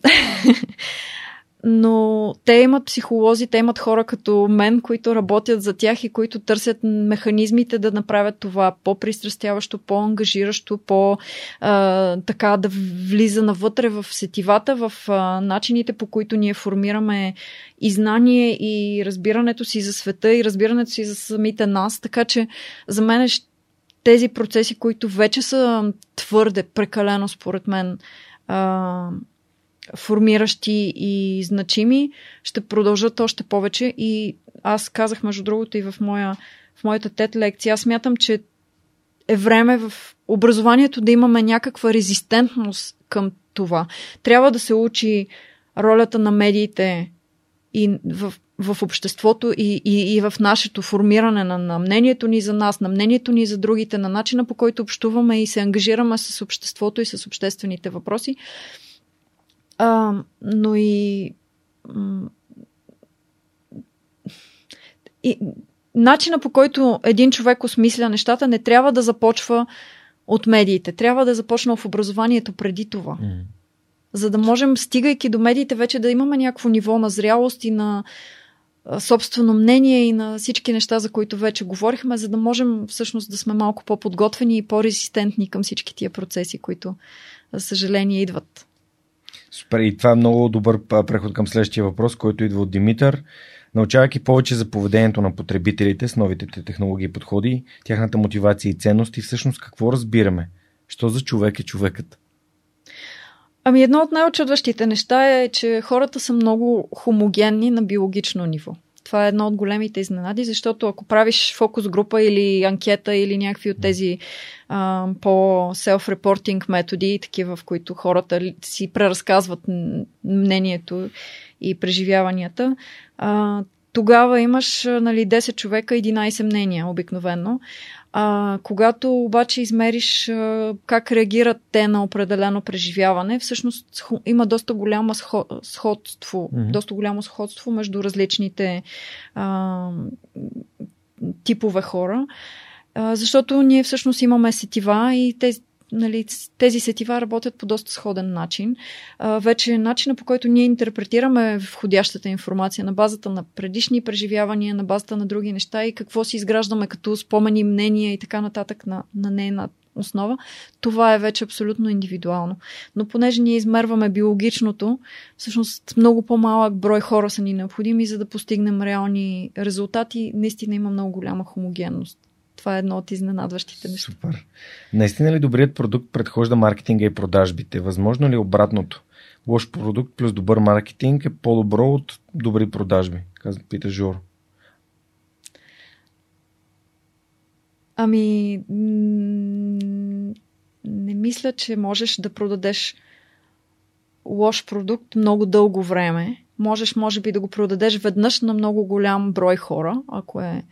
но те имат психолози, те имат хора като мен, които работят за тях и които търсят механизмите да направят това по-пристрастяващо, по-ангажиращо, по-така да влиза навътре в сетивата, в начините по които ние формираме и знание и разбирането си за света и разбирането си за самите нас. Така че за мен е тези процеси, които вече са твърде, прекалено според мен, а, формиращи и значими, ще продължат още повече. И аз казах, между другото, и в, моя, в моята тет лекция, аз мятам, че е време в образованието да имаме някаква резистентност към това. Трябва да се учи ролята на медиите и в, в обществото и, и, и в нашето формиране на, на мнението ни за нас, на мнението ни за другите, на начина по който общуваме и се ангажираме с обществото и с обществените въпроси. А, но и, и начина по който един човек осмисля нещата не трябва да започва от медиите. Трябва да е започна в образованието преди това. Mm. За да можем, стигайки до медиите, вече да имаме някакво ниво на зрялост и на собствено мнение и на всички неща, за които вече говорихме, за да можем всъщност да сме малко по-подготвени и по-резистентни към всички тия процеси, които, за съжаление, идват. Супер. И това е много добър преход към следващия въпрос, който идва от Димитър. Научавайки повече за поведението на потребителите с новите технологии и подходи, тяхната мотивация и ценности, всъщност какво разбираме? Що за човек е човекът? Ами едно от най-очудващите неща е, че хората са много хомогенни на биологично ниво. Това е едно от големите изненади, защото ако правиш фокус група или анкета или някакви от тези а, по-селф-репортинг методи, такива в които хората си преразказват мнението и преживяванията, а, тогава имаш нали, 10 човека, 11 мнения обикновено. А, когато обаче измериш а, как реагират те на определено преживяване, всъщност има доста голямо сходство, mm-hmm. доста голямо сходство между различните а, типове хора. А, защото ние всъщност имаме сетива и тези, нали, тези сетива работят по доста сходен начин. А, вече начина по който ние интерпретираме входящата информация на базата на предишни преживявания, на базата на други неща и какво си изграждаме като спомени, мнения и така нататък на, на нейна основа, това е вече абсолютно индивидуално. Но понеже ние измерваме биологичното, всъщност много по-малък брой хора са ни необходими, за да постигнем реални резултати. Наистина има много голяма хомогенност. Това е едно от изненадващите неща. Супер. Наистина ли добрият продукт предхожда маркетинга и продажбите? Възможно ли обратното? Лош продукт плюс добър маркетинг е по-добро от добри продажби, каза, пита Жоро. Ами, не мисля, че можеш да продадеш лош продукт много дълго време. Можеш, може би, да го продадеш веднъж на много голям брой хора, ако е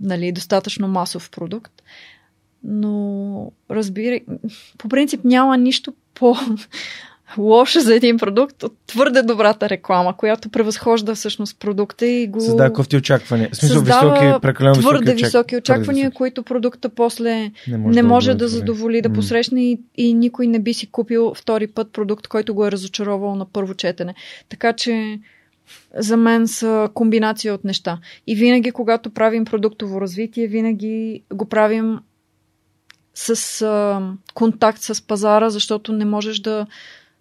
нали, достатъчно масов продукт. Но, разбирай, по принцип няма нищо по лошо за един продукт от твърде добрата реклама, която превъзхожда всъщност продукта и го... Създава кофти очаквания. В смисъл високи, прекалено твърде високи, високи очаквания, високи. които продукта после не може, не може да, да задоволи, да посрещне и, и никой не би си купил втори път продукт, който го е разочаровал на първо четене. Така че за мен са комбинация от неща. И винаги, когато правим продуктово развитие, винаги го правим с а, контакт с пазара, защото не можеш да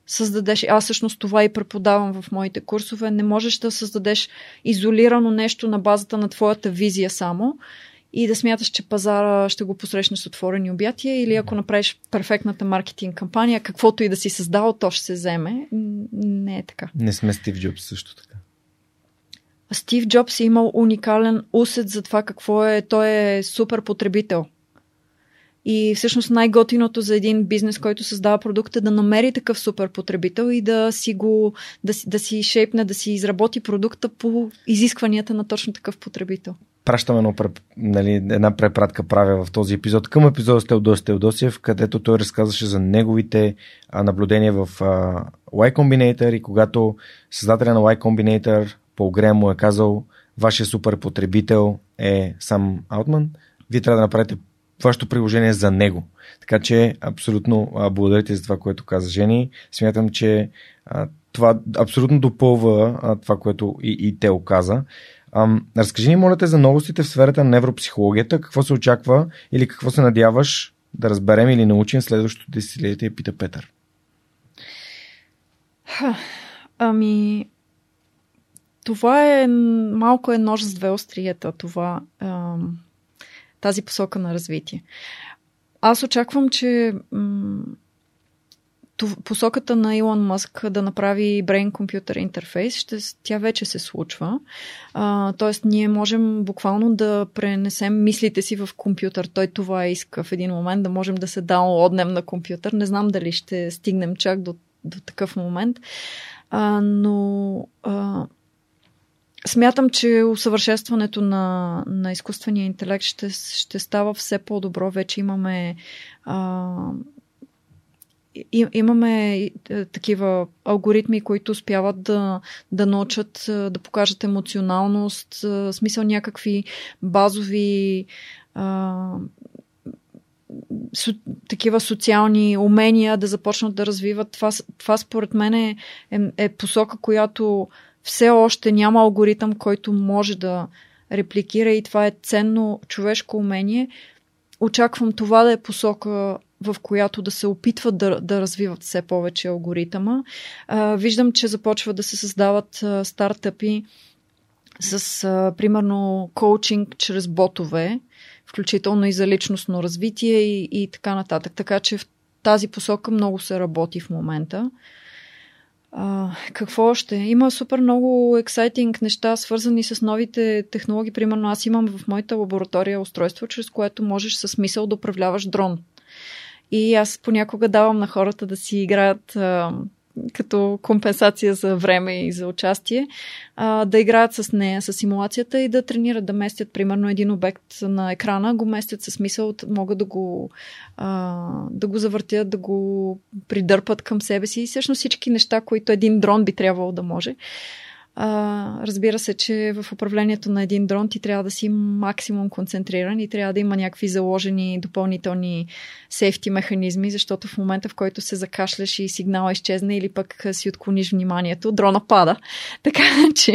създадеш, аз всъщност това и преподавам в моите курсове, не можеш да създадеш изолирано нещо на базата на твоята визия само и да смяташ, че пазара ще го посрещнеш с отворени обятия или ако направиш перфектната маркетинг кампания, каквото и да си създал, то ще се вземе. Не е така. Не сме Стив Джобс също така. Стив Джобс е имал уникален усет за това какво е. Той е супер потребител. И всъщност най-готиното за един бизнес, който създава продукт е да намери такъв супер потребител и да си го, да, да си шейпне, да си изработи продукта по изискванията на точно такъв потребител. Пращаме едно, нали, една препратка правя в този епизод към епизода с Теодос Теодосиев, където той разказваше за неговите наблюдения в Y Combinator и когато създателя на Y Combinator по му е казал вашия супер потребител е сам Аутман, вие трябва да направите вашето приложение за него. Така че абсолютно благодаря ти за това, което каза Жени. Смятам, че това абсолютно допълва това, което и, и те оказа. Разкажи ни, моля те, за новостите в сферата на невропсихологията. Какво се очаква или какво се надяваш да разберем или научим следващото десетилетие, пита Петър. Ха, ами, това е малко е нож с две острията. Това, тази посока на развитие. Аз очаквам, че посоката на Илон Мъск да направи brain computer интерфейс, ще, тя вече се случва. А, тоест, ние можем буквално да пренесем мислите си в компютър. Той това иска в един момент, да можем да се даунлоднем на компютър. Не знам дали ще стигнем чак до, до такъв момент. А, но а, Смятам, че усъвършенстването на, на изкуствения интелект ще, ще става все по-добро. Вече имаме а, и, имаме е, такива алгоритми, които успяват да, да научат, да покажат емоционалност, смисъл някакви базови а, со, такива социални умения да започнат да развиват. Това, това според мен е, е, е посока, която все още няма алгоритъм, който може да репликира и това е ценно човешко умение. Очаквам това да е посока, в която да се опитват да, да развиват все повече алгоритъма. А, виждам, че започват да се създават а, стартъпи с, а, примерно, коучинг чрез ботове, включително и за личностно развитие и, и така нататък. Така че в тази посока много се работи в момента. А, какво още? Има супер много ексайтинг неща, свързани с новите технологии. Примерно аз имам в моята лаборатория устройство, чрез което можеш със смисъл да управляваш дрон. И аз понякога давам на хората да си играят а, като компенсация за време и за участие, а, да играят с нея, с симулацията и да тренират, да местят примерно един обект на екрана, го местят със смисъл, могат да го, а, да го завъртят, да го придърпат към себе си и всъщност всички неща, които един дрон би трябвало да може. А, разбира се, че в управлението на един дрон ти трябва да си максимум концентриран и трябва да има някакви заложени допълнителни сейфти механизми, защото в момента, в който се закашляш и сигнала изчезне или пък си отклониш вниманието, дрона пада. [laughs] Така че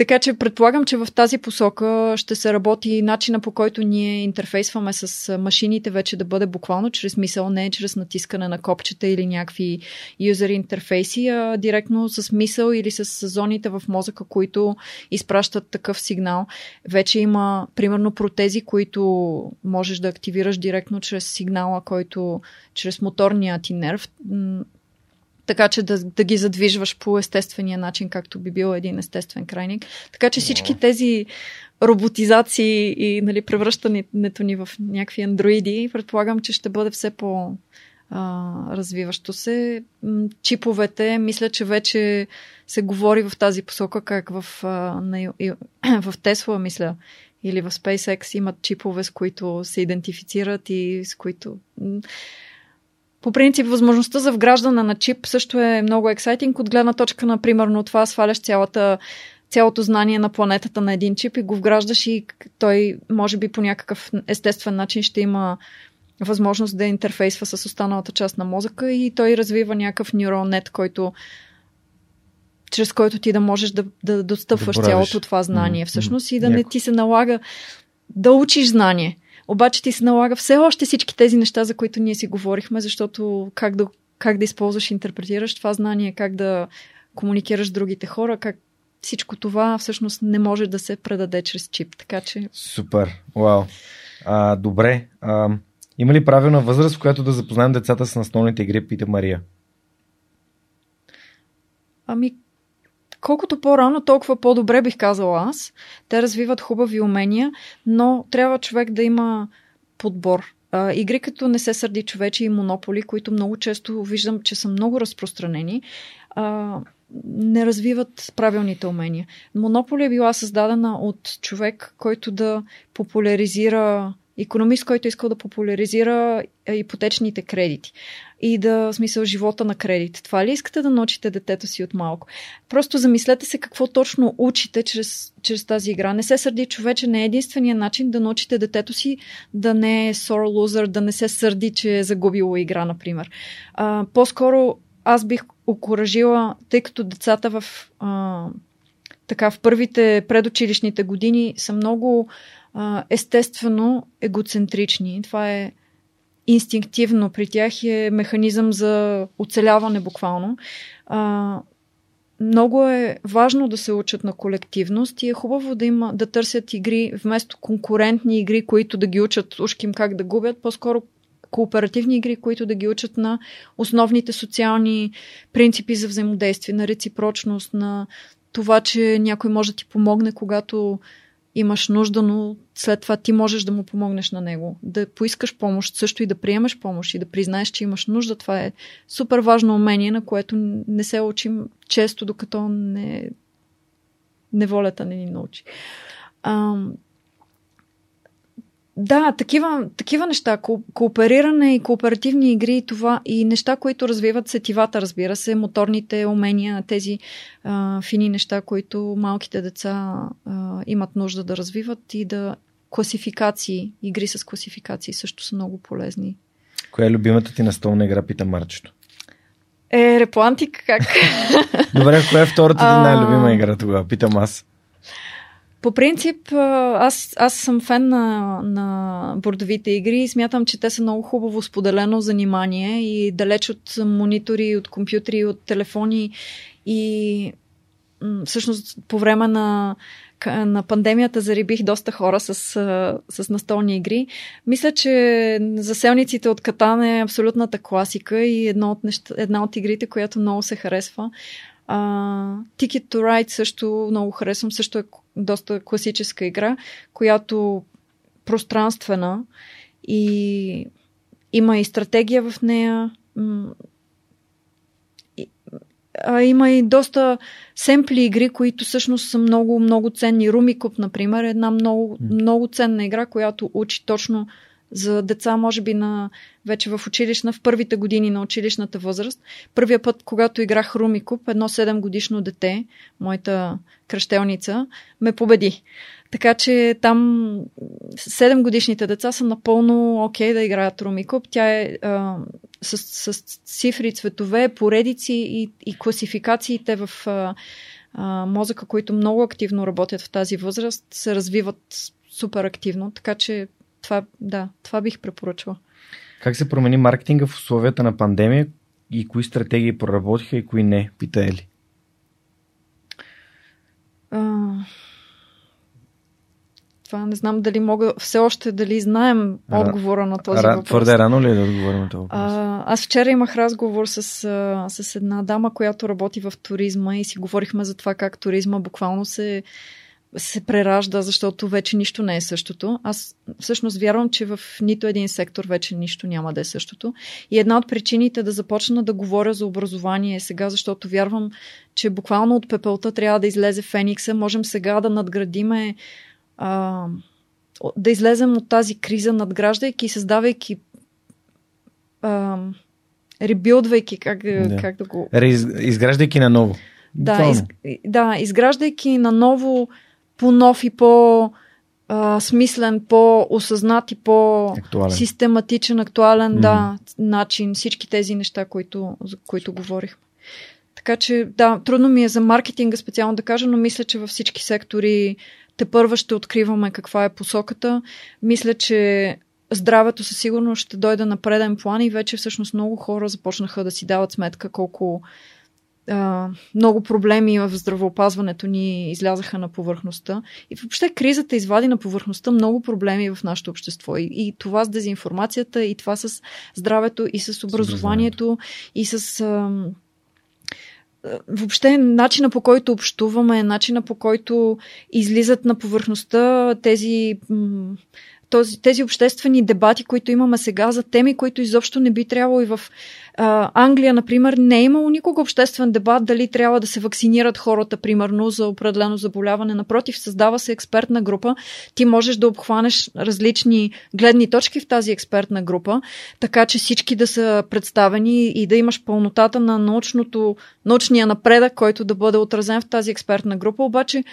така че предполагам, че в тази посока ще се работи начина по който ние интерфейсваме с машините вече да бъде буквално чрез мисъл, не чрез натискане на копчета или някакви юзер интерфейси, а директно с мисъл или с зоните в мозъка, които изпращат такъв сигнал. Вече има, примерно, протези, които можеш да активираш директно чрез сигнала, който чрез моторния ти нерв така че да, да ги задвижваш по естествения начин, както би бил един естествен крайник. Така че всички тези роботизации и нали, превръщането ни в някакви андроиди, предполагам, че ще бъде все по а, развиващо се. Чиповете, мисля, че вече се говори в тази посока, как в, а, на, [clears throat] в Тесла, мисля, или в SpaceX имат чипове, с които се идентифицират и с които по принцип, възможността за вграждане на чип също е много ексайтинг от гледна точка на, примерно, това сваляш цялата цялото знание на планетата на един чип и го вграждаш и той може би по някакъв естествен начин ще има възможност да интерфейсва с останалата част на мозъка и той развива някакъв нейронет, който чрез който ти да можеш да, да достъпваш да цялото това знание mm-hmm. всъщност и да не ти се налага да учиш знание. Обаче ти се налага все още всички тези неща, за които ние си говорихме, защото как да, как да използваш и интерпретираш това знание, как да комуникираш с другите хора, как всичко това всъщност не може да се предаде чрез чип. Така че. Супер. Вау. А, добре. А, има ли правилна възраст, в която да запознаем децата с настолните игри, пита Мария? Ами, колкото по-рано, толкова по-добре бих казала аз. Те развиват хубави умения, но трябва човек да има подбор. А, игри като Не се сърди човече и Монополи, които много често виждам, че са много разпространени, а, не развиват правилните умения. Монополи е била създадена от човек, който да популяризира економист, който е искал да популяризира ипотечните кредити и да, в смисъл, живота на кредит. Това ли искате да научите детето си от малко? Просто замислете се какво точно учите чрез, чрез тази игра. Не се сърди човече, не е единствения начин да научите детето си да не е sore loser, да не се сърди, че е загубило игра, например. А, по-скоро аз бих окоръжила, тъй като децата в а, така в първите предучилищните години са много а, естествено егоцентрични. Това е инстинктивно при тях е механизъм за оцеляване буквално. А, много е важно да се учат на колективност и е хубаво да има да търсят игри вместо конкурентни игри, които да ги учат ушким как да губят, по-скоро кооперативни игри, които да ги учат на основните социални принципи за взаимодействие, на реципрочност, на това, че някой може да ти помогне, когато имаш нужда, но след това ти можеш да му помогнеш на него. Да поискаш помощ, също и да приемаш помощ и да признаеш, че имаш нужда. Това е супер важно умение, на което не се учим често, докато не, неволята не ни научи. Да, такива, такива неща. Ко- коопериране и кооперативни игри и това и неща, които развиват сетивата, разбира се, моторните умения, тези а, фини неща, които малките деца а, имат нужда да развиват и да класификации, игри с класификации също са много полезни. Коя е любимата ти настолна игра, пита Марчето? Е, Реплантик, как? [laughs] Добре, коя е втората ти най-любима игра тогава? Питам аз. По принцип, аз, аз съм фен на, на бордовите игри и смятам, че те са много хубаво споделено занимание и далеч от монитори, от компютри, от телефони и всъщност по време на, на пандемията зарибих доста хора с, с настолни игри. Мисля, че заселниците от Катан е абсолютната класика и едно от неща, една от игрите, която много се харесва. Uh, Ticket to Ride също много харесвам, също е доста класическа игра, която пространствена и има и стратегия в нея. А има и доста семпли игри, които всъщност са много, много ценни. Румикоп, например, е една много, много ценна игра, която учи точно за деца, може би на, вече в училищна, в първите години на училищната възраст. Първия път, когато играх Румикуп, едно 7 годишно дете, моята кръщелница, ме победи. Така че там 7 годишните деца са напълно окей okay да играят Румикуп. Тя е а, с, с цифри, цветове, поредици и, и класификациите в а, а, мозъка, които много активно работят в тази възраст, се развиват супер активно. Така че това, да, това бих препоръчала. Как се промени маркетинга в условията на пандемия и кои стратегии проработиха и кои не, пита Ели? А, това не знам дали мога, все още дали знаем отговора на този Ра, въпрос. Твърде рано ли е да отговорим на този въпрос? А, аз вчера имах разговор с, с една дама, която работи в туризма и си говорихме за това как туризма буквално се се преражда, защото вече нищо не е същото. Аз всъщност вярвам, че в нито един сектор вече нищо няма да е същото. И една от причините да започна да говоря за образование е сега, защото вярвам, че буквално от пепелта трябва да излезе Феникса. Можем сега да надградиме, а, да излезем от тази криза, надграждайки и създавайки а, ребилдвайки, как, да. как да го... Изграждайки наново. Да, из, да, изграждайки наново по-нов и по- смислен, по-осъзнат и по-систематичен, актуален, mm-hmm. да, начин. Всички тези неща, които, за които говорих. Така че, да, трудно ми е за маркетинга специално да кажа, но мисля, че във всички сектори те първа ще откриваме каква е посоката. Мисля, че здравето със сигурност ще дойде на преден план и вече всъщност много хора започнаха да си дават сметка колко а, много проблеми в здравеопазването ни излязаха на повърхността. И въобще кризата извади на повърхността много проблеми в нашето общество. И, и това с дезинформацията, и това с здравето, и с образованието, и с. А, въобще начина по който общуваме, начина по който излизат на повърхността тези този, тези обществени дебати, които имаме сега за теми, които изобщо не би трябвало и в а, Англия, например, не е имало никога обществен дебат дали трябва да се вакцинират хората, примерно, за определено заболяване. Напротив, създава се експертна група. Ти можеш да обхванеш различни гледни точки в тази експертна група, така че всички да са представени и да имаш пълнотата на научното, научния напредък, който да бъде отразен в тази експертна група. Обаче,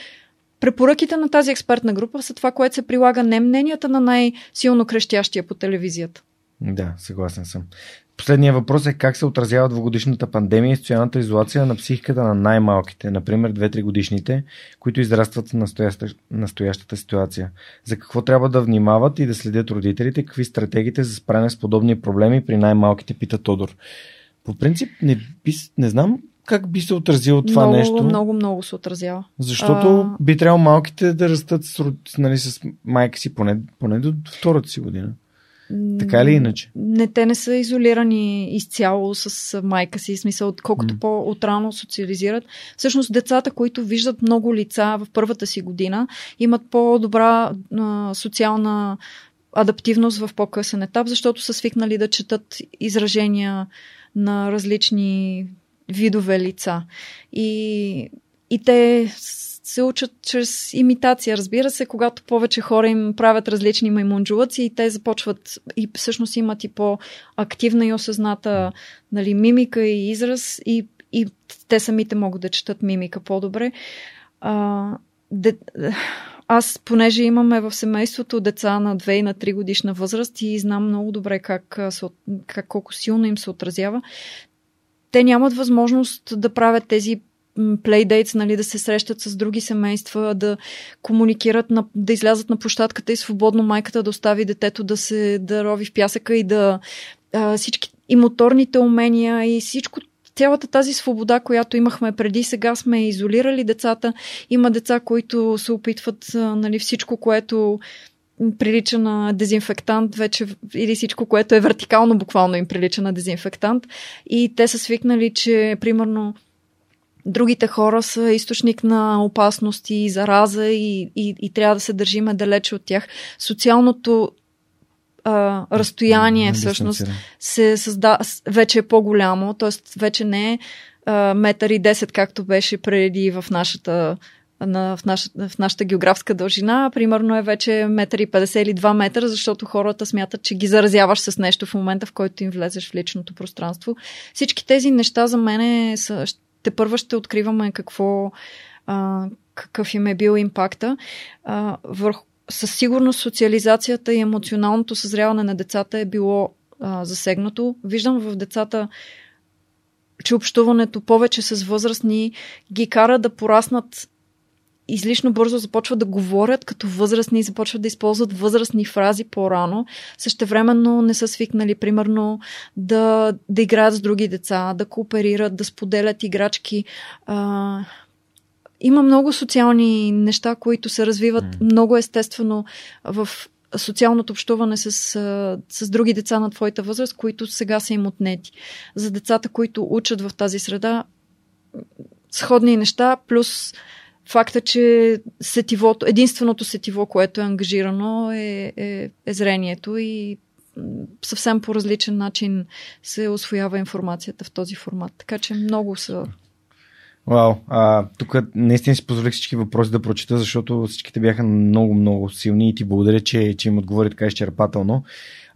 Препоръките на тази експертна група са това, което се прилага не мненията на най-силно крещящия по телевизията. Да, съгласен съм. Последният въпрос е как се отразява двогодишната пандемия и социалната изолация на психиката на най-малките, например 2-3 годишните, които израстват в настоящата, настоящата ситуация. За какво трябва да внимават и да следят родителите, какви стратегиите за справяне с подобни проблеми при най-малките, пита Тодор. По принцип, не, не знам как би се отразило това много, нещо? Много, много се отразява. Защото а... би трябвало малките да растат с, нали, с майка си поне, поне до втората си година. Така ли иначе? Не, те не са изолирани изцяло с майка си, смисъл, колкото mm. по-отрано социализират. Всъщност, децата, които виждат много лица в първата си година, имат по-добра а, социална адаптивност в по-късен етап, защото са свикнали да четат изражения на различни видове лица. И, и те се учат чрез имитация. Разбира се, когато повече хора им правят различни маймунджулъци и те започват и всъщност имат и по-активна и осъзната нали, мимика и израз и, и те самите могат да четат мимика по-добре. А, де, аз, понеже имаме в семейството деца на 2 и на 3 годишна възраст и знам много добре как, как колко силно им се отразява, те нямат възможност да правят тези плейдейтс, нали, да се срещат с други семейства, да комуникират, на, да излязат на площадката и свободно майката да остави детето да се да рови в пясъка и да а, всички и моторните умения и всичко цялата тази свобода, която имахме преди, сега сме изолирали децата. Има деца, които се опитват нали, всичко, което прилича на дезинфектант вече или всичко, което е вертикално буквално им прилича на дезинфектант. И те са свикнали, че примерно другите хора са източник на опасности и зараза и, и, и трябва да се държиме далече от тях. Социалното а, разстояние всъщност се създа, вече е по-голямо, т.е. вече не е метър и 10, както беше преди в нашата на, в, наша, в нашата географска дължина, примерно е вече 1,50 или 2 метра, защото хората смятат, че ги заразяваш с нещо в момента, в който им влезеш в личното пространство. Всички тези неща за мен са, те първа ще откриваме какво, а, какъв им е бил импакта. А, върху, със сигурност социализацията и емоционалното съзряване на децата е било а, засегнато. Виждам в децата че общуването повече с възрастни ги кара да пораснат излишно бързо започват да говорят като възрастни, започват да използват възрастни фрази по-рано. Същевременно не са свикнали, примерно, да, да играят с други деца, да кооперират, да споделят играчки. А, има много социални неща, които се развиват mm. много естествено в социалното общуване с, с други деца на твоята възраст, които сега са им отнети. За децата, които учат в тази среда, сходни неща, плюс факта, че сетивото, единственото сетиво, което е ангажирано е, е, е зрението и съвсем по различен начин се освоява информацията в този формат. Така че много са Вау, а, тук наистина си позволих всички въпроси да прочита, защото всичките бяха много, много силни и ти благодаря, че, че им отговори така изчерпателно.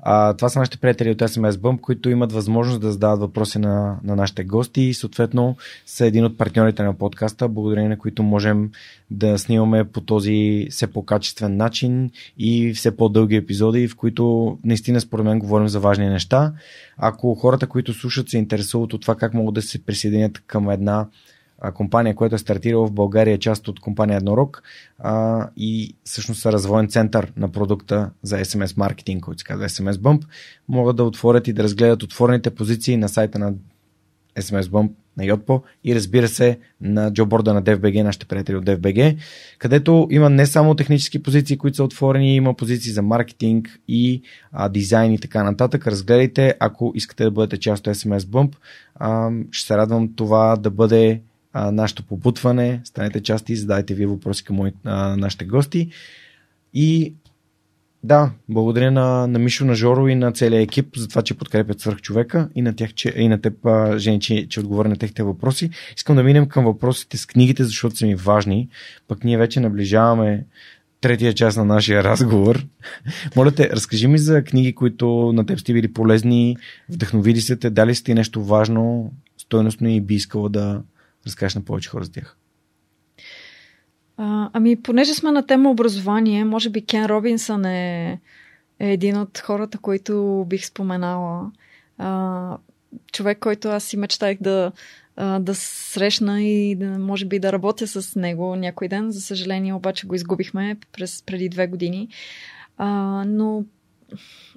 А, това са нашите приятели от SMS Bump, които имат възможност да задават въпроси на, на нашите гости и съответно са един от партньорите на подкаста, благодарение на които можем да снимаме по този все по-качествен начин и все по-дълги епизоди, в които наистина според мен говорим за важни неща. Ако хората, които слушат, се интересуват от това как могат да се присъединят към една компания, която е стартирала в България, част от компания Еднорог а, и всъщност са развоен център на продукта за SMS маркетинг, който се казва SMS Bump, могат да отворят и да разгледат отворените позиции на сайта на SMS Bump на Yotpo и разбира се на джоборда на DFBG, нашите приятели от DFBG, където има не само технически позиции, които са отворени, има позиции за маркетинг и а, дизайн и така нататък. Разгледайте, ако искате да бъдете част от SMS Bump. А, ще се радвам това да бъде а, нашето попутване, станете части задайте ви въпроси към мои, а, нашите гости. И да, благодаря на, на Мишо, на Жоро и на целия екип за това, че подкрепят свърх човека и на, тях, че, и на теб, Жени, че, че отговоря на техните въпроси. Искам да минем към въпросите с книгите, защото са ми важни. Пък ние вече наближаваме третия част на нашия разговор. [laughs] Моля те, разкажи ми за книги, които на теб сте били полезни, вдъхновили се те, дали сте нещо важно, стойностно и би искала да, разкажеш на повече хора за тях? А, ами, понеже сме на тема образование, може би Кен Робинсън е, е един от хората, които бих споменала. А, човек, който аз си мечтах да, да срещна и да, може би да работя с него някой ден. За съжаление, обаче го изгубихме през преди две години. А, но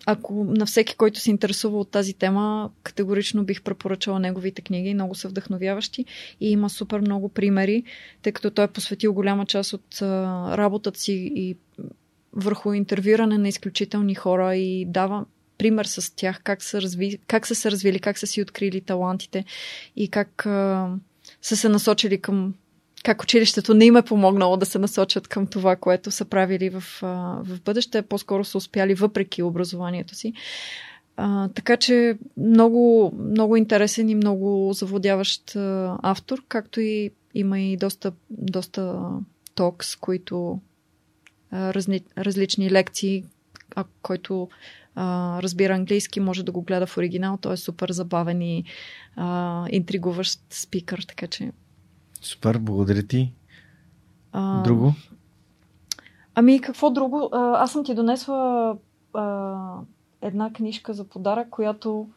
ако на всеки, който се интересува от тази тема, категорично бих препоръчала неговите книги. Много са вдъхновяващи и има супер много примери, тъй като той е посветил голяма част от работата си и върху интервюране на изключителни хора и дава пример с тях, как са, разви, как са се развили, как са си открили талантите и как а, са се насочили към как училището не им е помогнало да се насочат към това, което са правили в, в бъдеще, по-скоро са успяли въпреки образованието си. А, така че много, много интересен и много заводяващ а, автор, както и има и доста, доста токс, които а, разни, различни лекции, а, който а, разбира английски, може да го гледа в оригинал. Той е супер забавен и а, интригуващ спикър, така че Супер, благодаря ти. А, друго? Ами, какво друго? Аз съм ти донесла а, една книжка за подарък, която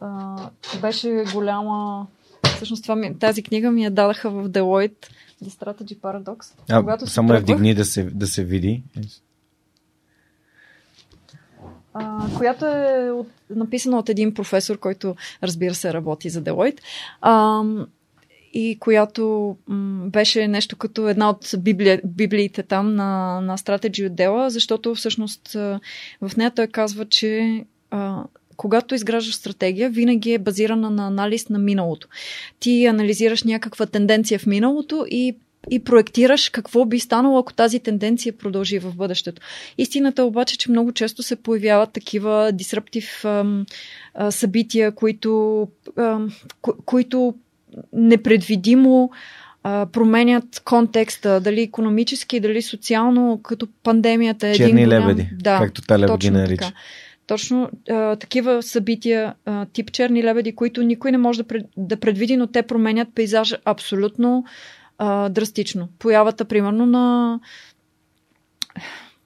а, беше голяма. Всъщност това ми, тази книга ми я дадаха в Deloitte The Strategy Paradox. А, когато само я вдигни да се, да се види. А, която е от, написана от един професор, който разбира се работи за. А, и която м- беше нещо като една от библия, библиите там на, на Strategy отдела, защото всъщност в нея той казва, че а, когато изграждаш стратегия, винаги е базирана на анализ на миналото. Ти анализираш някаква тенденция в миналото и и проектираш какво би станало, ако тази тенденция продължи в бъдещето. Истината обаче, че много често се появяват такива дисруптив събития, които, ам, ко- които непредвидимо а, променят контекста, дали економически, дали социално, като пандемията е Черни един голям... лебеди, да, както Талеб ги нарича. Точно а, такива събития, а, тип черни лебеди, които никой не може да, пред, да предвиди, но те променят пейзажа абсолютно а, драстично. Появата, примерно, на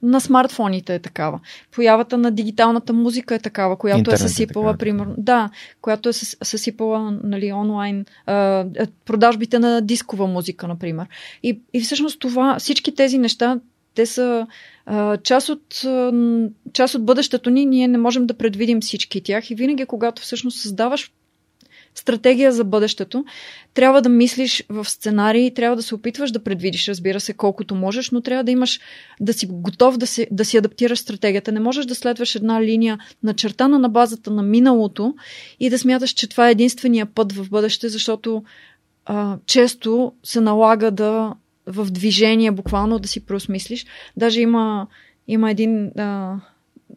на смартфоните е такава. Появата на дигиталната музика е такава, която Интернет е е съсипала, такава. примерно. Да, която е със- съсипала нали, онлайн а, продажбите на дискова музика, например. И, и всъщност това, всички тези неща, те са а, част, от, а, част от бъдещето ни. Ние не можем да предвидим всички тях. И винаги, когато всъщност създаваш стратегия за бъдещето, трябва да мислиш в сценарии, трябва да се опитваш да предвидиш, разбира се, колкото можеш, но трябва да имаш, да си готов да, си, да си адаптираш стратегията. Не можеш да следваш една линия начертана на базата на миналото и да смяташ, че това е единствения път в бъдеще, защото а, често се налага да в движение буквално да си преосмислиш. Даже има, има един, а,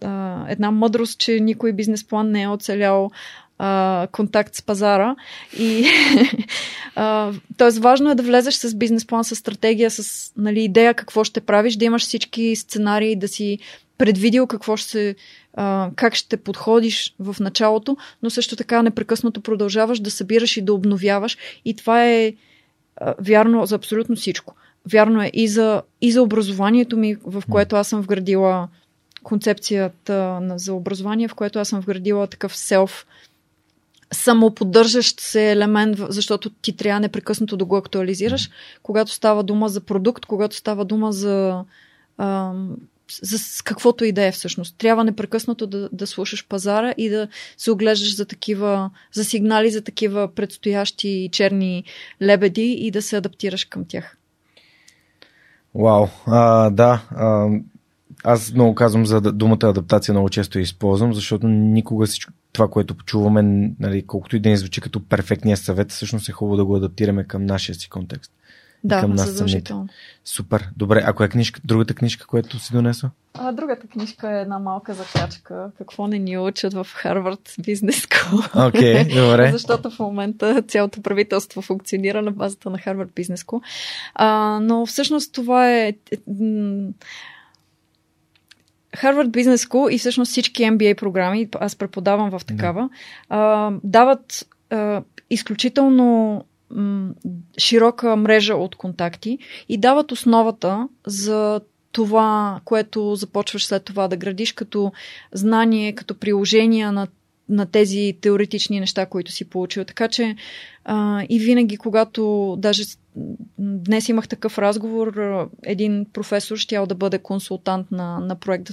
а, една мъдрост, че никой бизнес план не е оцелял а, контакт с пазара. И, [laughs] а, тоест, важно е да влезеш с бизнес план, с стратегия, с нали, идея какво ще правиш, да имаш всички сценарии, да си предвидил какво ще се, а, как ще подходиш в началото, но също така непрекъснато продължаваш да събираш и да обновяваш. И това е а, вярно за абсолютно всичко. Вярно е и за, и за образованието ми, в което аз съм вградила концепцията на, за образование, в което аз съм вградила такъв селф самоподдържащ се елемент, защото ти трябва непрекъснато да го актуализираш, когато става дума за продукт, когато става дума за, а, за каквото и да е всъщност. Трябва непрекъснато да, да слушаш пазара и да се оглеждаш за такива, за сигнали за такива предстоящи черни лебеди и да се адаптираш към тях. Вау, а, да. А, аз много казвам за думата адаптация, много често я използвам, защото никога всичко това, което чуваме, нали, колкото и да ни звучи като перфектния съвет, всъщност е хубаво да го адаптираме към нашия си контекст. Да, към нас самите. Супер. Добре, ако е книжка, другата книжка, която си донесла? А, другата книжка е една малка закачка. Какво не ни учат в Харвард Бизнес School. Окей, [laughs] добре. Защото в момента цялото правителство функционира на базата на Харвард Бизнес School. А, но всъщност това е... Harvard Business School и всъщност всички MBA програми, аз преподавам в такава, а, дават а, изключително м, широка мрежа от контакти и дават основата за това, което започваш след това да градиш като знание, като приложения на, на тези теоретични неща, които си получил. Така че а, и винаги, когато даже днес имах такъв разговор, един професор щял да бъде консултант на, на проект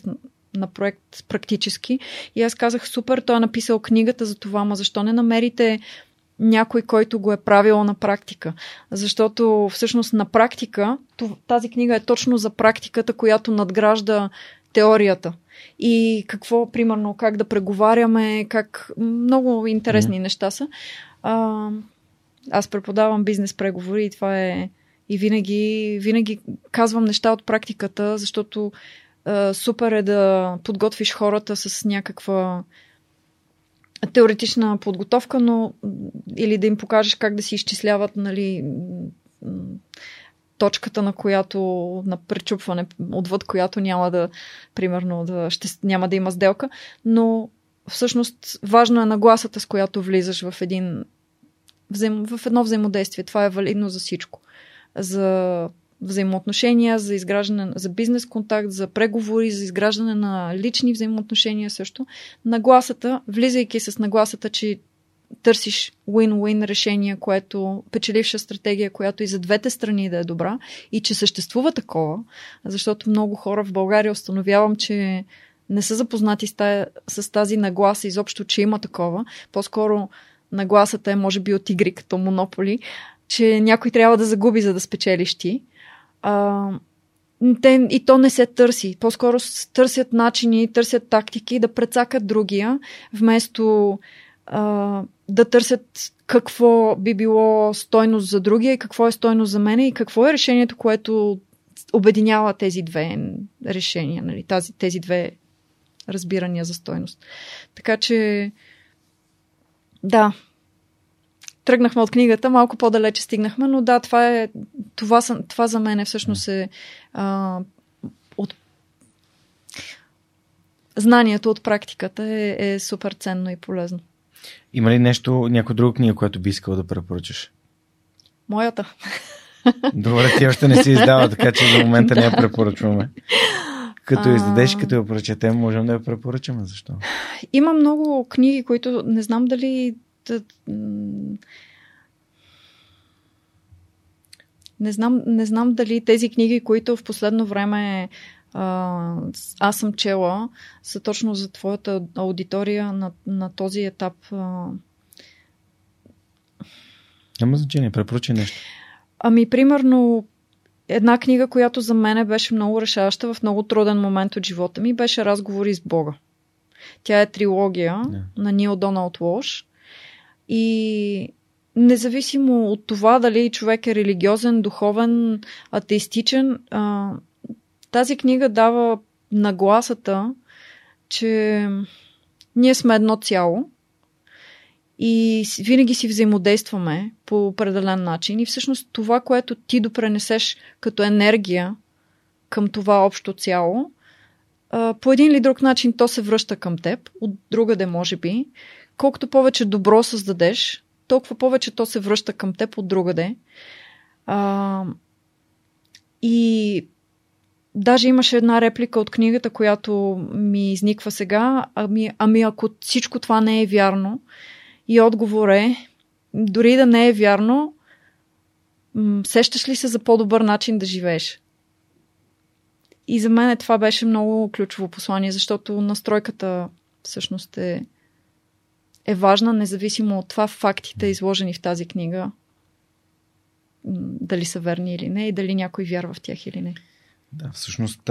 на проект практически. И аз казах, супер, той е написал книгата за това, ма защо не намерите някой, който го е правил на практика. Защото всъщност на практика, тази книга е точно за практиката, която надгражда теорията. И какво, примерно, как да преговаряме, как много интересни Мгм. неща са. А, аз преподавам бизнес преговори и това е. И винаги, винаги казвам неща от практиката, защото а, супер е да подготвиш хората с някаква теоретична подготовка, но или да им покажеш как да си изчисляват нали, точката, на която на пречупване, отвъд която няма да, примерно, да, ще, няма да има сделка, но всъщност важно е нагласата, с която влизаш в един взаим, в едно взаимодействие. Това е валидно за всичко. За взаимоотношения, за изграждане, за бизнес контакт, за преговори, за изграждане на лични взаимоотношения също. Нагласата, влизайки с нагласата, че търсиш win-win решение, което печеливша стратегия, която и за двете страни да е добра и че съществува такова, защото много хора в България установявам, че не са запознати с, тая, с тази нагласа изобщо, че има такова. По-скоро нагласата е може би от игри като Монополи, че някой трябва да загуби, за да спечелиш ти. А, те, и то не се търси. По-скоро търсят начини, търсят тактики да прецакат другия, вместо да търсят какво би било стойност за другия и какво е стойност за мене и какво е решението, което обединява тези две решения, нали, тази, тези две разбирания за стойност. Така че, да, тръгнахме от книгата, малко по-далече стигнахме, но да, това, е, това, са, това за мен е всъщност е а, от знанието от практиката е, е супер ценно и полезно. Има ли нещо, някоя друга книга, която би искала да препоръчаш? Моята. Добре, ти още не си издава, така че за момента не я препоръчваме. Като а... издадеш, като я прочетем, можем да я препоръчаме. Защо? Има много книги, които не знам дали. Да, не знам, не знам дали тези книги, които в последно време а, аз съм чела, са точно за твоята аудитория на, на този етап. А... Няма значение, препоръчай нещо. Ами, примерно, една книга, която за мен беше много решаваща в много труден момент от живота ми, беше Разговори с Бога. Тя е трилогия yeah. на Нил Доналд Лош. И независимо от това дали човек е религиозен, духовен, атеистичен, тази книга дава нагласата, че ние сме едно цяло и винаги си взаимодействаме по определен начин. И всъщност това, което ти допренесеш като енергия към това общо цяло, по един или друг начин то се връща към теб, от другаде може би. Колкото повече добро създадеш, толкова повече то се връща към теб от другаде. А, и даже имаше една реплика от книгата, която ми изниква сега. Ами, ами ако всичко това не е вярно, и отговор е, дори да не е вярно, сещаш ли се за по-добър начин да живееш? И за мен това беше много ключово послание, защото настройката всъщност е, е важна, независимо от това фактите, изложени в тази книга, дали са верни или не и дали някой вярва в тях или не. Да, всъщност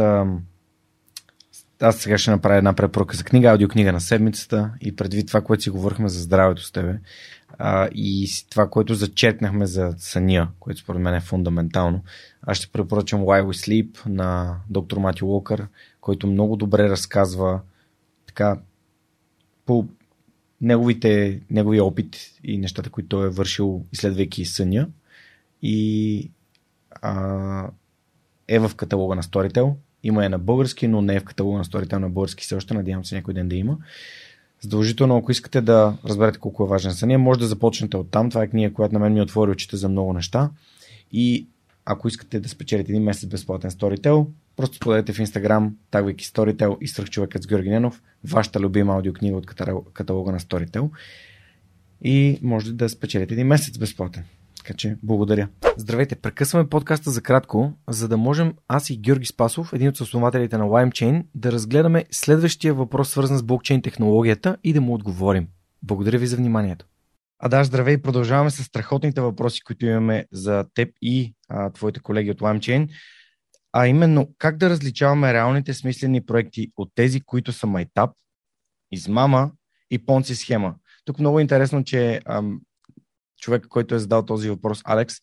аз сега ще направя една препоръка за книга, аудиокнига на седмицата и предвид това, което си говорихме за здравето с тебе а, и това, което зачетнахме за съня, което според мен е фундаментално, аз ще препоръчам Why We Sleep на доктор Мати Уокър, който много добре разказва така по неговите, неговия опит и нещата, които той е вършил изследвайки съня. И а, е в каталога на Storytel има е на български, но не е в каталога на Storytel на български все още. Надявам се някой ден да има. Задължително, ако искате да разберете колко е важен съня, може да започнете от там. Това е книга, която на мен ми отвори очите за много неща. И ако искате да спечелите един месец безплатен Storytel, просто споделете в Instagram, тагвайки Storytel и свръхчовекът с Георги Ненов, вашата любима аудиокнига от каталога на Storytel. И може да спечелите един месец безплатен. Така че, благодаря. Здравейте, прекъсваме подкаста за кратко, за да можем аз и Георги Спасов, един от основателите на LimeChain, да разгледаме следващия въпрос, свързан с блокчейн технологията и да му отговорим. Благодаря ви за вниманието. А да, здравей, продължаваме с страхотните въпроси, които имаме за теб и а, твоите колеги от LimeChain. А именно, как да различаваме реалните смислени проекти от тези, които са майтап, измама и понци схема. Тук много е интересно, че ам, човек, който е задал този въпрос, Алекс,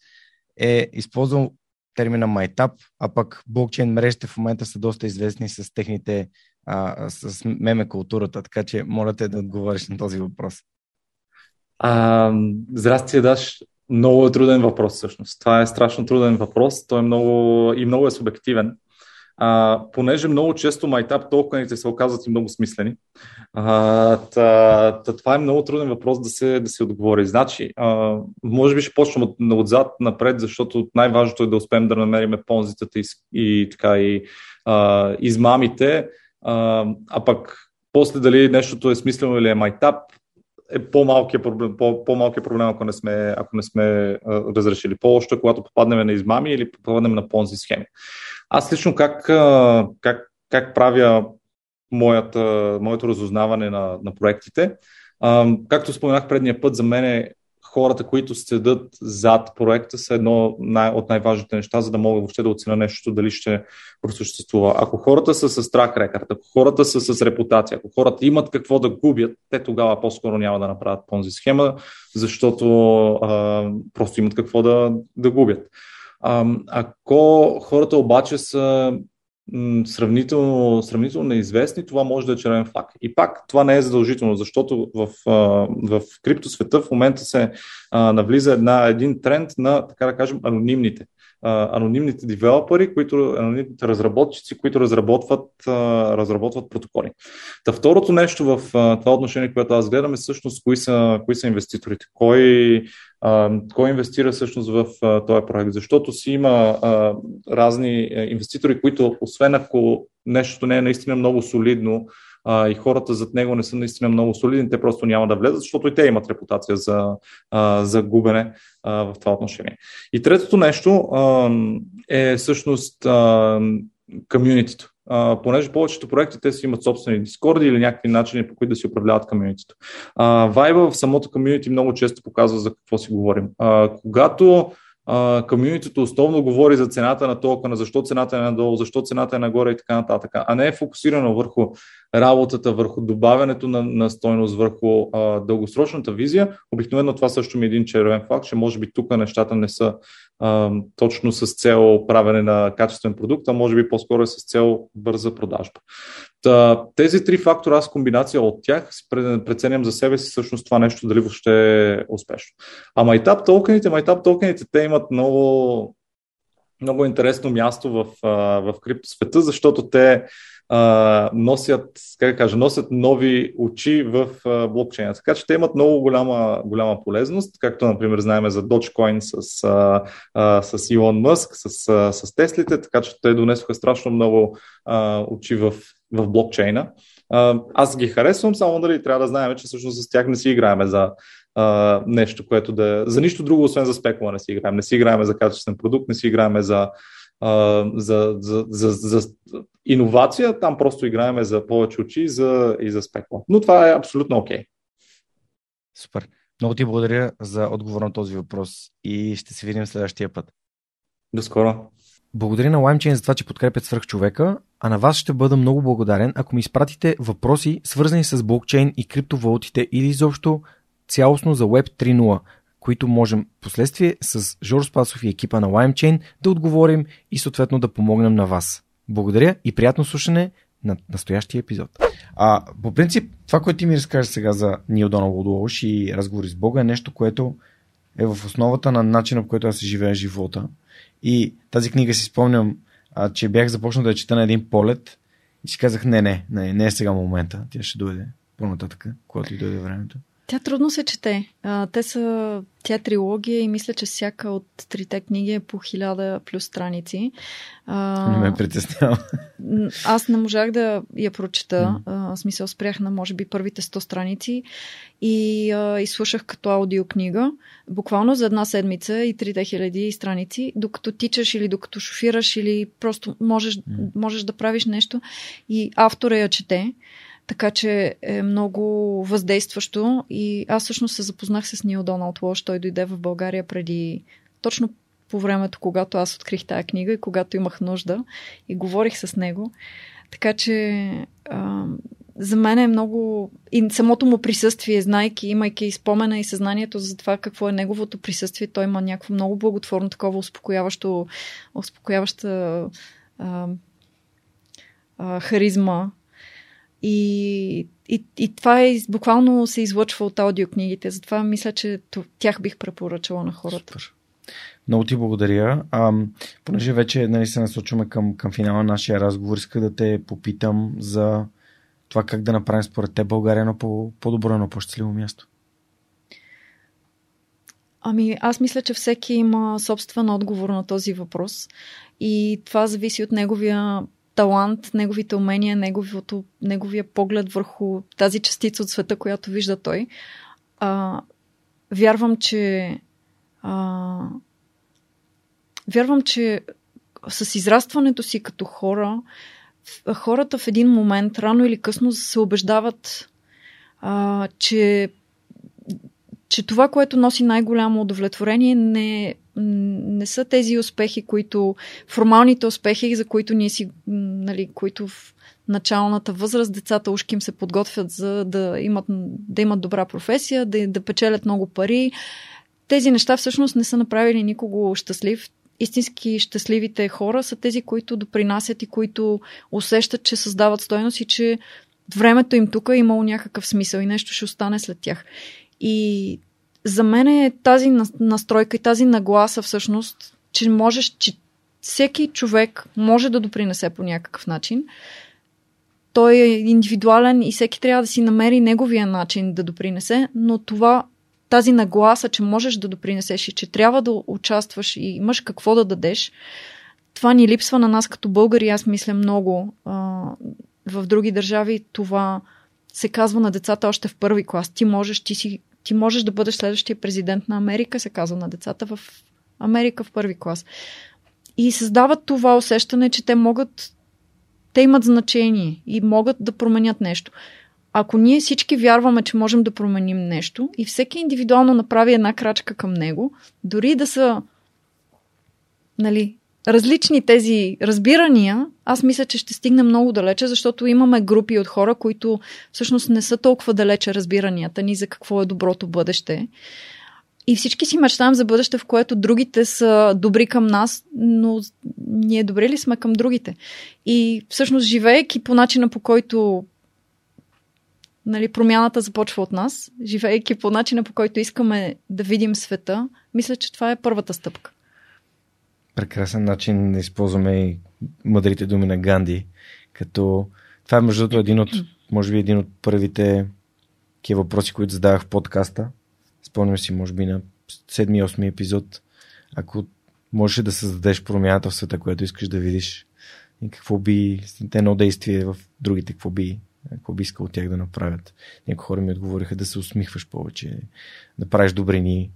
е използвал термина майтап, а пък блокчейн мрежите в момента са доста известни с техните, а, с меме културата, така че моля те да отговориш на този въпрос. А, здрасти, Даш. Много е труден въпрос всъщност. Това е страшно труден въпрос. Той е много и много е субективен а, понеже много често майтап токените се оказват и много смислени. А, та, та, това е много труден въпрос да се, да се отговори. Значи, а, може би ще почнем от, отзад напред, защото най-важното е да успеем да намерим понзитата и, и, така, и а, измамите, а, а пък после дали нещото е смислено или е майтап, е по-малкият проблем, по, по-малкият проблем ако не сме, ако не сме а, разрешили. По-още, когато попаднем на измами или попаднем на понзи схеми. Аз лично как, как, как правя моята, моето разузнаване на, на проектите. Както споменах предния път, за мен е хората, които седат зад проекта, са едно най- от най-важните неща, за да мога въобще да оценя нещо дали ще просъществува. Ако хората са с страх рекард, ако хората са с репутация, ако хората имат какво да губят, те тогава по-скоро няма да направят понзи схема, защото а, просто имат какво да, да губят. Ако хората обаче са сравнително, сравнително неизвестни, това може да е червен флаг. И пак това не е задължително, защото в, в криптосвета в момента се навлиза една, един тренд на, така да кажем, анонимните. Анонимните девелопери, които, анонимните разработчици, които разработват, разработват протоколи. Та второто нещо в това отношение, което аз гледам е всъщност кои са, кои са инвеститорите, кой, кой инвестира всъщност в този проект, защото си има разни инвеститори, които освен ако нещото не е наистина много солидно, а, и хората зад него не са наистина много солидни, те просто няма да влезат, защото и те имат репутация за, а, за губене а, в това отношение. И третото нещо а, е всъщност комюнитито. Uh, понеже повечето проекти те си имат собствени дискорди или някакви начини по които да си управляват комьюнитито. Вайба в самото комьюнити много често показва за какво си говорим. Uh, когато комьюнитито основно говори за цената на токена, защо цената е надолу, защо цената е нагоре и така нататък, а не е фокусирано върху работата, върху добавянето на, на стойност, върху а, дългосрочната визия. Обикновено това също ми е един червен факт, че може би тук нещата не са точно с цел правене на качествен продукт, а може би по-скоро е с цел бърза продажба. Та, тези три фактора, аз комбинация от тях преценям за себе си всъщност това нещо дали въобще е успешно. А майтап токените, майтап токените, те имат много, много интересно място в, в криптосвета, защото те а, носят, как кажа, носят нови очи в а, блокчейна. Така че те имат много голяма, голяма полезност, както, например, знаем за Dogecoin с, а, а, с Илон Мъск, с, а, с Теслите, така че те донесоха страшно много а, очи в, в блокчейна. А, аз ги харесвам, само дали трябва да знаем, че всъщност с тях не си играеме за а, нещо, което да. За нищо друго, освен за спекула не си играем. Не си играеме за качествен продукт, не си играеме за за, за, за, за иновация, там просто играеме за повече очи за, и за спекла. Но това е абсолютно окей. Okay. Супер. Много ти благодаря за отговор на този въпрос и ще се видим следващия път. До скоро. Благодаря на LimeChain за това, че подкрепят свърх човека, а на вас ще бъда много благодарен, ако ми изпратите въпроси, свързани с блокчейн и криптовалутите или изобщо цялостно за Web 3.0 които можем последствие с Жор Спасов и екипа на LimeChain да отговорим и съответно да помогнем на вас. Благодаря и приятно слушане на настоящия епизод. А, по принцип, това, което ти ми разкажеш сега за Нил Доналд Лоуш и разговори с Бога е нещо, което е в основата на начина, по който аз живея живота. И тази книга си спомням, а, че бях започнал да я чета на един полет и си казах, не, не, не, не е сега момента, тя ще дойде по-нататък, когато и дойде времето. Тя трудно се чете. А, те са, тя е трилогия и мисля, че всяка от трите книги е по хиляда плюс страници. А, не ме притеснява. Аз не можах да я прочета. Mm. А, смисъл спрях на може би първите 100 страници и а, изслушах като аудиокнига. Буквално за една седмица и трите хиляди страници, докато тичаш или докато шофираш или просто можеш, mm. можеш да правиш нещо и автора я чете. Така че е много въздействащо и аз всъщност се запознах с Нил Доналд Лош. Той дойде в България преди точно по времето, когато аз открих тази книга и когато имах нужда и говорих с него. Така че а, за мен е много... И самото му присъствие, знайки, имайки спомена и съзнанието за това какво е неговото присъствие, той има някакво много благотворно, такова успокояващо, успокояваща а, а, харизма и, и, и това е, буквално се излъчва от аудиокнигите. Затова мисля, че тях бих препоръчала на хората. Супер. Много ти благодаря. А, понеже вече нали, се насочваме към, към финала на нашия разговор, иска да те попитам за това как да направим според те България на по, по-добро, едно по-щастливо място. Ами, аз мисля, че всеки има собствен отговор на този въпрос и това зависи от неговия талант, неговите умения, неговото, неговия поглед върху тази частица от света, която вижда той. А, вярвам, че а, вярвам, че с израстването си като хора, хората в един момент, рано или късно, се убеждават, а, че, че това, което носи най-голямо удовлетворение, не, не са тези успехи, които, формалните успехи, за които ние си, нали, които в началната възраст децата ушки им се подготвят за да имат, да имат добра професия, да, да печелят много пари. Тези неща всъщност не са направили никого щастлив. Истински щастливите хора са тези, които допринасят и които усещат, че създават стойност и че времето им тук е имало някакъв смисъл и нещо ще остане след тях. И за мен е тази настройка и тази нагласа всъщност че можеш, че всеки човек може да допринесе по някакъв начин. Той е индивидуален и всеки трябва да си намери неговия начин да допринесе, но това тази нагласа, че можеш да допринесеш и че трябва да участваш и имаш какво да дадеш, това ни липсва на нас като българи, аз мисля много. А, в други държави това се казва на децата още в първи клас. Ти можеш, ти, си, ти можеш да бъдеш следващия президент на Америка, се казва на децата в Америка в първи клас. И създават това усещане, че те могат, те имат значение и могат да променят нещо. Ако ние всички вярваме, че можем да променим нещо и всеки индивидуално направи една крачка към него, дори да са нали, различни тези разбирания, аз мисля, че ще стигне много далече, защото имаме групи от хора, които всъщност не са толкова далече разбиранията ни за какво е доброто бъдеще. И всички си мечтаем за бъдеще, в което другите са добри към нас, но ние добри ли сме към другите? И всъщност, живеейки по начина по който нали, промяната започва от нас, живеейки по начина по който искаме да видим света, мисля, че това е първата стъпка. Прекрасен начин да използваме и мъдрите думи на Ганди, като това е между другото един от, може би един от първите такива въпроси, които задавах в подкаста. Спомням си, може би на 7-8 епизод, ако можеш да създадеш промяната в света, която искаш да видиш и какво би, едно действие в другите, какво би какво би искал от тях да направят. Някои хора ми отговориха да се усмихваш повече, да правиш добрини.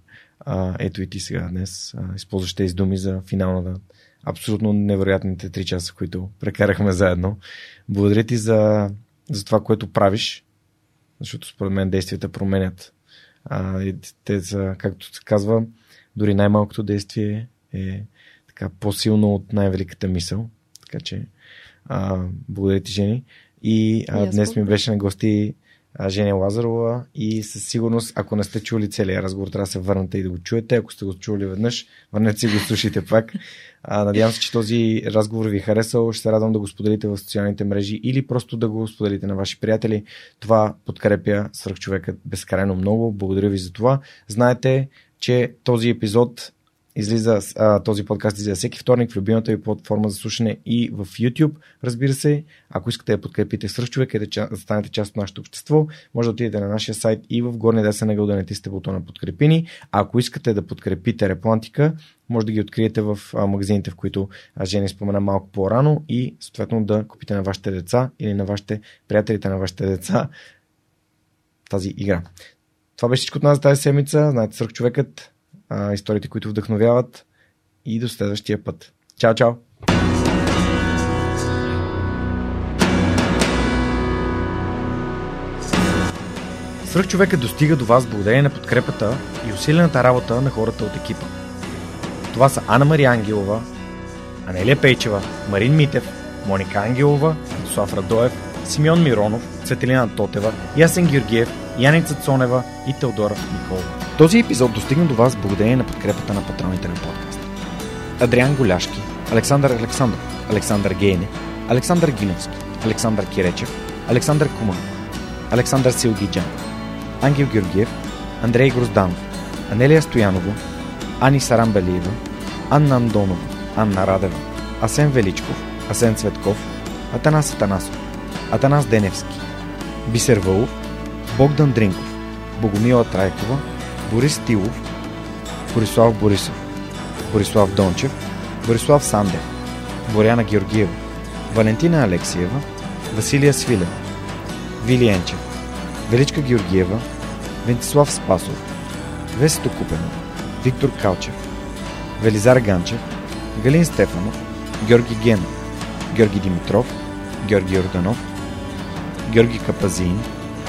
А, ето и ти сега днес а, използваш тези думи за финалната абсолютно невероятните три часа, които прекарахме заедно. Благодаря ти за, за това, което правиш, защото според мен действията променят. А, и те са, както се казва, дори най-малкото действие е така по-силно от най-великата мисъл. Така че а, благодаря ти, Жени. И а, днес ми беше на гости Женя Лазарова и със сигурност, ако не сте чули целият разговор, трябва да се върнете и да го чуете. Ако сте го чули веднъж, върнете си го слушайте пак. А, надявам се, че този разговор ви е харесал. Ще се радвам да го споделите в социалните мрежи или просто да го споделите на ваши приятели. Това подкрепя свръхчовека безкрайно много. Благодаря ви за това. Знаете, че този епизод Излиза а, този подкаст излиза всеки вторник в любимата ви платформа за слушане и в YouTube. Разбира се, ако искате да подкрепите свръхчовек и да, да станете част от нашето общество, може да отидете на нашия сайт и в горния десен ъгъл да натиснете бутона подкрепини. А ако искате да подкрепите Реплантика, може да ги откриете в магазините, в които Жени спомена малко по-рано и съответно да купите на вашите деца или на вашите приятелите на вашите деца тази игра. Това беше всичко от нас за тази седмица. Знаете, свръхчовекът а, историите, които вдъхновяват и до следващия път. Чао, чао! Свърх човека достига до вас благодарение на подкрепата и усилената работа на хората от екипа. Това са Анна Мария Ангелова, Анелия Пейчева, Марин Митев, Моника Ангелова, Слав Радоев, Симеон Миронов, Светелина Тотева, Ясен Георгиев, Яница Цонева и Теодора Николова. Този епизод достигна до вас благодарение на подкрепата на патроните на подкаста. Адриан Голяшки, Александър Александров, Александър Гейне, Александър Гиновски, Александър Киречев, Александър Куман, Александър Силгиджан, Ангел Георгиев, Андрей Грозданов, Анелия Стоянова, Ани Сарамбелиева, Анна Андонова, Анна Радева, Асен Величков, Асен Цветков, Атанас Атанасов, Атанас Деневски, Бисер Вълов, Богдан Дринков, Богомила Трайкова, Борис Тилов, Борислав Борисов, Борислав Дончев, Борислав Сандев, Боряна Георгиева, Валентина Алексиева, Василия Свилев, Вили Енчев, Величка Георгиева, Вентислав Спасов, Весето Купено, Виктор Калчев, Велизар Ганчев, Галин Стефанов, Георги Генов, Георги Димитров, Георги Орданов, Георги Капазин,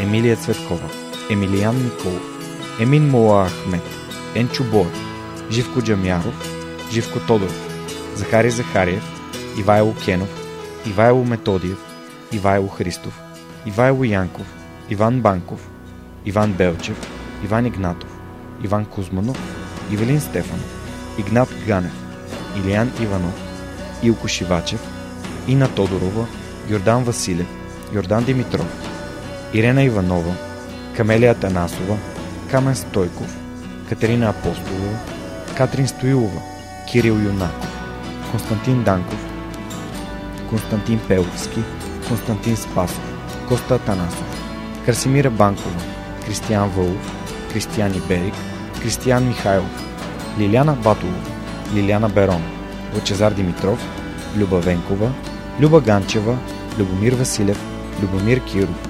Емилия Цветкова, Емилиян Николов, Емин Мола Ахмет, Енчо Бой, Живко Джамяров, Живко Тодоров, Захари Захариев, Ивайло Кенов, Ивайло Методиев, Ивайло Христов, Ивайло Янков, Иван Банков, Иван Белчев, Иван Игнатов, Иван Кузманов, Ивелин Стефанов, Игнат Ганев, Илиян Иванов, Илко Шивачев, Ина Тодорова, Йордан Василев, Йордан Димитров, Ирена Иванова, Камелия Танасова, Камен Стойков, Катерина Апостолова, Катрин Стоилова, Кирил Юнаков, Константин Данков, Константин Пеловски, Константин Спасов, Коста Танасов, Красимира Банкова, Кристиян Вълов, Кристиян Иберик, Кристиян Михайлов, Лиляна Батолова, Лиляна Берон, Лъчезар Димитров, Люба Венкова, Люба Ганчева, Любомир Василев, Любомир Киров,